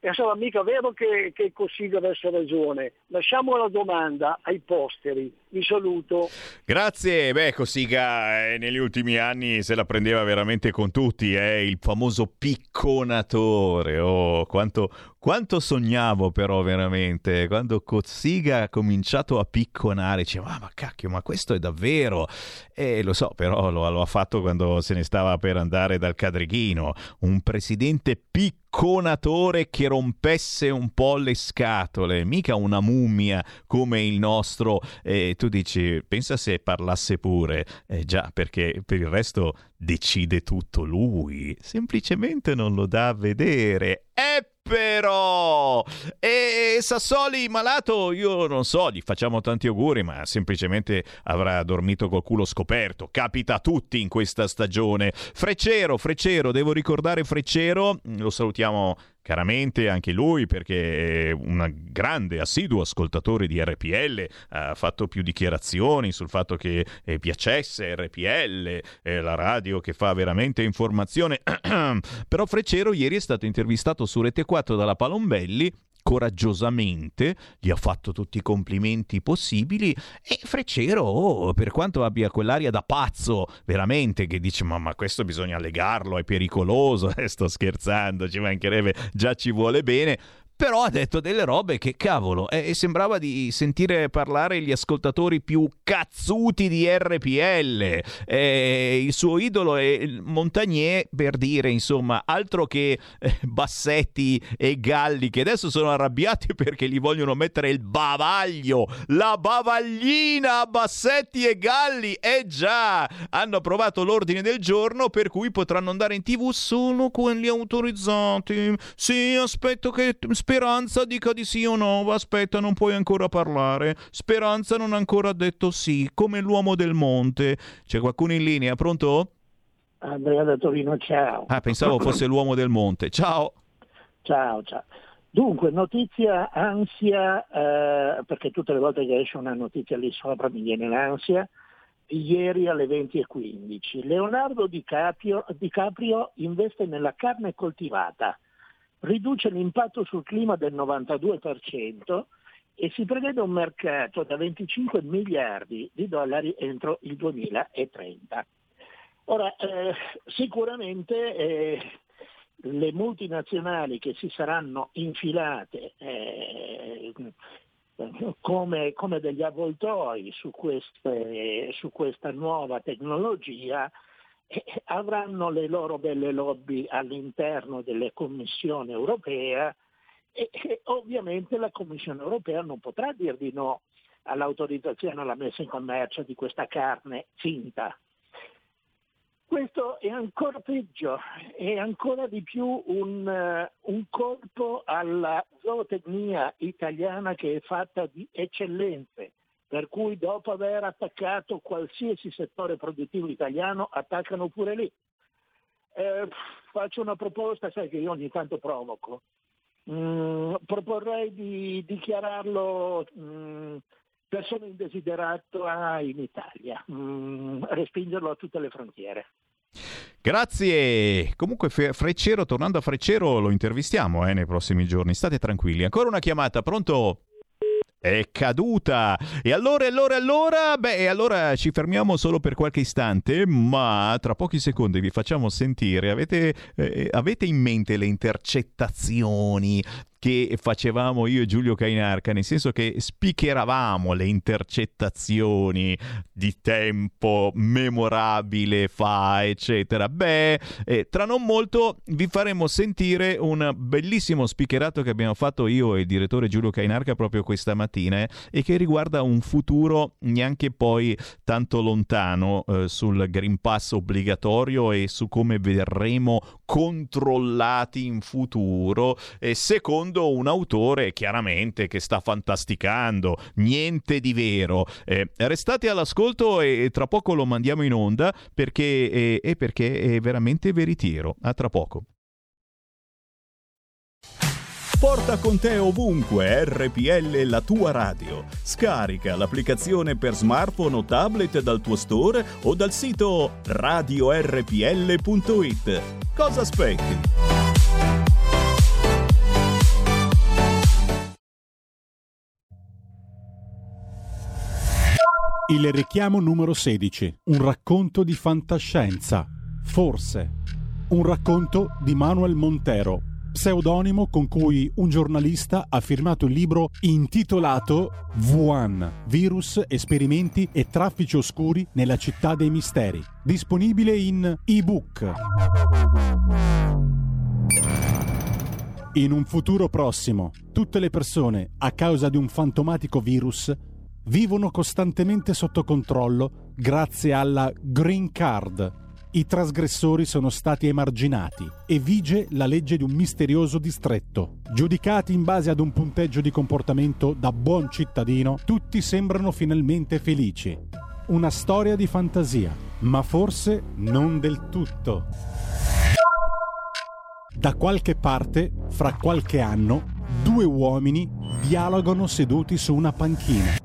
e sarà mica vero che, che Cossiga avesse ragione. Lasciamo la domanda ai posteri. Vi saluto. Grazie. Beh, Cossiga eh, negli ultimi anni se la prendeva veramente con tutti, è eh? il famoso picconatore. Oh, quanto, Quanto sognavo però veramente, quando Cozziga ha cominciato a picconare, diceva ah, ma cacchio, ma questo è davvero? E lo so, però lo, lo ha fatto quando se ne stava per andare dal Cadreghino, un presidente picconatore che rompesse un po' le scatole, mica una mummia come il nostro. E tu dici, pensa se parlasse pure. Eh già, perché per il resto decide tutto lui, semplicemente non lo dà a vedere. E però e Sassoli malato io non so gli facciamo tanti auguri ma semplicemente avrà dormito col culo scoperto. Capita a tutti in questa stagione. Freccero Freccero devo ricordare Freccero lo salutiamo Chiaramente anche lui, perché è un grande, assiduo ascoltatore di RPL, ha fatto più dichiarazioni sul fatto che eh, piacesse RPL, eh, la radio che fa veramente informazione. Però Freccero ieri è stato intervistato su Rete 4 dalla Palombelli coraggiosamente, gli ha fatto tutti i complimenti possibili e Freccero, oh, per quanto abbia quell'aria da pazzo, veramente, che dice ma, ma questo bisogna legarlo, è pericoloso, eh, sto scherzando, ci mancherebbe, già ci vuole bene, però ha detto delle robe che cavolo, e sembrava di sentire parlare gli ascoltatori più cazzuti di RPL. Eh, il suo idolo è Montagnier, per dire, insomma, altro che eh, Bassetti e Galli, che adesso sono arrabbiati perché gli vogliono mettere il bavaglio, la bavaglina a Bassetti e Galli. Eh già, hanno approvato l'ordine del giorno per cui potranno andare in tv solo quelli autorizzati. Sì, aspetto che Speranza dica di sì o no. Aspetta, non puoi ancora parlare. Speranza non ha ancora detto sì, come l'uomo del monte. C'è qualcuno in linea? Pronto? Andrea da Torino, ciao. Ah, pensavo fosse l'uomo del monte. Ciao. Ciao, ciao. Dunque, notizia ansia, eh, perché tutte le volte che esce una notizia lì sopra mi viene l'ansia, ieri alle 20.15. Leonardo DiCaprio, DiCaprio investe nella carne coltivata riduce l'impatto sul clima del 92% e si prevede un mercato da 25 miliardi di dollari entro il 2030. Ora, eh, sicuramente eh, le multinazionali che si saranno infilate eh, come, come, degli avvoltoi su, queste, su questa nuova tecnologia avranno le loro belle lobby all'interno della Commissione europea e, e ovviamente la Commissione europea non potrà dir di no all'autorizzazione alla messa in commercio di questa carne finta. Questo è ancora peggio, è ancora di più un, uh, un, colpo alla zootecnia italiana che è fatta di eccellenze, per cui dopo aver attaccato qualsiasi settore produttivo italiano attaccano pure lì. Eh, faccio una proposta, sai che io ogni tanto provoco. Mm, proporrei di dichiararlo mm, persona indesiderata in Italia, mm, respingerlo a tutte le frontiere. Grazie. Comunque Freccero, tornando a Freccero, lo intervistiamo eh, nei prossimi giorni. State tranquilli. Ancora una chiamata, pronto? È caduta. E allora, allora, allora, beh, allora ci fermiamo solo per qualche istante, ma tra pochi secondi vi facciamo sentire. Avete, eh, avete in mente le intercettazioni che facevamo io e Giulio Cainarca, nel senso che spicheravamo le intercettazioni di tempo memorabile fa, eccetera. Beh, eh, tra non molto vi faremo sentire un bellissimo spicherato che abbiamo fatto io e il direttore Giulio Cainarca proprio questa mattina eh, e che riguarda un futuro neanche poi tanto lontano eh, sul Green Pass obbligatorio e su come verremo controllati in futuro, e secondo un autore chiaramente che sta fantasticando, niente di vero. Eh, restate all'ascolto e, tra poco lo mandiamo in onda perché, eh, perché è veramente veritiero. A tra poco. Porta con te ovunque RPL la tua radio. Scarica l'applicazione per smartphone o tablet dal tuo store o dal sito radiorpl.it. Cosa aspetti? Il richiamo numero 16. Un racconto di fantascienza. Forse. Un racconto di Manuel Montero pseudonimo con cui un giornalista ha firmato il libro intitolato Wuhan, virus, esperimenti e traffici oscuri nella città dei misteri, disponibile in ebook. In un futuro prossimo, tutte le persone, a causa di un fantomatico virus, vivono costantemente sotto controllo grazie alla Green Card. I trasgressori sono stati emarginati e vige la legge di un misterioso distretto. Giudicati in base ad un punteggio di comportamento da buon cittadino, tutti sembrano finalmente felici. Una storia di fantasia, ma forse non del tutto. Da qualche parte, fra qualche anno, due uomini dialogano seduti su una panchina.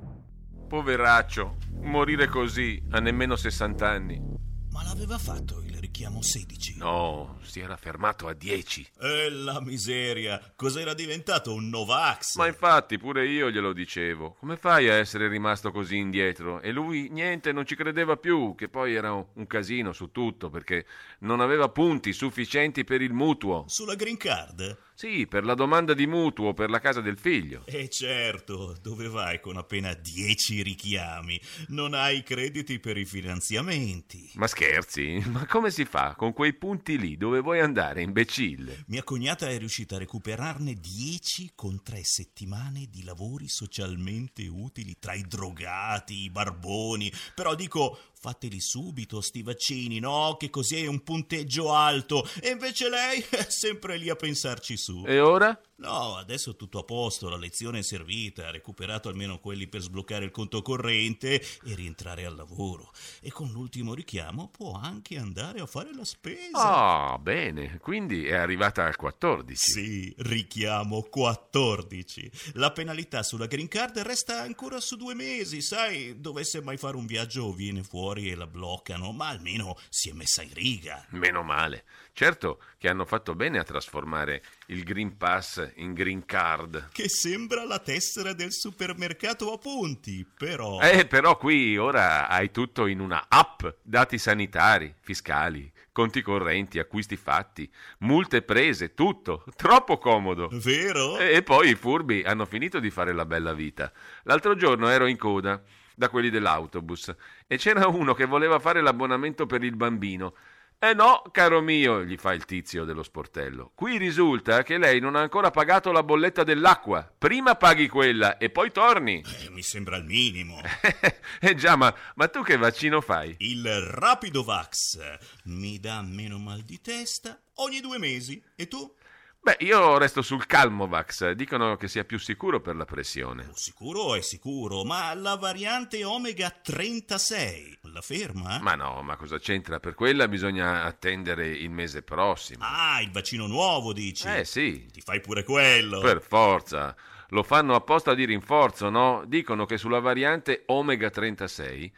Poveraccio, morire così a nemmeno 60 anni. Ma l'aveva fatto il richiamo 16? No, si era fermato a 10. E la miseria, cos'era diventato un Novax? Ma infatti pure io glielo dicevo. Come fai a essere rimasto così indietro? E lui niente, non ci credeva più, che poi era un casino su tutto perché non aveva punti sufficienti per il mutuo. Sulla green card? Sì, per la domanda di mutuo per la casa del figlio. E certo, dove vai con appena 10 richiami? Non hai crediti per i finanziamenti. Ma scherzi? Ma come si fa con quei punti lì? Dove vuoi andare, imbecille? Mia cognata è riuscita a recuperarne 10 con tre settimane di lavori socialmente utili tra i drogati, i barboni. Però dico, fateli subito sti vaccini, no? Che così è un punteggio alto. E invece lei è sempre lì a pensarci su. E ora? No, adesso tutto a posto, la lezione è servita, ha recuperato almeno quelli per sbloccare il conto corrente e rientrare al lavoro. E con l'ultimo richiamo può anche andare a fare la spesa. Ah, bene, quindi è arrivata al 14. Sì, richiamo 14. La penalità sulla green card resta ancora su due mesi, sai, dovesse mai fare un viaggio viene fuori e la bloccano, ma almeno si è messa in riga. Meno male. Certo che hanno fatto bene a trasformare il Green Pass in Green Card. Che sembra la tessera del supermercato a punti, però... Eh, però qui ora hai tutto in una app, dati sanitari, fiscali, conti correnti, acquisti fatti, multe prese, tutto. Troppo comodo. Vero? E, e poi i furbi hanno finito di fare la bella vita. L'altro giorno ero in coda da quelli dell'autobus e c'era uno che voleva fare l'abbonamento per il bambino. Eh no, caro mio, gli fa il tizio dello sportello. Qui risulta che lei non ha ancora pagato la bolletta dell'acqua. Prima paghi quella e poi torni. Eh, mi sembra il minimo. eh già, ma, ma, tu che vaccino fai? Il Rapido Vax. Mi dà meno mal di testa ogni due mesi. E tu? Beh, io resto sul Calmovax. Dicono che sia più sicuro per la pressione. Sicuro è sicuro, ma la variante Omega 36 la ferma? Ma no, ma cosa c'entra? Per quella bisogna attendere il mese prossimo. Ah, il vaccino nuovo, dici? Eh sì. Ti fai pure quello. Per forza. Lo fanno apposta di rinforzo, no? Dicono che sulla variante Omega 36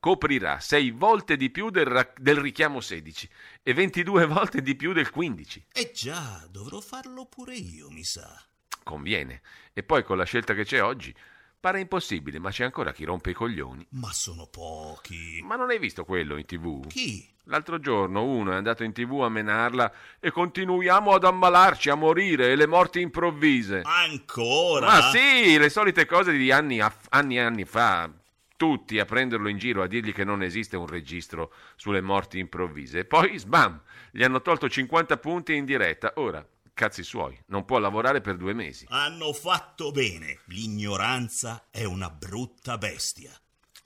coprirà 6 volte di più del, ra- del, richiamo 16 e 22 volte di più del 15. Eh già, dovrò farlo pure io, mi sa. Conviene. E poi con la scelta che c'è oggi, pare impossibile, ma c'è ancora chi rompe i coglioni. Ma sono pochi. Ma non hai visto quello in tv? Chi? L'altro giorno uno è andato in tv a menarla e continuiamo ad ammalarci, a morire e le morti improvvise. Ancora? Ma sì, le solite cose di anni, a- anni e anni fa tutti a prenderlo in giro, a dirgli che non esiste un registro sulle morti improvvise. E poi, sbam, gli hanno tolto 50 punti in diretta. Ora, cazzi suoi, non può lavorare per due mesi. Hanno fatto bene. L'ignoranza è una brutta bestia.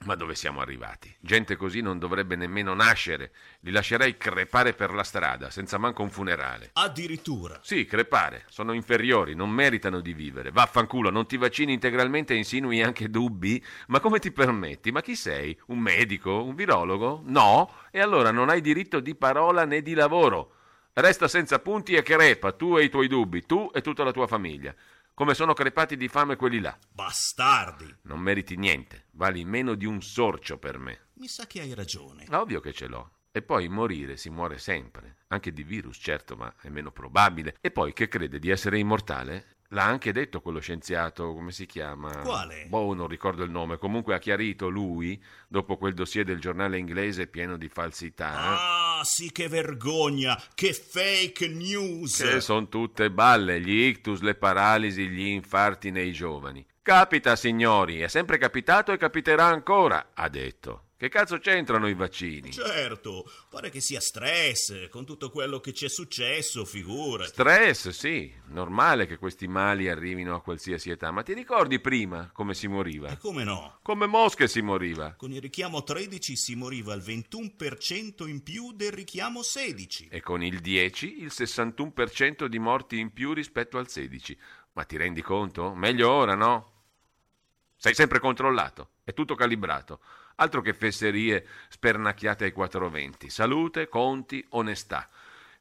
Ma dove siamo arrivati? Gente così non dovrebbe nemmeno nascere. Li lascerei crepare per la strada, senza manco un funerale. Addirittura? Sì, crepare. Sono inferiori, non meritano di vivere. Vaffanculo, non ti vaccini integralmente e insinui anche dubbi? Ma come ti permetti? Ma chi sei? Un medico? Un virologo? No? E allora non hai diritto di parola né di lavoro. Resta senza punti e crepa, tu e i tuoi dubbi, tu e tutta la tua famiglia come sono crepati di fame quelli là. Bastardi! Non meriti niente, vali meno di un sorcio per me. Mi sa che hai ragione. Ovvio che ce l'ho. E poi morire si muore sempre, anche di virus, certo, ma è meno probabile. E poi che crede di essere immortale? L'ha anche detto quello scienziato, come si chiama? Quale? Boh, non ricordo il nome. Comunque ha chiarito lui, dopo quel dossier del giornale inglese pieno di falsità, Ah, sì, che vergogna! Che fake news! che sono tutte balle, gli ictus, le paralisi, gli infarti nei giovani. Capita, signori, è sempre capitato e capiterà ancora, ha detto. Che cazzo c'entrano i vaccini? Certo, pare che sia stress con tutto quello che ci è successo, figura. Stress, sì, normale che questi mali arrivino a qualsiasi età, ma ti ricordi prima come si moriva? E come no? Come mosche si moriva. Con il richiamo 13 si moriva al 21% in più del richiamo 16. E con il 10 il 61% di morti in più rispetto al 16. Ma ti rendi conto? Meglio ora, no? Sei sempre controllato, è tutto calibrato. Altro che fesserie spernacchiate ai 420. Salute, conti, onestà.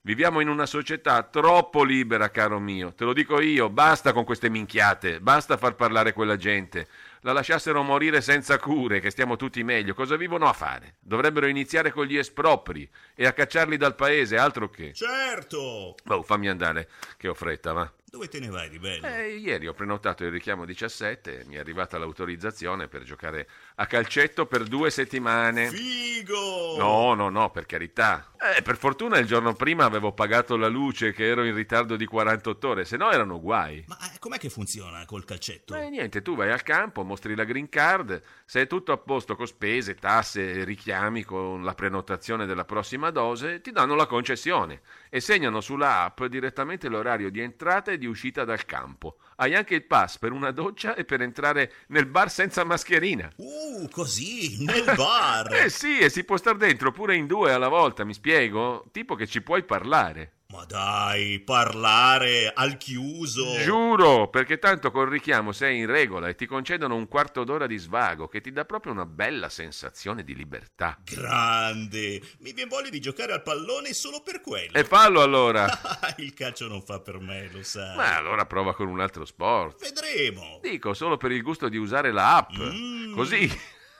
Viviamo in una società troppo libera, caro mio. Te lo dico io, basta con queste minchiate, basta far parlare quella gente. La lasciassero morire senza cure, che stiamo tutti meglio. Cosa vivono a fare? Dovrebbero iniziare con gli espropri e a cacciarli dal paese, altro che. Certo! Oh, fammi andare, che ho fretta, va. Dove te ne vai di bello? Eh, ieri ho prenotato il richiamo 17 e mi è arrivata l'autorizzazione per giocare a calcetto per due settimane. Figo! No, no, no, per carità. Eh, per fortuna il giorno prima avevo pagato la luce che ero in ritardo di 48 ore, se no erano guai. Ma eh, com'è che funziona col calcetto? Eh, niente, tu vai al campo, mostri la green card, se è tutto a posto con spese, tasse, richiami con la prenotazione della prossima dose, ti danno la concessione e segnano sulla app direttamente l'orario di entrata e di uscita dal campo. Hai anche il pass per una doccia e per entrare nel bar senza mascherina. Uh, così, nel bar! eh sì, e si può star dentro pure in due alla volta, mi spiego? Tipo che ci puoi parlare. Ma dai, parlare al chiuso! Giuro, perché tanto col richiamo sei in regola e ti concedono un quarto d'ora di svago che ti dà proprio una bella sensazione di libertà. Grande! Mi viene voglia di giocare al pallone solo per quello. E fallo allora! Il calcio non fa per me, lo sai. Ma allora prova con un altro sport. Vedremo. Dico, solo per il gusto di usare la app. Mm. Così.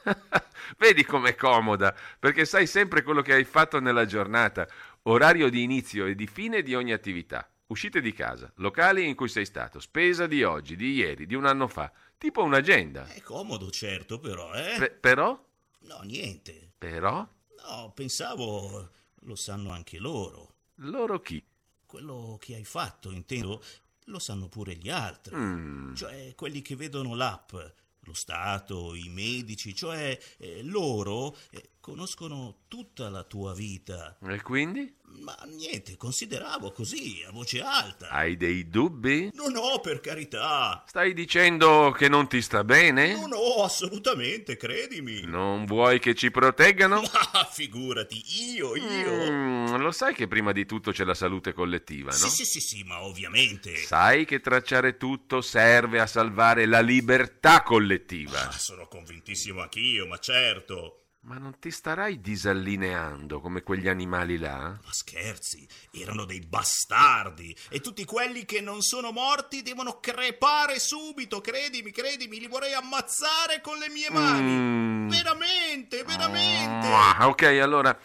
Vedi com'è comoda, perché sai sempre quello che hai fatto nella giornata, orario di inizio e di fine di ogni attività. Uscite di casa, locali in cui sei stato, spesa di oggi, di ieri, di un anno fa, tipo un'agenda. È comodo, certo, però, eh? Pe- però? No, niente. Però? No, pensavo lo sanno anche loro. Loro chi? Quello che hai fatto, intendo, lo sanno pure gli altri. Mm. Cioè, quelli che vedono l'app, lo Stato, i medici, cioè eh, loro eh, conoscono tutta la tua vita. E quindi? Ma niente, consideravo così, a voce alta. Hai dei dubbi? No, no, per carità. Stai dicendo che non ti sta bene? No, no, assolutamente, credimi. Non vuoi che ci proteggano? Ma figurati, io, io. Mm, lo sai che prima di tutto c'è la salute collettiva, no? Sì, sì, sì, sì, ma ovviamente. Sai che tracciare tutto serve a salvare la libertà collettiva. Ah, sono convintissimo anch'io, ma certo. Ma non ti starai disallineando come quegli animali là? Ma scherzi, erano dei bastardi e tutti quelli che non sono morti devono crepare subito, credimi, credimi, li vorrei ammazzare con le mie mani. Mm. Veramente, veramente. Ah, ok, allora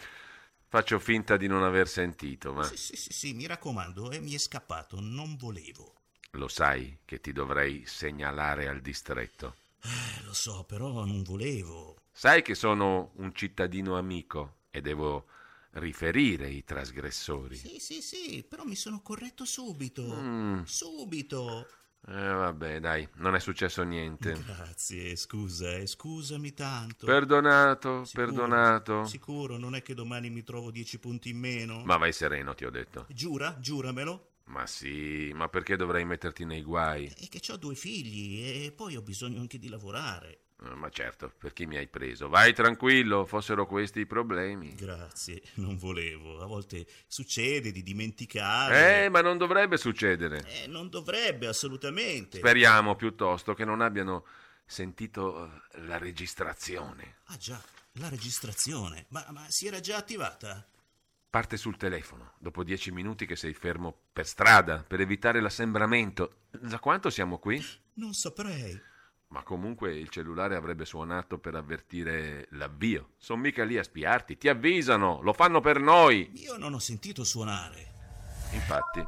faccio finta di non aver sentito, ma Sì, sì, sì, sì, mi raccomando, eh, mi è scappato, non volevo. lo sai che ti dovrei segnalare al distretto. Eh, lo so, però non volevo. Sai che sono un cittadino amico e devo riferire i trasgressori. Sì, sì, sì, però mi sono corretto subito. Mm. Subito. Eh, vabbè, dai, non è successo niente. Grazie, scusa, eh, scusami tanto. Perdonato, Sicuro, perdonato. Sicuro, non è che domani mi trovo dieci punti in meno? Ma vai sereno, ti ho detto. Giura? Giuramelo? Ma sì, ma perché dovrei metterti nei guai? È che ho due figli e poi ho bisogno anche di lavorare. Eh, Ma certo, per chi mi hai preso? Vai tranquillo, fossero questi i problemi. Grazie, non volevo. A volte succede di dimenticare. Eh, ma non dovrebbe succedere. Eh, non dovrebbe, assolutamente. Speriamo piuttosto che non abbiano sentito eh, la registrazione. Ah già, la registrazione. Ma, ma si era già attivata? Parte sul telefono, dopo dieci minuti che sei fermo per strada, per evitare l'assembramento. Da quanto siamo qui? Non saprei. Ma comunque il cellulare avrebbe suonato per avvertire l'avvio. Sono mica lì a spiarti, ti avvisano, lo fanno per noi. Io non ho sentito suonare. Infatti,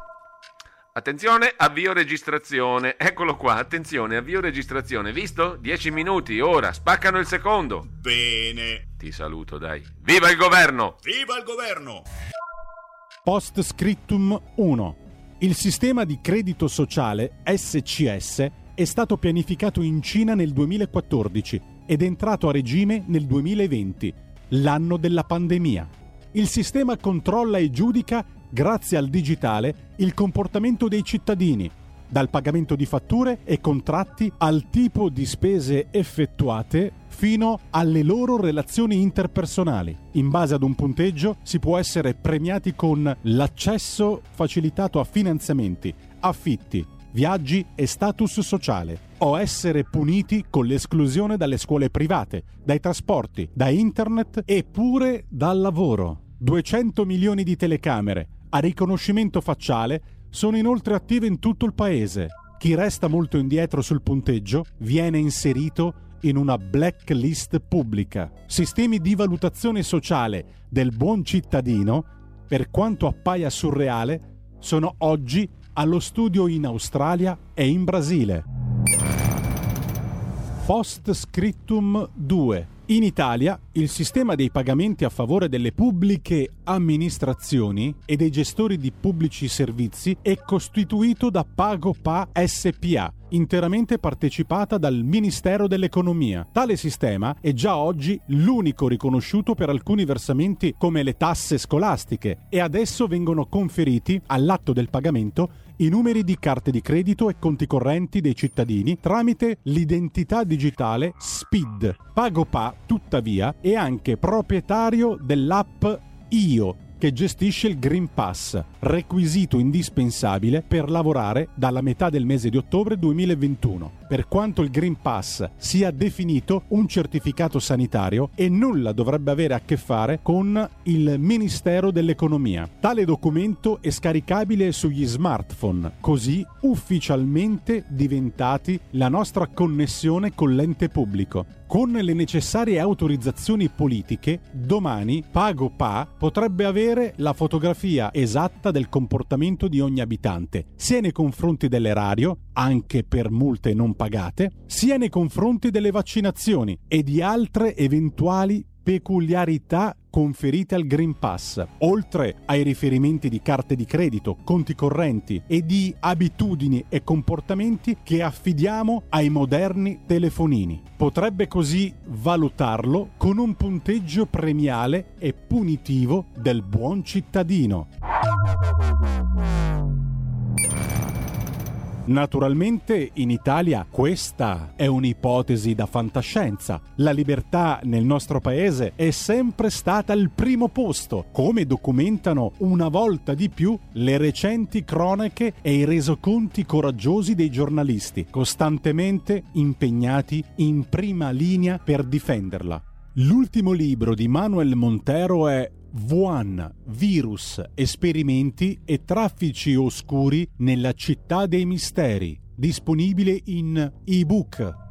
Attenzione, avvio registrazione. Eccolo qua, attenzione, avvio registrazione. Visto? 10 minuti, ora, spaccano il secondo. Bene. Ti saluto, dai. Viva il governo! Viva il governo! Post scriptum 1. Il sistema di credito sociale SCS è stato pianificato in Cina nel 2014 ed è entrato a regime nel 2020, l'anno della pandemia. Il sistema controlla e giudica, grazie al digitale, il comportamento dei cittadini, dal pagamento di fatture e contratti al tipo di spese effettuate fino alle loro relazioni interpersonali. In base ad un punteggio si può essere premiati con l'accesso facilitato a finanziamenti, affitti, viaggi e status sociale o essere puniti con l'esclusione dalle scuole private, dai trasporti, da internet e pure dal lavoro. 200 milioni di telecamere a riconoscimento facciale sono inoltre attive in tutto il paese. Chi resta molto indietro sul punteggio viene inserito in una blacklist pubblica. Sistemi di valutazione sociale del buon cittadino, per quanto appaia surreale, sono oggi allo studio in Australia e in Brasile. Post scriptum 2. In Italia il sistema dei pagamenti a favore delle pubbliche amministrazioni e dei gestori di pubblici servizi è costituito da PagoPA SPA, interamente partecipata dal Ministero dell'Economia. Tale sistema è già oggi l'unico riconosciuto per alcuni versamenti come le tasse scolastiche e adesso vengono conferiti all'atto del pagamento i numeri di carte di credito e conti correnti dei cittadini tramite l'identità digitale SPID. PagoPA, tuttavia, è anche proprietario dell'app IO che gestisce il Green Pass, requisito indispensabile per lavorare dalla metà del mese di ottobre 2021, per quanto il Green Pass sia definito un certificato sanitario e nulla dovrebbe avere a che fare con il Ministero dell'Economia. Tale documento è scaricabile sugli smartphone, così ufficialmente diventati la nostra connessione con l'ente pubblico. Con le necessarie autorizzazioni politiche, domani PagoPA potrebbe avere la fotografia esatta del comportamento di ogni abitante, sia nei confronti dell'erario, anche per multe non pagate, sia nei confronti delle vaccinazioni e di altre eventuali peculiarità conferite al Green Pass, oltre ai riferimenti di carte di credito, conti correnti e di abitudini e comportamenti che affidiamo ai moderni telefonini. Potrebbe così valutarlo con un punteggio premiale e punitivo del buon cittadino. Naturalmente in Italia questa è un'ipotesi da fantascienza. La libertà nel nostro paese è sempre stata al primo posto, come documentano una volta di più le recenti cronache e i resoconti coraggiosi dei giornalisti, costantemente impegnati in prima linea per difenderla. L'ultimo libro di Manuel Montero è Wuhan, virus, esperimenti e traffici oscuri nella città dei misteri, disponibile in ebook.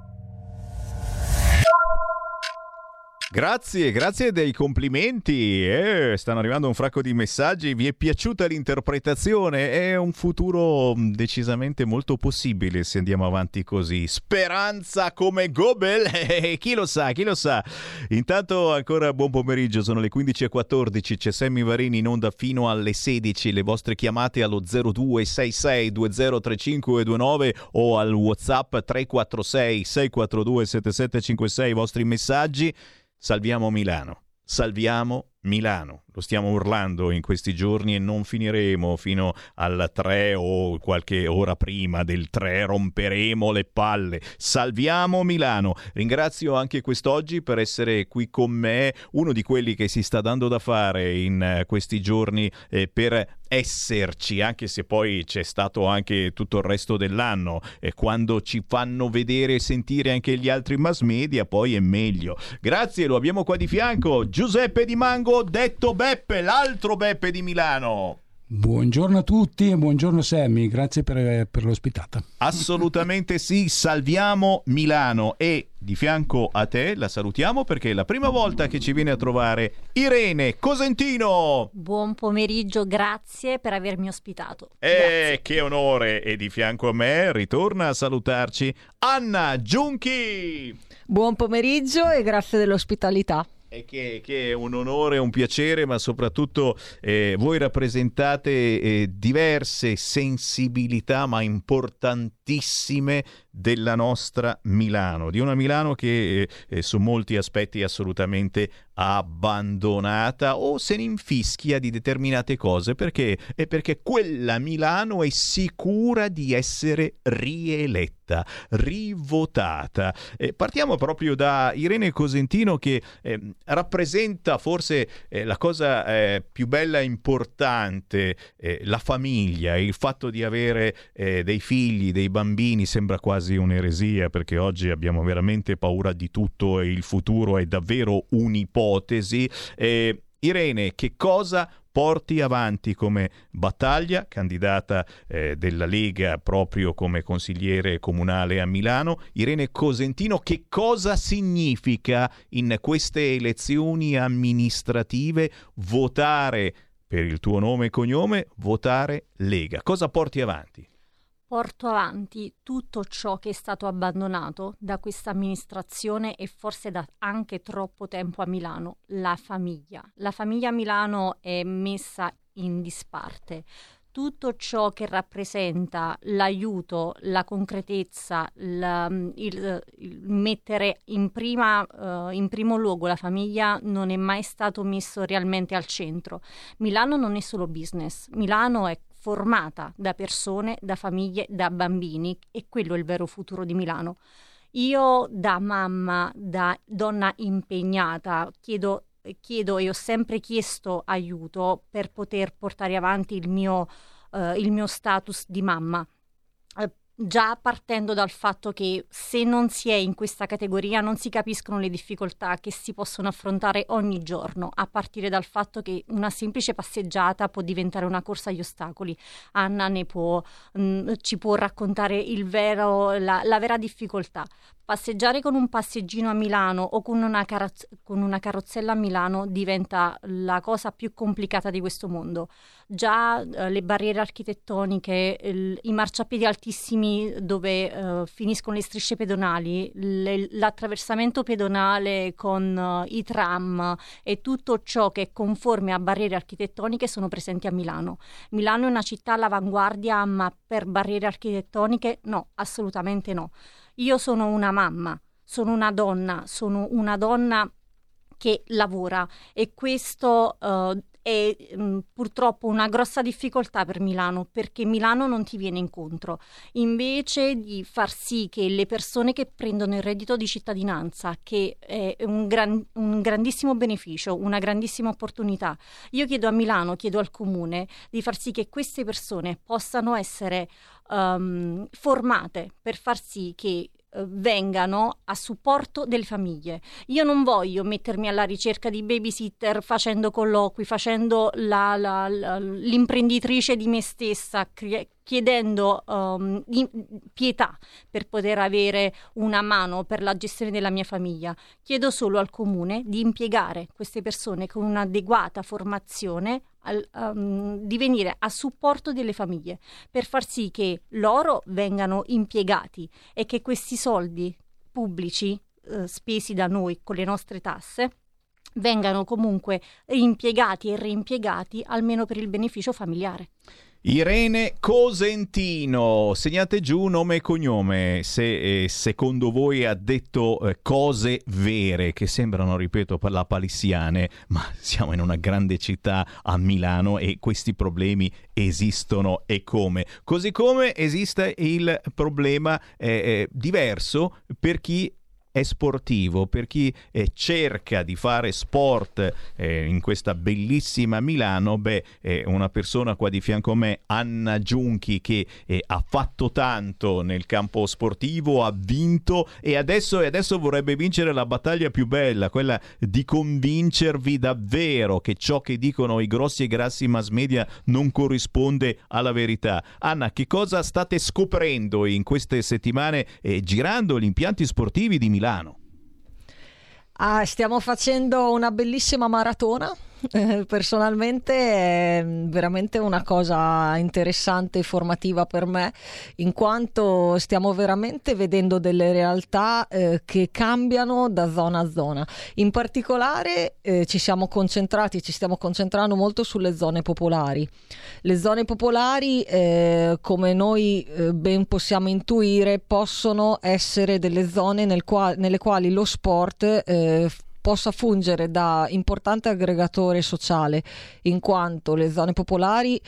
Grazie, grazie dei complimenti. Eh, stanno arrivando un fracco di messaggi. Vi è piaciuta l'interpretazione? È un futuro decisamente molto possibile se andiamo avanti così. Speranza come Gobel? Eh, chi lo sa, chi lo sa. Intanto ancora buon pomeriggio, sono le 15.14. C'è Sammy Varini in onda fino alle 16. Le vostre chiamate allo 0266 203529 o al WhatsApp 346 642 7756. I vostri messaggi. Salviamo Milano. Salviamo Milano. Lo stiamo urlando in questi giorni e non finiremo fino al 3 o qualche ora prima del 3. Romperemo le palle. Salviamo Milano. Ringrazio anche quest'oggi per essere qui con me, uno di quelli che si sta dando da fare in questi giorni eh, per esserci, anche se poi c'è stato anche tutto il resto dell'anno. E quando ci fanno vedere e sentire anche gli altri mass media, poi è meglio. Grazie, lo abbiamo qua di fianco. Giuseppe Di Mango, detto Beppe, l'altro Beppe di Milano. Buongiorno a tutti e buongiorno Sammy, grazie per, per, l'ospitata. Assolutamente sì, salviamo Milano e di fianco a te la salutiamo perché è la prima volta che ci viene a trovare Irene Cosentino. Buon pomeriggio, grazie per avermi ospitato. Eh, che onore! E di fianco a me ritorna a salutarci Anna Giunchi. Buon pomeriggio e grazie dell'ospitalità. E che, che, è un onore, un piacere, ma soprattutto eh, voi rappresentate eh, diverse sensibilità, ma importantissime della nostra Milano, di una Milano che eh, eh, su molti aspetti è assolutamente abbandonata o se ne infischia di determinate cose perché, è perché quella Milano è sicura di essere rieletta, rivotata. Eh, partiamo proprio da Irene Cosentino che eh, rappresenta forse eh, la cosa eh, più bella e importante, la famiglia, il fatto di avere dei figli, dei bambini, sembra quasi quasi un'eresia perché oggi abbiamo veramente paura di tutto e il futuro è davvero un'ipotesi. Eh, Irene, che cosa porti avanti come battaglia, candidata eh, della Lega proprio come consigliere comunale a Milano. Irene Cosentino, che cosa significa in queste elezioni amministrative votare per il tuo nome e cognome, votare Lega? Cosa porti avanti? Porto avanti tutto ciò che è stato abbandonato da questa amministrazione e forse da anche troppo tempo a Milano, la famiglia. La famiglia Milano è messa in disparte. Tutto ciò che rappresenta l'aiuto, la concretezza, la, il, il, mettere in, prima, uh, in primo luogo la famiglia non è mai stato messo realmente al centro. Milano non è solo business, Milano è formata da persone, da famiglie, da bambini e quello è il vero futuro di Milano. Io da mamma, da donna impegnata, chiedo, chiedo e ho sempre chiesto aiuto per poter portare avanti il mio, uh, il mio status di mamma già partendo dal fatto che se non si è in questa categoria non si capiscono le difficoltà che si possono affrontare ogni giorno, a partire dal fatto che una semplice passeggiata può diventare una corsa agli ostacoli. Anna può, mh, mm, ci può raccontare vero, la, la vera difficoltà. Passeggiare con un passeggino a Milano o con una, carroz- con una, carrozzella a Milano diventa la cosa più complicata di questo mondo. Già eh, le barriere architettoniche, il, i marciapiedi altissimi dove eh, finiscono le strisce pedonali, le, l'attraversamento pedonale con uh, i tram e tutto ciò che è conforme a barriere architettoniche sono presenti a Milano. Milano è una città all'avanguardia, ma per barriere architettoniche no, assolutamente no. Io sono una mamma, sono una donna, sono una donna che lavora e questo uh, è mh, mm, purtroppo una grossa difficoltà per Milano perché Milano non ti viene incontro. Invece di far sì che le persone che prendono il reddito di cittadinanza, che è un, gran, un grandissimo beneficio, una grandissima opportunità, io chiedo a Milano, chiedo al comune di far sì che queste persone possano essere um, formate per far sì che vengano a supporto delle famiglie. Io non voglio mettermi alla ricerca di babysitter facendo colloqui, facendo la, la, la, l'imprenditrice di me stessa, cre- chiedendo um, pietà per poter avere una mano per la gestione della mia famiglia. Chiedo solo al comune di impiegare queste persone con un'adeguata formazione al, um, di venire a supporto delle famiglie per far sì che loro vengano impiegati e che questi soldi pubblici eh, spesi da noi con le nostre tasse vengano comunque impiegati e reimpiegati almeno per il beneficio familiare. Irene Cosentino, segnate giù nome e cognome se eh, secondo voi ha detto eh, cose vere che sembrano, ripeto, la palissiane, ma siamo in una grande città a Milano e questi problemi esistono e come. Così come esiste il problema eh, eh diverso per chi è sportivo, per chi eh, cerca di fare sport eh, in questa bellissima Milano, beh, è una persona qua di fianco a me, Anna Giunchi, che eh, ha fatto tanto nel campo sportivo, ha vinto e adesso, e adesso vorrebbe vincere la battaglia più bella, quella di convincervi davvero che ciò che dicono i grossi e grassi mass media non corrisponde alla verità. Anna, che cosa state scoprendo in queste settimane eh, girando gli impianti sportivi di Milano? Ah, stiamo facendo una bellissima maratona personalmente è veramente una cosa interessante e formativa per me, in quanto stiamo veramente vedendo delle realtà eh, che cambiano da zona a zona. In particolare eh, ci siamo concentrati, ci stiamo concentrando molto sulle zone popolari. Le zone popolari, eh, come noi eh, ben possiamo intuire, possono essere delle zone nel qua- nelle quali lo sport eh, possa fungere da importante aggregatore sociale, in quanto le zone popolari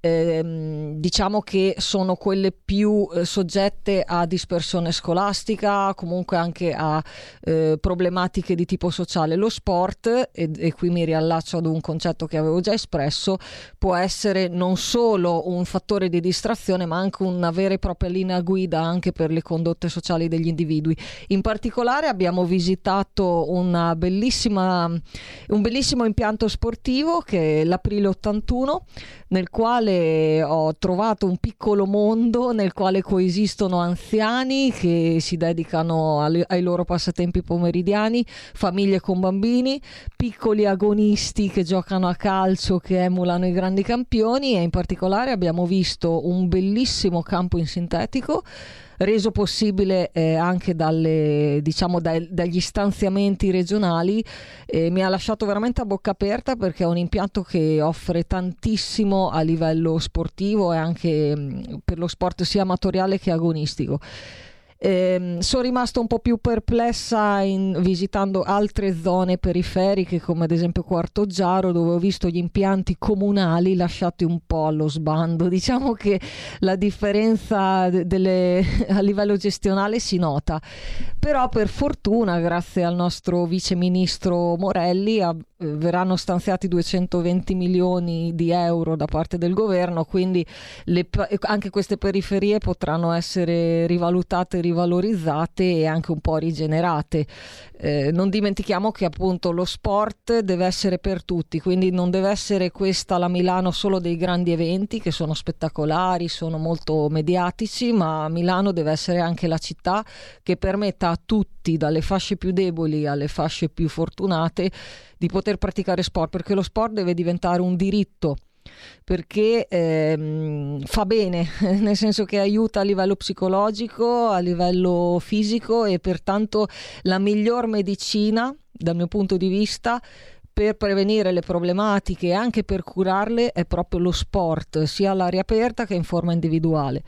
ehm, diciamo che sono quelle più eh, soggette a dispersione scolastica, comunque anche a eh, problematiche di tipo sociale. Lo sport, e, e, qui mi riallaccio ad un concetto che avevo già espresso, può essere non solo un fattore di distrazione, ma anche una vera e propria linea guida anche per le condotte sociali degli individui. In particolare abbiamo visitato un bellissimo impianto sportivo che è l'Aprile 81, nel quale quale ho trovato un piccolo mondo nel quale coesistono anziani che si dedicano ai, loro passatempi pomeridiani, famiglie con bambini, piccoli agonisti che giocano a calcio, che emulano i grandi campioni e in particolare abbiamo visto un bellissimo campo in sintetico reso possibile eh, anche dalle, diciamo, dai, dagli stanziamenti regionali, eh, mi ha lasciato veramente a bocca aperta perché è un impianto che offre tantissimo a livello sportivo e anche mh, per lo sport sia amatoriale che agonistico. Eh, sono rimasta un po' più perplessa in, visitando altre zone periferiche come ad esempio Quarto Giaro dove ho visto gli impianti comunali lasciati un po' allo sbando. Diciamo che la differenza delle, a livello gestionale si nota, però per fortuna grazie al nostro vice ministro Morelli a, eh, verranno stanziati 220 milioni di euro da parte del governo, quindi le, anche queste periferie potranno essere rivalutate rivalorizzate e anche un po' rigenerate. Eh, non dimentichiamo che appunto lo sport deve essere per tutti, quindi non deve essere questa la Milano solo dei grandi eventi che sono spettacolari, sono molto mediatici, ma Milano deve essere anche la città che permetta a tutti, dalle fasce più deboli alle fasce più fortunate, di poter praticare sport, perché lo sport deve diventare un diritto perché ehm, fa bene, nel senso che aiuta a livello psicologico, a livello fisico e pertanto la miglior medicina dal mio punto di vista per prevenire le problematiche e anche per curarle è proprio lo sport, sia all'aria aperta che in forma individuale.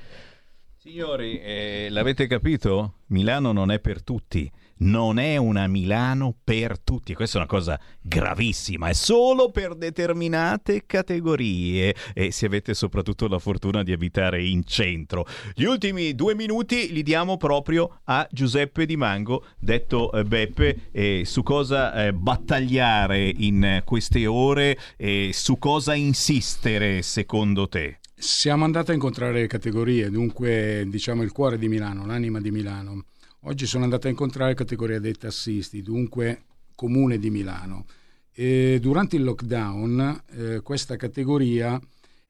Signori, eh, l'avete capito? Milano non è per tutti non è una Milano per tutti. Questa è una cosa gravissima, è solo per determinate categorie e se avete soprattutto la fortuna di abitare in centro. Gli ultimi due minuti li diamo proprio a Giuseppe Di Mango, detto eh, Beppe, eh, su cosa eh, battagliare in queste ore e su cosa insistere secondo te. Siamo andati a incontrare categorie, dunque diciamo il cuore di Milano, l'anima di Milano Oggi sono andato a incontrare categoria dei tassisti, dunque comune di Milano. E durante il lockdown eh, questa categoria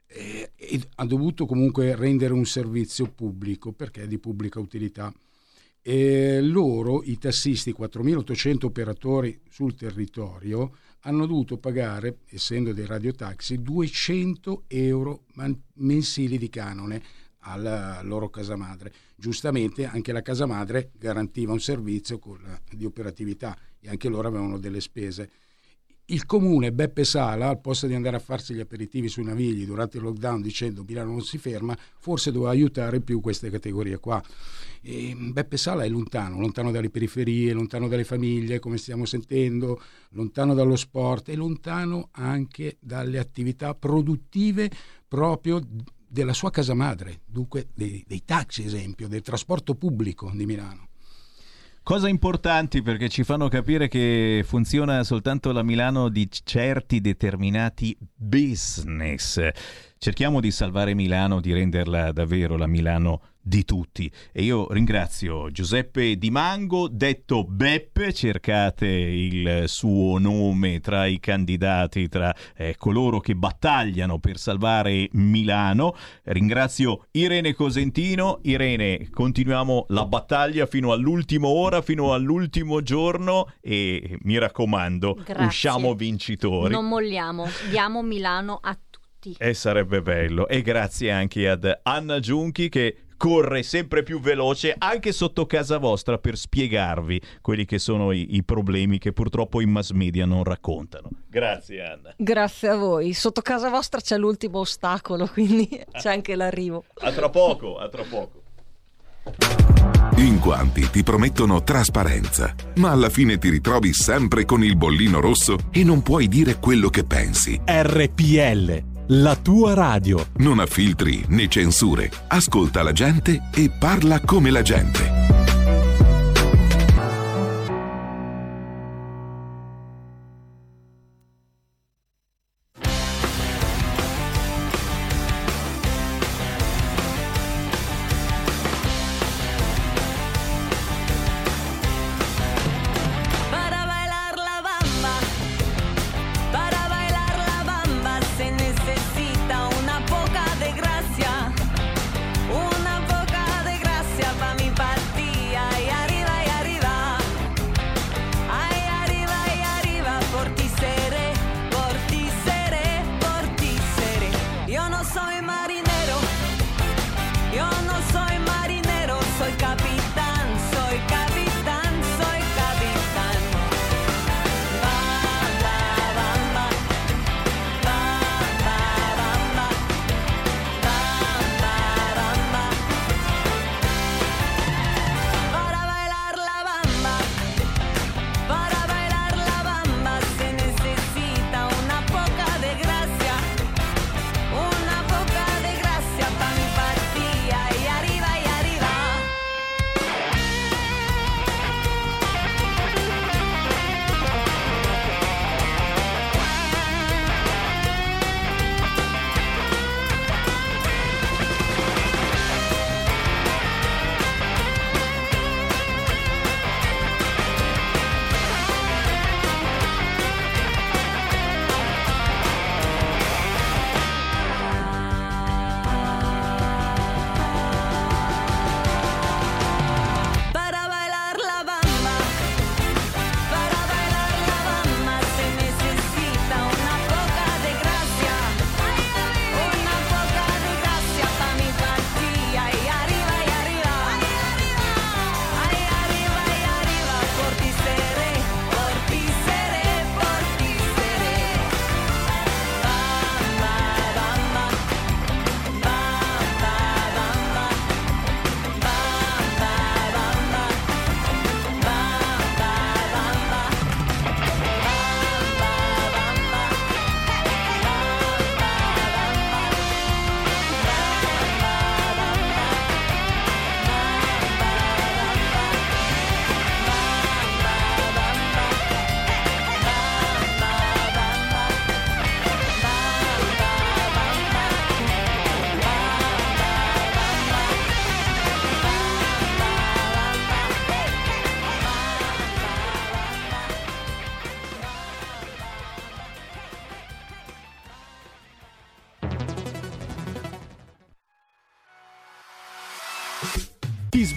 eh, ha dovuto comunque rendere un servizio pubblico perché è di pubblica utilità. E loro, i tassisti, 4.800 operatori sul territorio, hanno dovuto pagare, essendo dei radiotaxi, 200 euro mensili di canone alla loro casa madre. Giustamente anche la casa madre garantiva un servizio di operatività e anche loro avevano delle spese. Il comune Beppe Sala, al posto di andare a farsi gli aperitivi sui navigli durante il lockdown dicendo Milano non si ferma, forse doveva aiutare più queste categorie qua. E Beppe Sala è lontano, lontano dalle periferie, lontano dalle famiglie, come stiamo sentendo, lontano dallo sport e lontano anche dalle attività produttive proprio della sua casa madre, dunque dei, dei taxi esempio, del trasporto pubblico di Milano. Cosa importanti perché ci fanno capire che funziona soltanto la Milano di certi determinati business. Cerchiamo di salvare Milano, di renderla davvero la Milano di tutti. E io ringrazio Giuseppe Di Mango, detto Beppe, cercate il suo nome tra i candidati, tra eh, coloro che battagliano per salvare Milano. Ringrazio Irene Cosentino. Irene, continuiamo la battaglia fino all'ultima ora, fino all'ultimo giorno e mi raccomando, Grazie. usciamo vincitori. Non molliamo, diamo Milano a tutti. E sarebbe bello. E grazie anche ad Anna Giunchi che corre sempre più veloce anche sotto casa vostra per spiegarvi quelli che sono i, i problemi che purtroppo i mass media non raccontano. Grazie Anna. Grazie a voi. Sotto casa vostra c'è l'ultimo ostacolo, quindi c'è anche l'arrivo. A tra poco, a tra poco. In quanti ti promettono trasparenza, ma alla fine ti ritrovi sempre con il bollino rosso e non puoi dire quello che pensi. RPL, la tua radio. Non ha filtri né censure. Ascolta la gente e parla come la gente.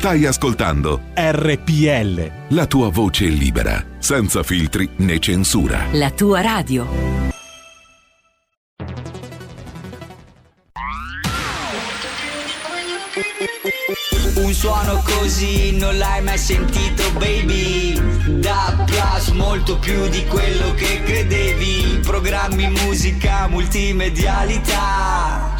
Stai ascoltando RPL. la tua voce libera, senza filtri né censura. La tua radio. Un suono così non l'hai mai sentito baby Da Plus molto più di quello che credevi Programmi, musica, multimedialità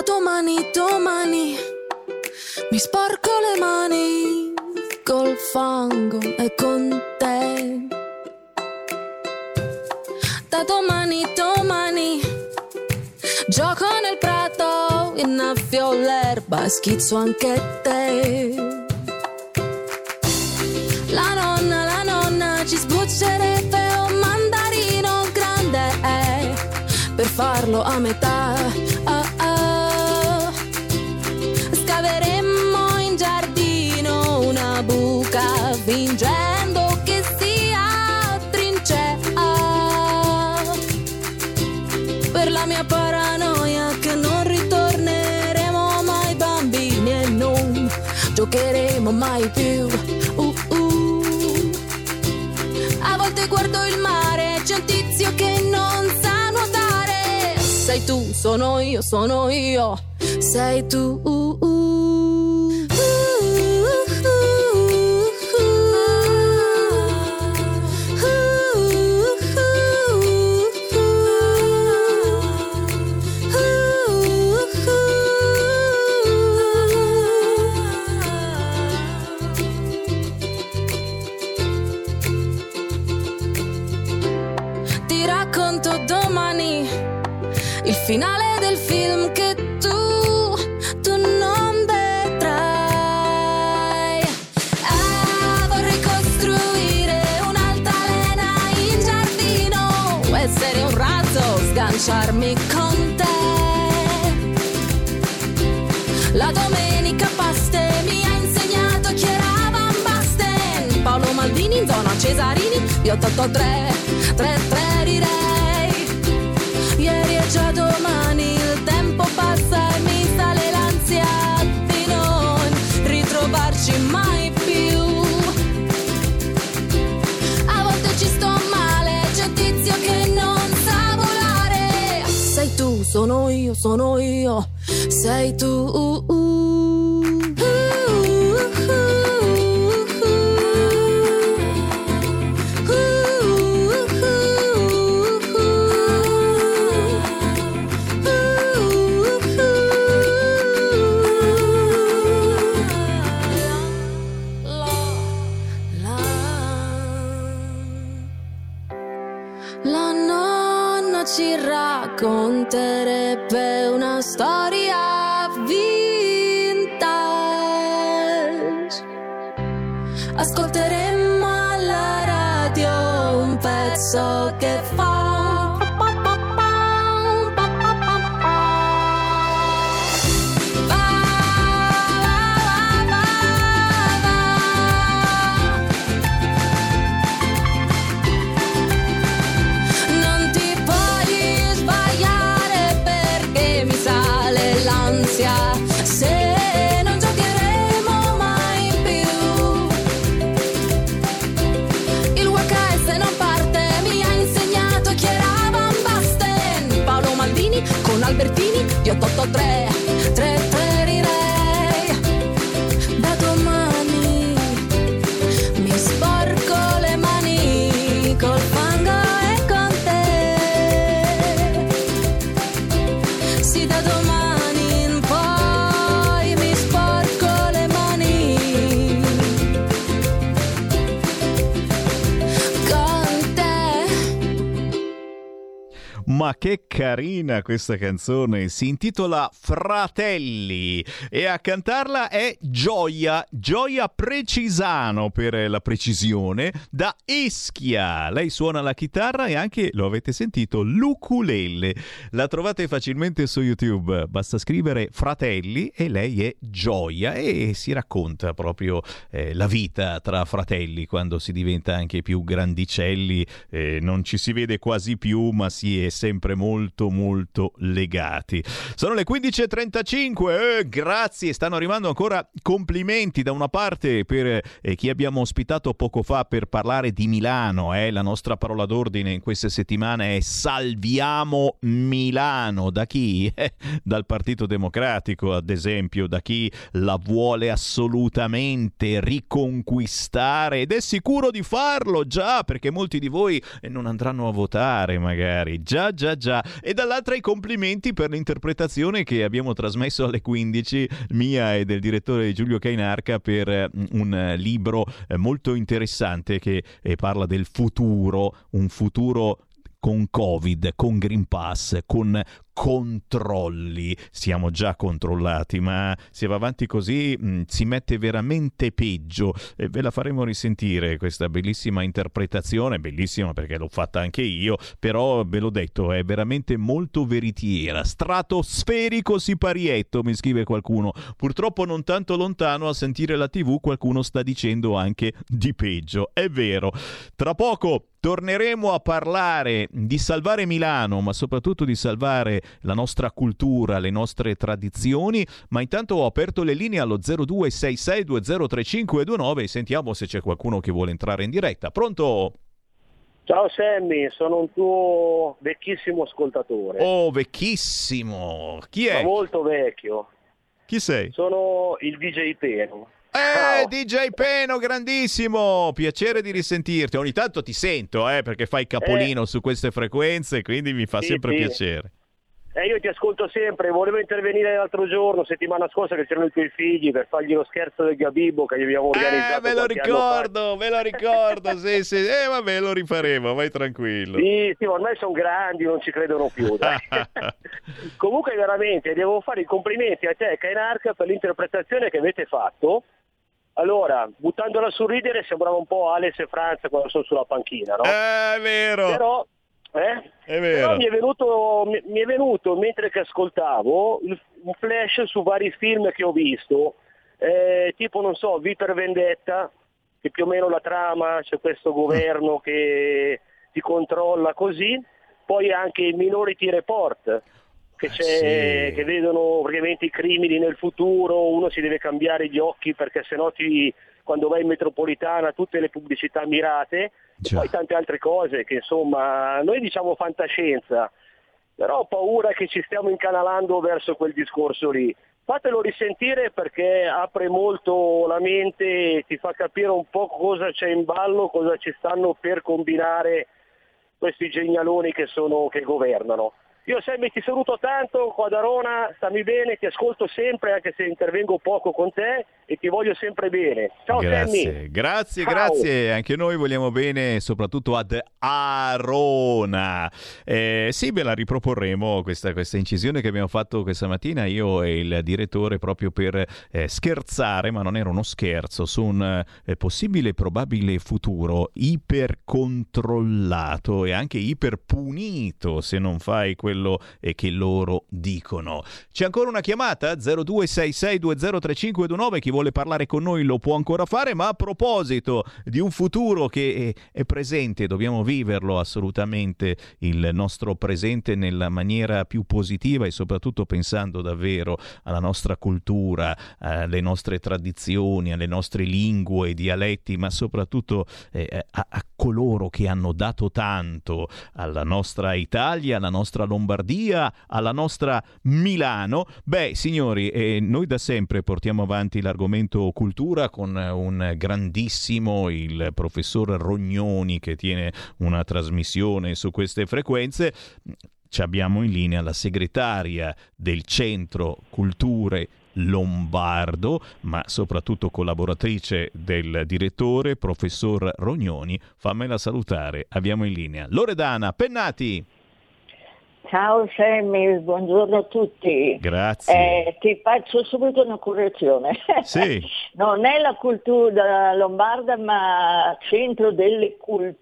Da domani, domani mi sporco le mani col fango e con te. Da domani, domani gioco nel prato, innaffio l'erba e schizzo anche te. La nonna, la nonna ci sbuccerebbe un mandarino grande eh, per farlo a metà. Mai più. Uh, uh. A volte guardo il mare, c'è un tizio che non sa nuotare. Sei tu, sono io, sono io, sei tu. Uh, finale del film che tu, tu non vedrai. Ah, vorrei costruire un'altalena in giardino, essere un razzo, sganciarmi con te. La domenica paste mi ha insegnato chi era Van Basten, Paolo Maldini in zona Cesarini, io 883, 33 sono io, sono io, sei tu. La che carina questa canzone, si intitola Fratelli e a cantarla è Gioia, Gioia Precisano per la precisione, da Ischia. Lei suona la chitarra e anche, lo avete sentito, l'ukulele. La trovate facilmente su YouTube, basta scrivere Fratelli e lei è Gioia e si racconta proprio eh, la vita tra fratelli quando si diventa anche più grandicelli, eh, non ci si vede quasi più ma si è sempre molto molto legati. Sono le 15.35, eh, grazie, stanno arrivando ancora complimenti da una parte per eh, chi abbiamo ospitato poco fa per parlare di Milano, eh, la nostra parola d'ordine in queste settimane è salviamo Milano, da chi? Eh, dal Partito Democratico ad esempio, da chi la vuole assolutamente riconquistare. Ed è sicuro di farlo già perché molti di voi eh, non andranno a votare magari, già già già e dall'altra i complimenti per l'interpretazione che abbiamo trasmesso alle 15 mia e del direttore Giulio Cainarca per eh, un eh, libro eh, molto interessante che eh, parla del futuro, un futuro con Covid, con Green Pass, con controlli. Siamo già controllati, ma se va avanti così mh, si mette veramente peggio. E ve la faremo risentire questa bellissima interpretazione, bellissima perché l'ho fatta anche io, però ve l'ho detto, è veramente molto veritiera. Stratosferico siparietto, mi scrive qualcuno. Purtroppo non tanto lontano a sentire la TV qualcuno sta dicendo anche di peggio. È vero. Tra poco torneremo a parlare di salvare Milano, ma soprattutto di salvare la nostra cultura, le nostre tradizioni, ma intanto ho aperto le linee allo 0266203529 e sentiamo se c'è qualcuno che vuole entrare in diretta. Pronto? Ciao Sammy, sono un tuo vecchissimo ascoltatore. Oh, vecchissimo! Chi Ma è? molto vecchio. Chi sei? Sono il DJ Peno. Eh, DJ Peno, grandissimo! Piacere di risentirti. Ogni tanto ti sento, eh, perché fai capolino su queste frequenze, quindi mi fa Sì, sempre sì. piacere. Eh, io ti ascolto sempre, volevo intervenire l'altro giorno, settimana scorsa che c'erano i tuoi figli per fargli lo scherzo del Gabibbo che gli abbiamo organizzato. Eh, me lo ricordo, me lo ricordo, sì, sì. Eh, vabbè, lo rifaremo, vai tranquillo. Sì, sì, ormai sono grandi, non ci credono più. Comunque veramente devo fare i complimenti a te, Kainarca, per l'interpretazione che avete fatto. Allora, buttandola a sorridere sembrava un po' Alex e Franz quando sono sulla panchina, no? Eh, è vero. Però, eh? È vero. Però mi è venuto, mi, mi è venuto mentre che ascoltavo il- un flash su vari film che ho visto, eh, tipo non so, V per Vendetta, che più o meno la trama, c'è questo governo che ti controlla così, poi anche il Minority Report, che, c'è, sì. che vedono praticamente i crimini nel futuro, uno si deve cambiare gli occhi perché sennò ti, quando vai in metropolitana tutte le pubblicità mirate e poi tante altre cose che insomma noi diciamo fantascienza, però ho paura che ci stiamo incanalando verso quel discorso lì. Fatelo risentire perché apre molto la mente e ti fa capire un po' cosa c'è in ballo, cosa ci stanno per combinare questi genialoni che, sono, che governano. Io Sammy ti saluto tanto qua da Rona, stammi bene, ti ascolto sempre anche se intervengo poco con te e ti voglio sempre bene. Ciao Grazie, Sammy. grazie, Ciao. grazie. Anche noi vogliamo bene, soprattutto ad Arona. Eh, sì, ve la riproporremo questa, questa incisione che abbiamo fatto questa mattina, io e il direttore, proprio per eh, scherzare, ma non era uno scherzo, su un eh, possibile e probabile futuro ipercontrollato e anche iperpunito se non fai quello eh, che loro dicono. C'è ancora una chiamata? 0266203529, chi vuole parlare con noi lo può ancora fare, ma a proposito di un futuro che è, è presente, dobbiamo viverlo assolutamente il nostro presente nella maniera più positiva e soprattutto pensando davvero alla nostra cultura, alle nostre tradizioni, alle nostre lingue, dialetti, ma soprattutto eh, a, a coloro che hanno dato tanto alla nostra Italia, alla nostra Lombardia, alla nostra Milano. Beh, signori, eh, noi da sempre portiamo avanti l'argomento cultura con un grandissimo, il professor Rognoni, che tiene una trasmissione su queste frequenze. Ci abbiamo in linea la segretaria del Centro Culture Lombardo, ma soprattutto collaboratrice del direttore, professor Rognoni. Fammela salutare. Abbiamo in linea Loredana Pennati. Ciao Sammy, buongiorno a tutti. Grazie. Eh, ti faccio subito una correzione. Sì. non è la cultura lombarda, ma centro delle culture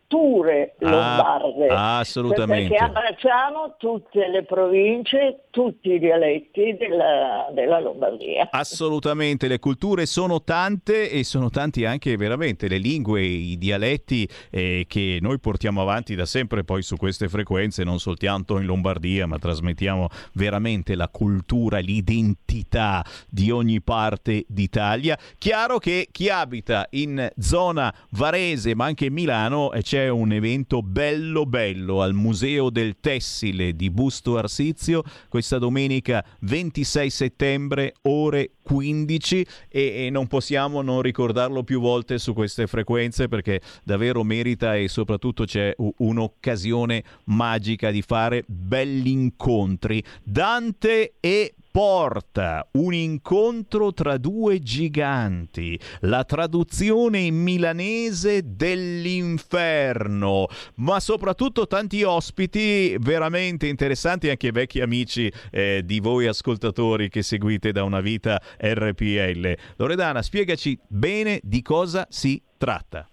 lombarde. Ah, assolutamente. Perché abbracciamo tutte le province, tutti i dialetti della, della Lombardia. Assolutamente, le culture sono tante e sono tanti anche veramente le lingue, i dialetti eh, che noi portiamo avanti da sempre poi su queste frequenze, non soltanto in Lombardia, ma trasmettiamo veramente la cultura, l'identità di ogni parte d'Italia. Chiaro che chi abita in zona Varese, ma anche Milano, eh, c'è un evento bello bello al Museo del Tessile di Busto Arsizio questa domenica 26 settembre, ore 15 e, e, non possiamo non ricordarlo più volte su queste frequenze perché davvero merita e soprattutto c'è un'occasione magica di fare belli incontri. Dante e Porta, un incontro tra due giganti, la traduzione in milanese dell'inferno, ma soprattutto tanti ospiti veramente interessanti, anche vecchi amici eh, di voi ascoltatori che seguite da una vita RPL. Loredana, spiegaci bene di cosa si tratta.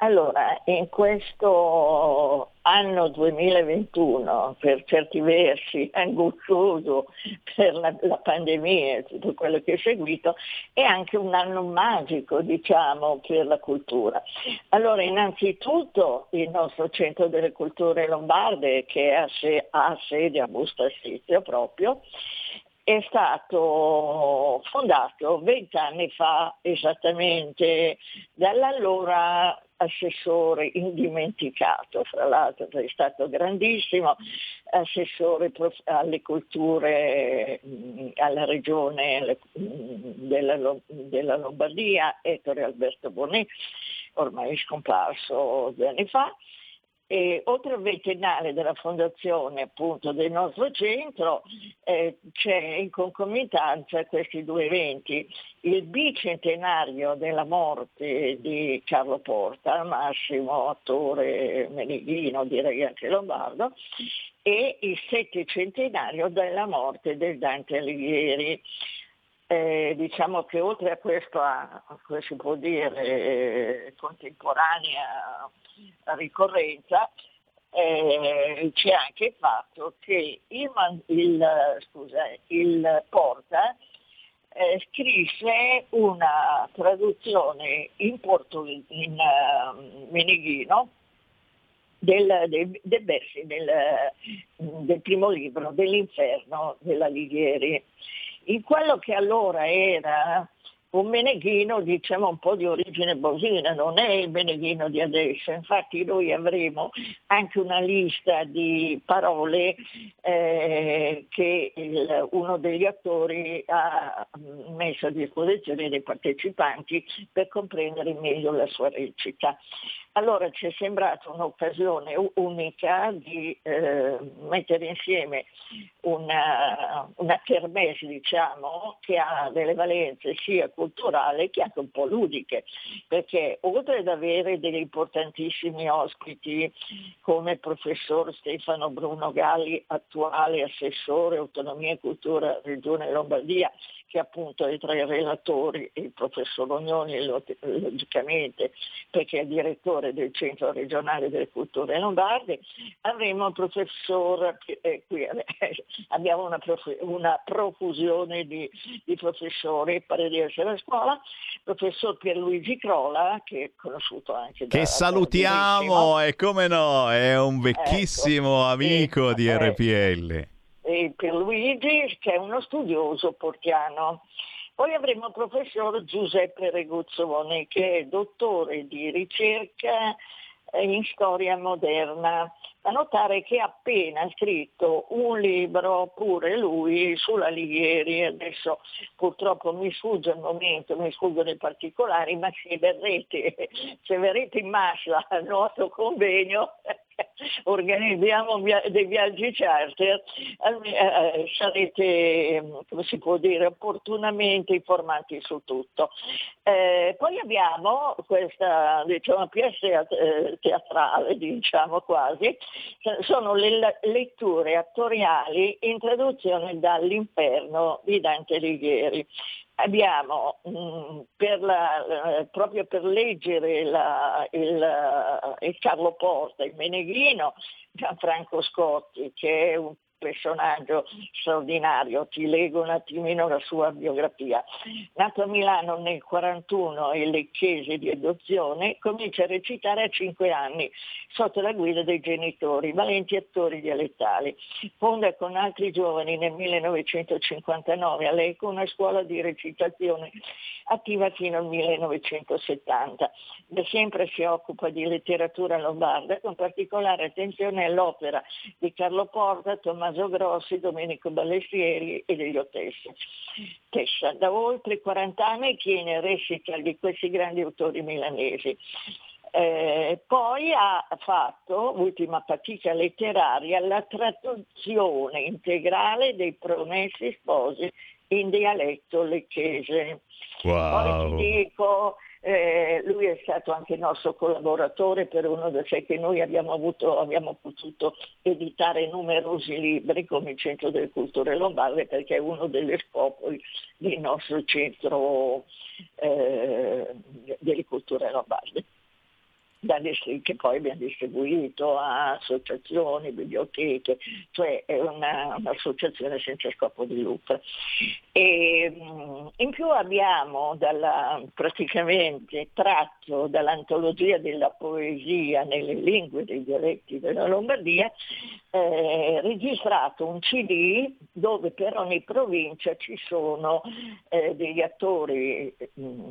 Allora, in questo anno 2021, per certi versi angoscioso per la, la, pandemia e tutto quello che è seguito, è anche un anno magico, diciamo, per la cultura. Allora, innanzitutto il nostro Centro delle Culture Lombarde, che ha, ha sede a Busto Assizio proprio, è stato fondato vent'anni fa esattamente dall'allora assessore indimenticato, fra l'altro è stato grandissimo, assessore alle culture alla regione della, della Lombardia, Ettore Alberto Bonet, ormai scomparso due anni fa, e oltre al ventennale della fondazione appunto del nostro centro eh, c'è in concomitanza questi due eventi, il bicentenario della morte di Carlo Porta, massimo attore meneghino, direi anche lombardo, e il settecentenario della morte del Dante Alighieri. Eh, diciamo che oltre a questa, come si può dire, eh, contemporanea ricorrenza, eh, c'è anche il fatto che il, il, scusa, il Porta eh, scrisse una traduzione in, porto, in uh, meneghino del, del, del, del, del, primo libro, dell'inferno della Lighieri in quello che allora era un meneghino diciamo un po' di origine bosina, non è il meneghino di adesso, infatti noi avremo anche una lista di parole eh, che il, uno degli attori ha messo a disposizione dei partecipanti per comprendere meglio la sua recita. Allora ci è sembrata un'occasione unica di eh, mettere insieme una, una kermesse, diciamo, che ha delle valenze sia culturali che anche un po' ludiche, perché oltre ad avere degli importantissimi ospiti come il professor Stefano Bruno Galli, attuale assessore autonomia e cultura Regione Lombardia, che appunto è tra i relatori il professor Ognoni logicamente perché è direttore del Centro regionale delle culture lombarde, avremo il professor, eh, qui eh, abbiamo una, prof, una profusione di, di, professori, pare di essere a scuola, il professor Pierluigi Crola che è conosciuto anche da... Che salutiamo e come no, è un vecchissimo ecco, amico di eh, E Pierluigi che è uno studioso portiano. Poi avremo il professor Giuseppe Reguzzoni che è dottore di ricerca in storia moderna. Da notare che ha appena scritto un libro pure lui sulla Lighieri, adesso purtroppo mi sfugge il momento, mi sfuggono i particolari, ma se verrete, se verrete in massa al nostro convegno organizziamo dei viaggi charter, eh, sarete, come si può dire, opportunamente informati su tutto. Eh, poi abbiamo questa diciamo, pièce teatrale, diciamo quasi, sono le letture attoriali in traduzione dall'inferno di Dante Alighieri. Abbiamo mh, per la- eh, proprio per leggere la- il, il Carlo Porta, il Meneghino, Gianfranco Scotti, che è un personaggio straordinario, ti leggo un attimino la sua biografia. Nato a Milano nel 41 e lecchese di adozione, comincia a recitare a 5 anni sotto la guida dei genitori, valenti attori dialettali. Fonda con altri giovani nel 1959 a Lecco una scuola di recitazione attiva fino al 1970. Da sempre si occupa di letteratura lombarda con particolare attenzione all'opera di Carlo Porta, Tommaso Grossi, Domenico Ballestieri e degli Otessi. Tessa, da oltre 40 anni tiene recital di questi grandi autori milanesi. Eh, poi ha fatto, ultima fatica letteraria, la traduzione integrale dei Promessi Sposi in dialetto lecchese. Poi ti dico, eh, lui è stato anche nostro collaboratore per uno dei sei che noi abbiamo, avuto, abbiamo potuto editare numerosi libri come il Centro delle Culture Lombarde perché è uno degli scopoli del nostro centro eh, delle culture lombarde che poi abbiamo distribuito a associazioni, biblioteche, cioè è una- un'associazione senza scopo di lucro. E, mh, in più abbiamo dalla- praticamente tratto dall'antologia della poesia nelle lingue dei dialetti della Lombardia, eh, registrato un CD dove per ogni provincia ci sono eh, degli attori mh,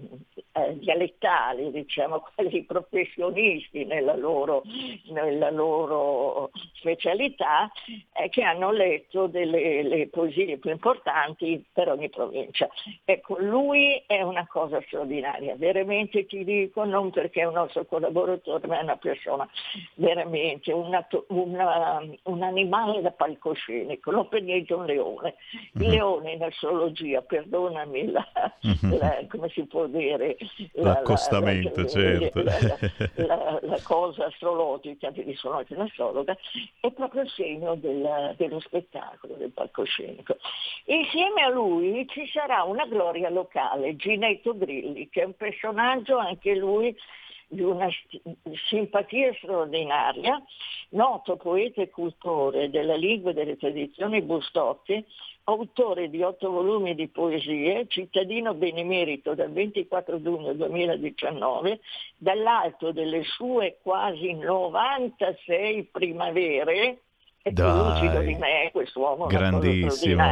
eh, dialettali, diciamo quelli professionisti nella loro, nella loro specialità, eh, che hanno letto delle le poesie più importanti per ogni provincia. Ecco, lui è una cosa straordinaria, veramente ti dico, non perché è un nostro collaboratore, ma è una persona veramente, una- una- un animale da palcoscenico, lo prendete un leone. Il leone in astrologia, perdonami la, la- come si può dire, la- la- L'accostamento, la- certo. La, la- cosa astrologica di risonazione astrologa è proprio il segno del- dello spettacolo, del palcoscenico. Insieme a lui ci sarà una gloria locale, Ginetto Grilli, che è un personaggio anche lui di una simpatia straordinaria, noto poeta e cultore della lingua e delle tradizioni bustocche, autore di otto volumi di poesie, cittadino benemerito dal 24 giugno 2019, dall'alto delle sue quasi 96 primavere, è più Dai. lucido di me quest'uomo, Grandissimo.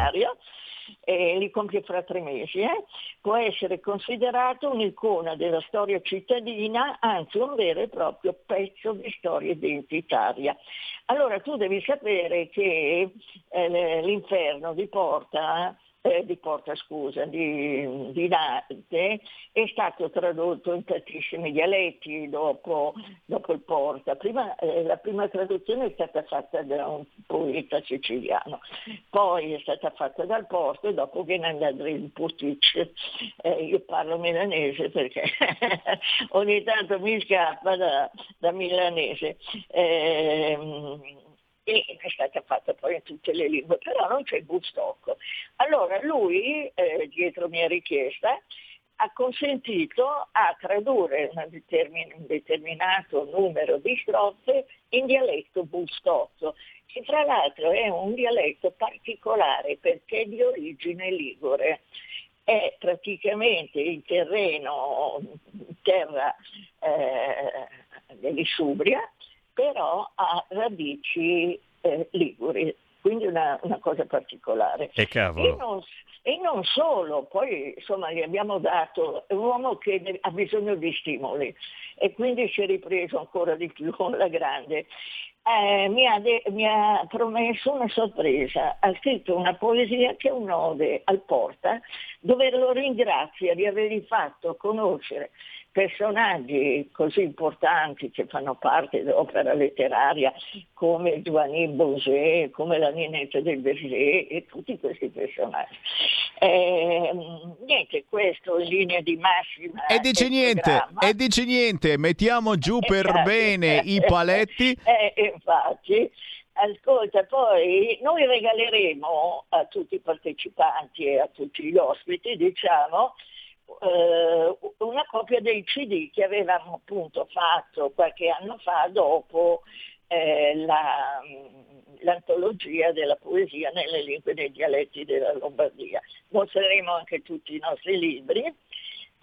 Straordinaria, e li compie fra tre mesi, eh, può essere considerato un'icona della storia cittadina, anzi un vero e proprio pezzo di storia identitaria. Allora tu devi sapere che eh, l'inferno di Porta eh, di Porta, scusa, di, di Dante, è stato tradotto in tantissimi dialetti dopo, dopo il Porta. Prima, eh, la prima traduzione è stata fatta da un poeta siciliano, poi è stata fatta dal Porta e dopo viene in Putic. Eh, io parlo milanese perché ogni tanto mi scappa da, da milanese. Ehm, e è stata fatta poi in tutte le lingue, però non c'è il bustocco. Allora lui, eh, dietro mia richiesta, ha consentito a tradurre un determinato numero di strofe in dialetto bustocco, che tra l'altro è un dialetto particolare perché è di origine ligure. È praticamente il terreno, terra eh, dell'Isubria, però ha radici eh, liguri, quindi una, una cosa particolare. E. E non, e non solo, poi insomma gli abbiamo dato, è un uomo che ha bisogno di stimoli e quindi si è ripreso ancora di più alla grande. Eh, mi, ha de- mi ha promesso una sorpresa, ha scritto una poesia che è un'ode al Porta, dove lo ringrazia di avergli fatto conoscere personaggi così importanti che fanno parte dell'opera letteraria come Giovanni Bosé, come la Ninetta del Berger e tutti questi personaggi. Eh, niente, questo in linea di massima. E dice niente, e dice niente, mettiamo giù per Esatto. bene i paletti. Eh, infatti, ascolta, poi noi regaleremo a tutti i partecipanti e a tutti gli ospiti, diciamo, eh, una copia dei CD che avevamo appunto fatto qualche anno fa dopo eh, la- l'antologia della poesia nelle lingue e nei dialetti della Lombardia. Mostreremo anche tutti i nostri libri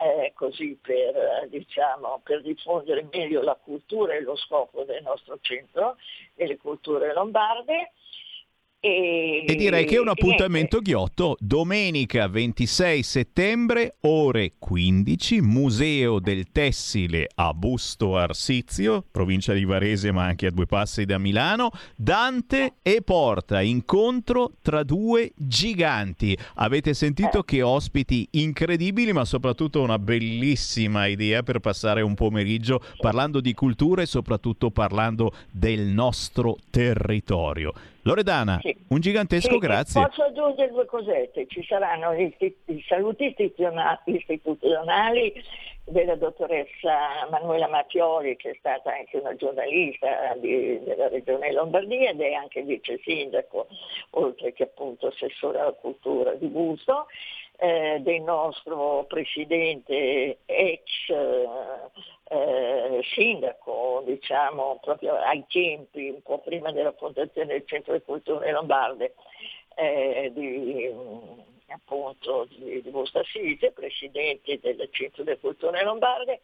eh, così per, diciamo, per diffondere meglio la cultura e lo scopo del nostro centro delle culture lombarde. E, E direi che è un appuntamento ghiotto domenica 26 settembre, ore 15, Museo del Tessile a Busto Arsizio, provincia di Varese ma anche a due passi da Milano, Dante e Porta, incontro tra due giganti. Avete sentito che ospiti incredibili ma soprattutto una bellissima idea per passare un pomeriggio parlando di cultura e soprattutto parlando del nostro territorio. Loredana, un gigantesco Sì, grazie. Posso aggiungere due cosette? Ci saranno isti- i saluti istituziona- istituzionali della dottoressa Manuela Mattioli, che è stata anche una giornalista di- della regione Lombardia ed è anche vice sindaco, oltre che appunto assessore alla cultura di Busto, eh, del nostro presidente ex eh, sindaco, diciamo, proprio ai tempi, un po' prima della fondazione del Centro di Culture Lombarde, eh, di, mm, appunto di, di Assise, presidente del Centro delle Culture Lombarde,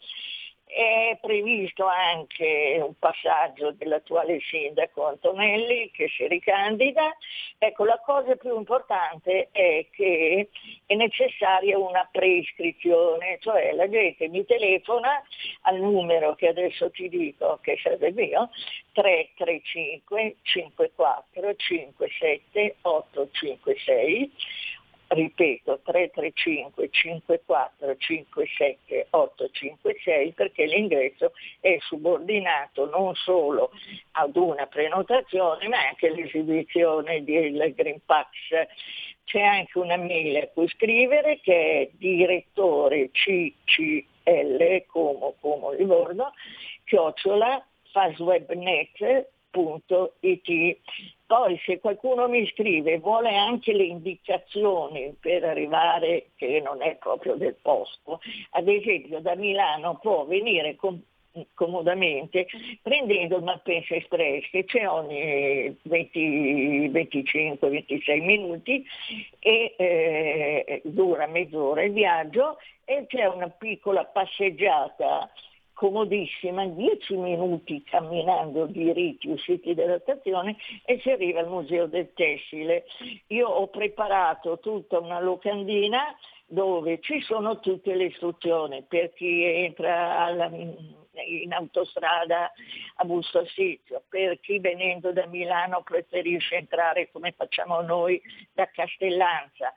è previsto anche un passaggio dell'attuale sindaco Antonelli che si ricandida. Ecco, la cosa più importante è che è necessaria una preiscrizione, cioè la gente mi telefona al numero che adesso ti dico, che il mio, 335 54 57 856 ripeto 335 54 57 856 perché l'ingresso è subordinato non solo ad una prenotazione ma anche all'esibizione del Green Pass. C'è anche una mail a cui scrivere che è direttore CCL come, come Livorno chiocciola fastwebnet.it poi se qualcuno mi scrive vuole anche le indicazioni per arrivare, che non è proprio del posto, ad esempio da Milano può venire com- comodamente prendendo il Malpensa Express che c'è ogni 25-26 minuti e eh, dura mezz'ora il viaggio e c'è una piccola passeggiata comodissima, 10 minuti camminando diritti usciti dalla stazione e si arriva al Museo del Tessile. Io ho preparato tutta una locandina dove ci sono tutte le istruzioni per chi entra alla- in autostrada a Busto Arsizio, per chi venendo da Milano preferisce entrare come facciamo noi da Castellanza,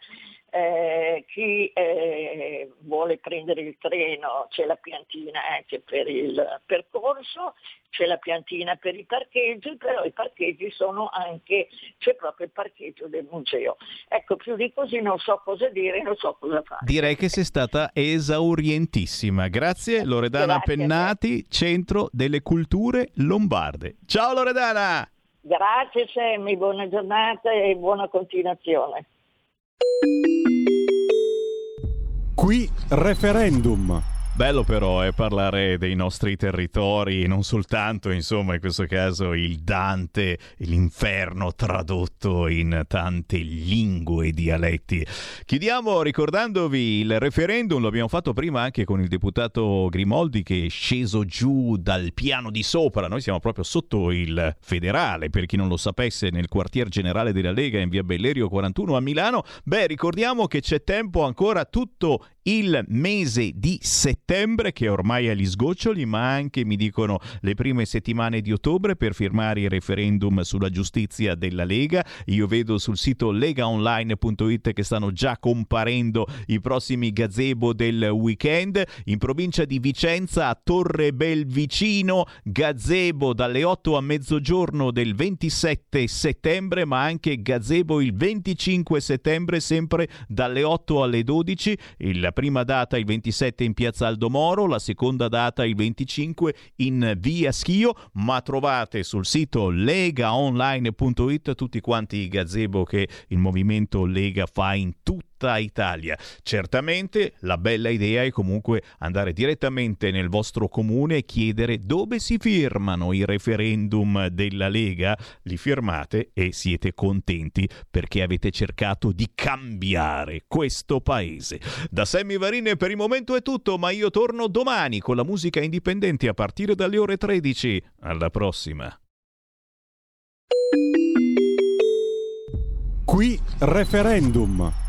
eh, chi eh, vuole prendere il treno c'è la piantina anche per il percorso, c'è la piantina per i parcheggi, però i parcheggi sono anche, c'è proprio il parcheggio del museo. Ecco, più di così non so cosa dire, non so cosa fare. Direi che sei stata esaurientissima. Grazie Loredana Grazie. Pennati, Centro delle Culture Lombarde. Ciao Loredana! Grazie Sammy, buona giornata e buona continuazione. Qui referendum. Bello però è parlare dei nostri territori, non soltanto, insomma, in questo caso il Dante, l'inferno tradotto in tante lingue e dialetti. Chiudiamo ricordandovi il referendum, lo abbiamo fatto prima anche con il deputato Grimoldi che è sceso giù dal piano di sopra, noi siamo proprio sotto il federale, per chi non lo sapesse, nel quartier generale della Lega in via Bellerio 41 a Milano. Beh, ricordiamo che c'è tempo ancora tutto il mese di settembre che ormai è agli sgoccioli, ma anche mi dicono le prime settimane di ottobre per firmare il referendum sulla giustizia della Lega. Io vedo sul sito legaonline.it che stanno già comparendo i prossimi gazebo del weekend. In provincia di Vicenza a Torre Belvicino, gazebo dalle 8 a mezzogiorno del 27 settembre, ma anche gazebo il 25 settembre sempre dalle 8 alle 12. La prima data il 27 in piazza Aldomoro, la seconda data il 25 in via Schio, ma trovate sul sito legaonline.it tutti quanti i gazebo che il movimento Lega fa in tutta Italia. Certamente la bella idea è comunque andare direttamente nel vostro comune e chiedere dove si firmano i referendum della Lega. Li firmate e siete contenti perché avete cercato di cambiare questo paese. Da Sammy Varine per il momento è tutto, ma io torno domani con la musica indipendente a partire dalle ore 13. Alla prossima. Qui referendum.